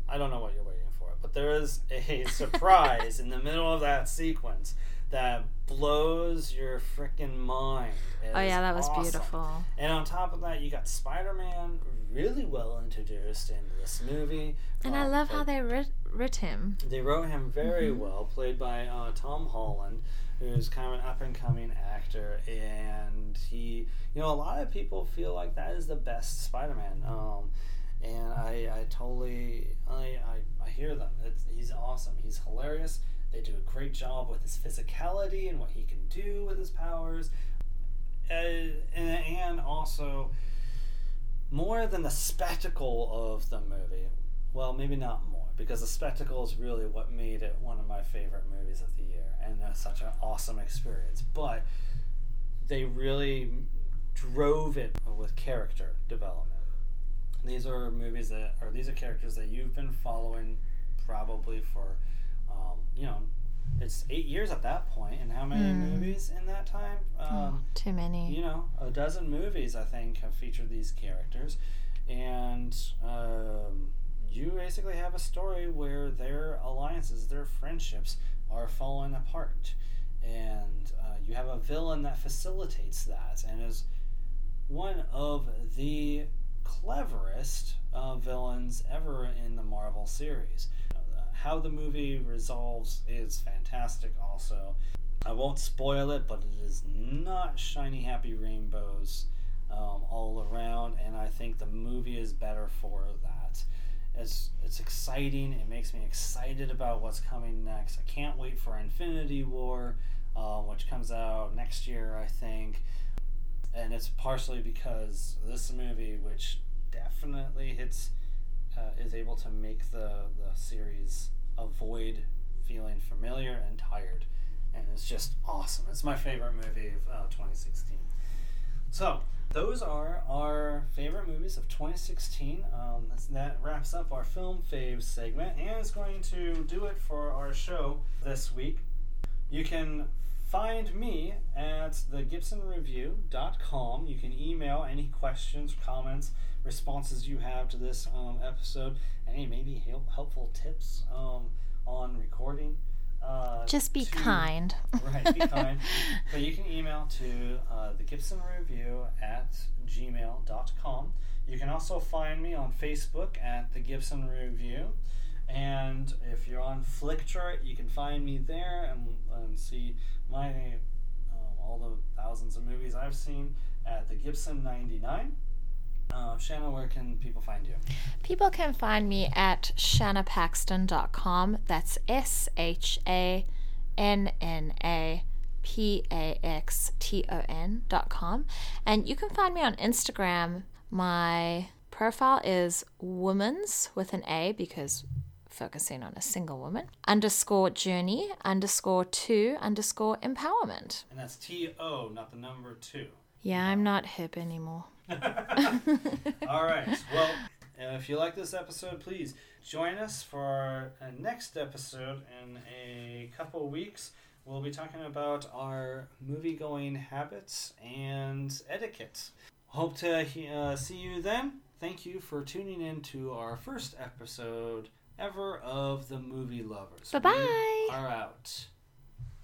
I don't know what you're waiting for. But there is a (laughs) surprise in the middle of that sequence that blows your freaking mind. It oh yeah, that was awesome. beautiful. And on top of that, you got Spider Man really well introduced into this movie. And I Um, love how they writ, writ him. they wrote him very Mhm. well, played by uh, Tom Holland, who's kind of an up and coming actor, and he, you know, a lot of people feel like that is the best Spider-Man, um, and I, I totally, I, I, I hear them. It's, he's awesome. He's hilarious. They do a great job with his physicality and what he can do with his powers, uh, and, and also more than the spectacle of the movie. Well, maybe not more, because the spectacle is really what made it one of my favorite movies of the year, and such an awesome experience. But they really drove it with character development. These are movies that, or these are characters that you've been following probably for, um, you know, it's eight years at that point, and how many Mm. movies in that time? Um, oh, too many. you know, a dozen movies I think have featured these characters, and um, you basically have a story where their alliances, their friendships, are falling apart, and uh, you have a villain that facilitates that, and is one of the cleverest uh, villains ever in the Marvel series. How the movie resolves is fantastic, also. I won't spoil it, but it is not shiny, happy rainbows um, all around, and I think the movie is better for that. It's it's exciting. It makes me excited about what's coming next. I can't wait for Infinity War, uh, which comes out next year, I think. And it's partially because this movie, which definitely hits, uh, is able to make the the series avoid feeling familiar and tired, and it's just awesome. It's my favorite movie of uh, 2016. So those are our favorite movies of 2016. Um, that wraps up our film faves segment, and is going to do it for our show this week. You can find me at thegibsonreview.com. You can email any questions, comments, responses you have to this um, episode, any maybe help, helpful tips um, on recording. Uh, Just be to- kind. (laughs) Right, be kind. (laughs) But you can email to uh, the Gibson Review at gmail.com. You can also find me on Facebook at the Gibson Review. And if you're on Flickchart, you can find me there and, and see my um, all the thousands of movies I've seen at the Gibson 99. Uh, Shanna, where can people find you? People can find me at shannapaxton.com. That's S H A N N A P A X T O N.com. And you can find me on Instagram. My profile is woman's with an A because focusing on a single woman underscore journey underscore two underscore empowerment. And that's T O, not the number two. Yeah, I'm not hip anymore. (laughs) All right. Well, uh, if you like this episode, please join us for our uh, next episode in a couple weeks. We'll be talking about our movie going habits and etiquette. Hope to uh, see you then. Thank you for tuning in to our first episode ever of The Movie Lovers. Bye-bye. We are out.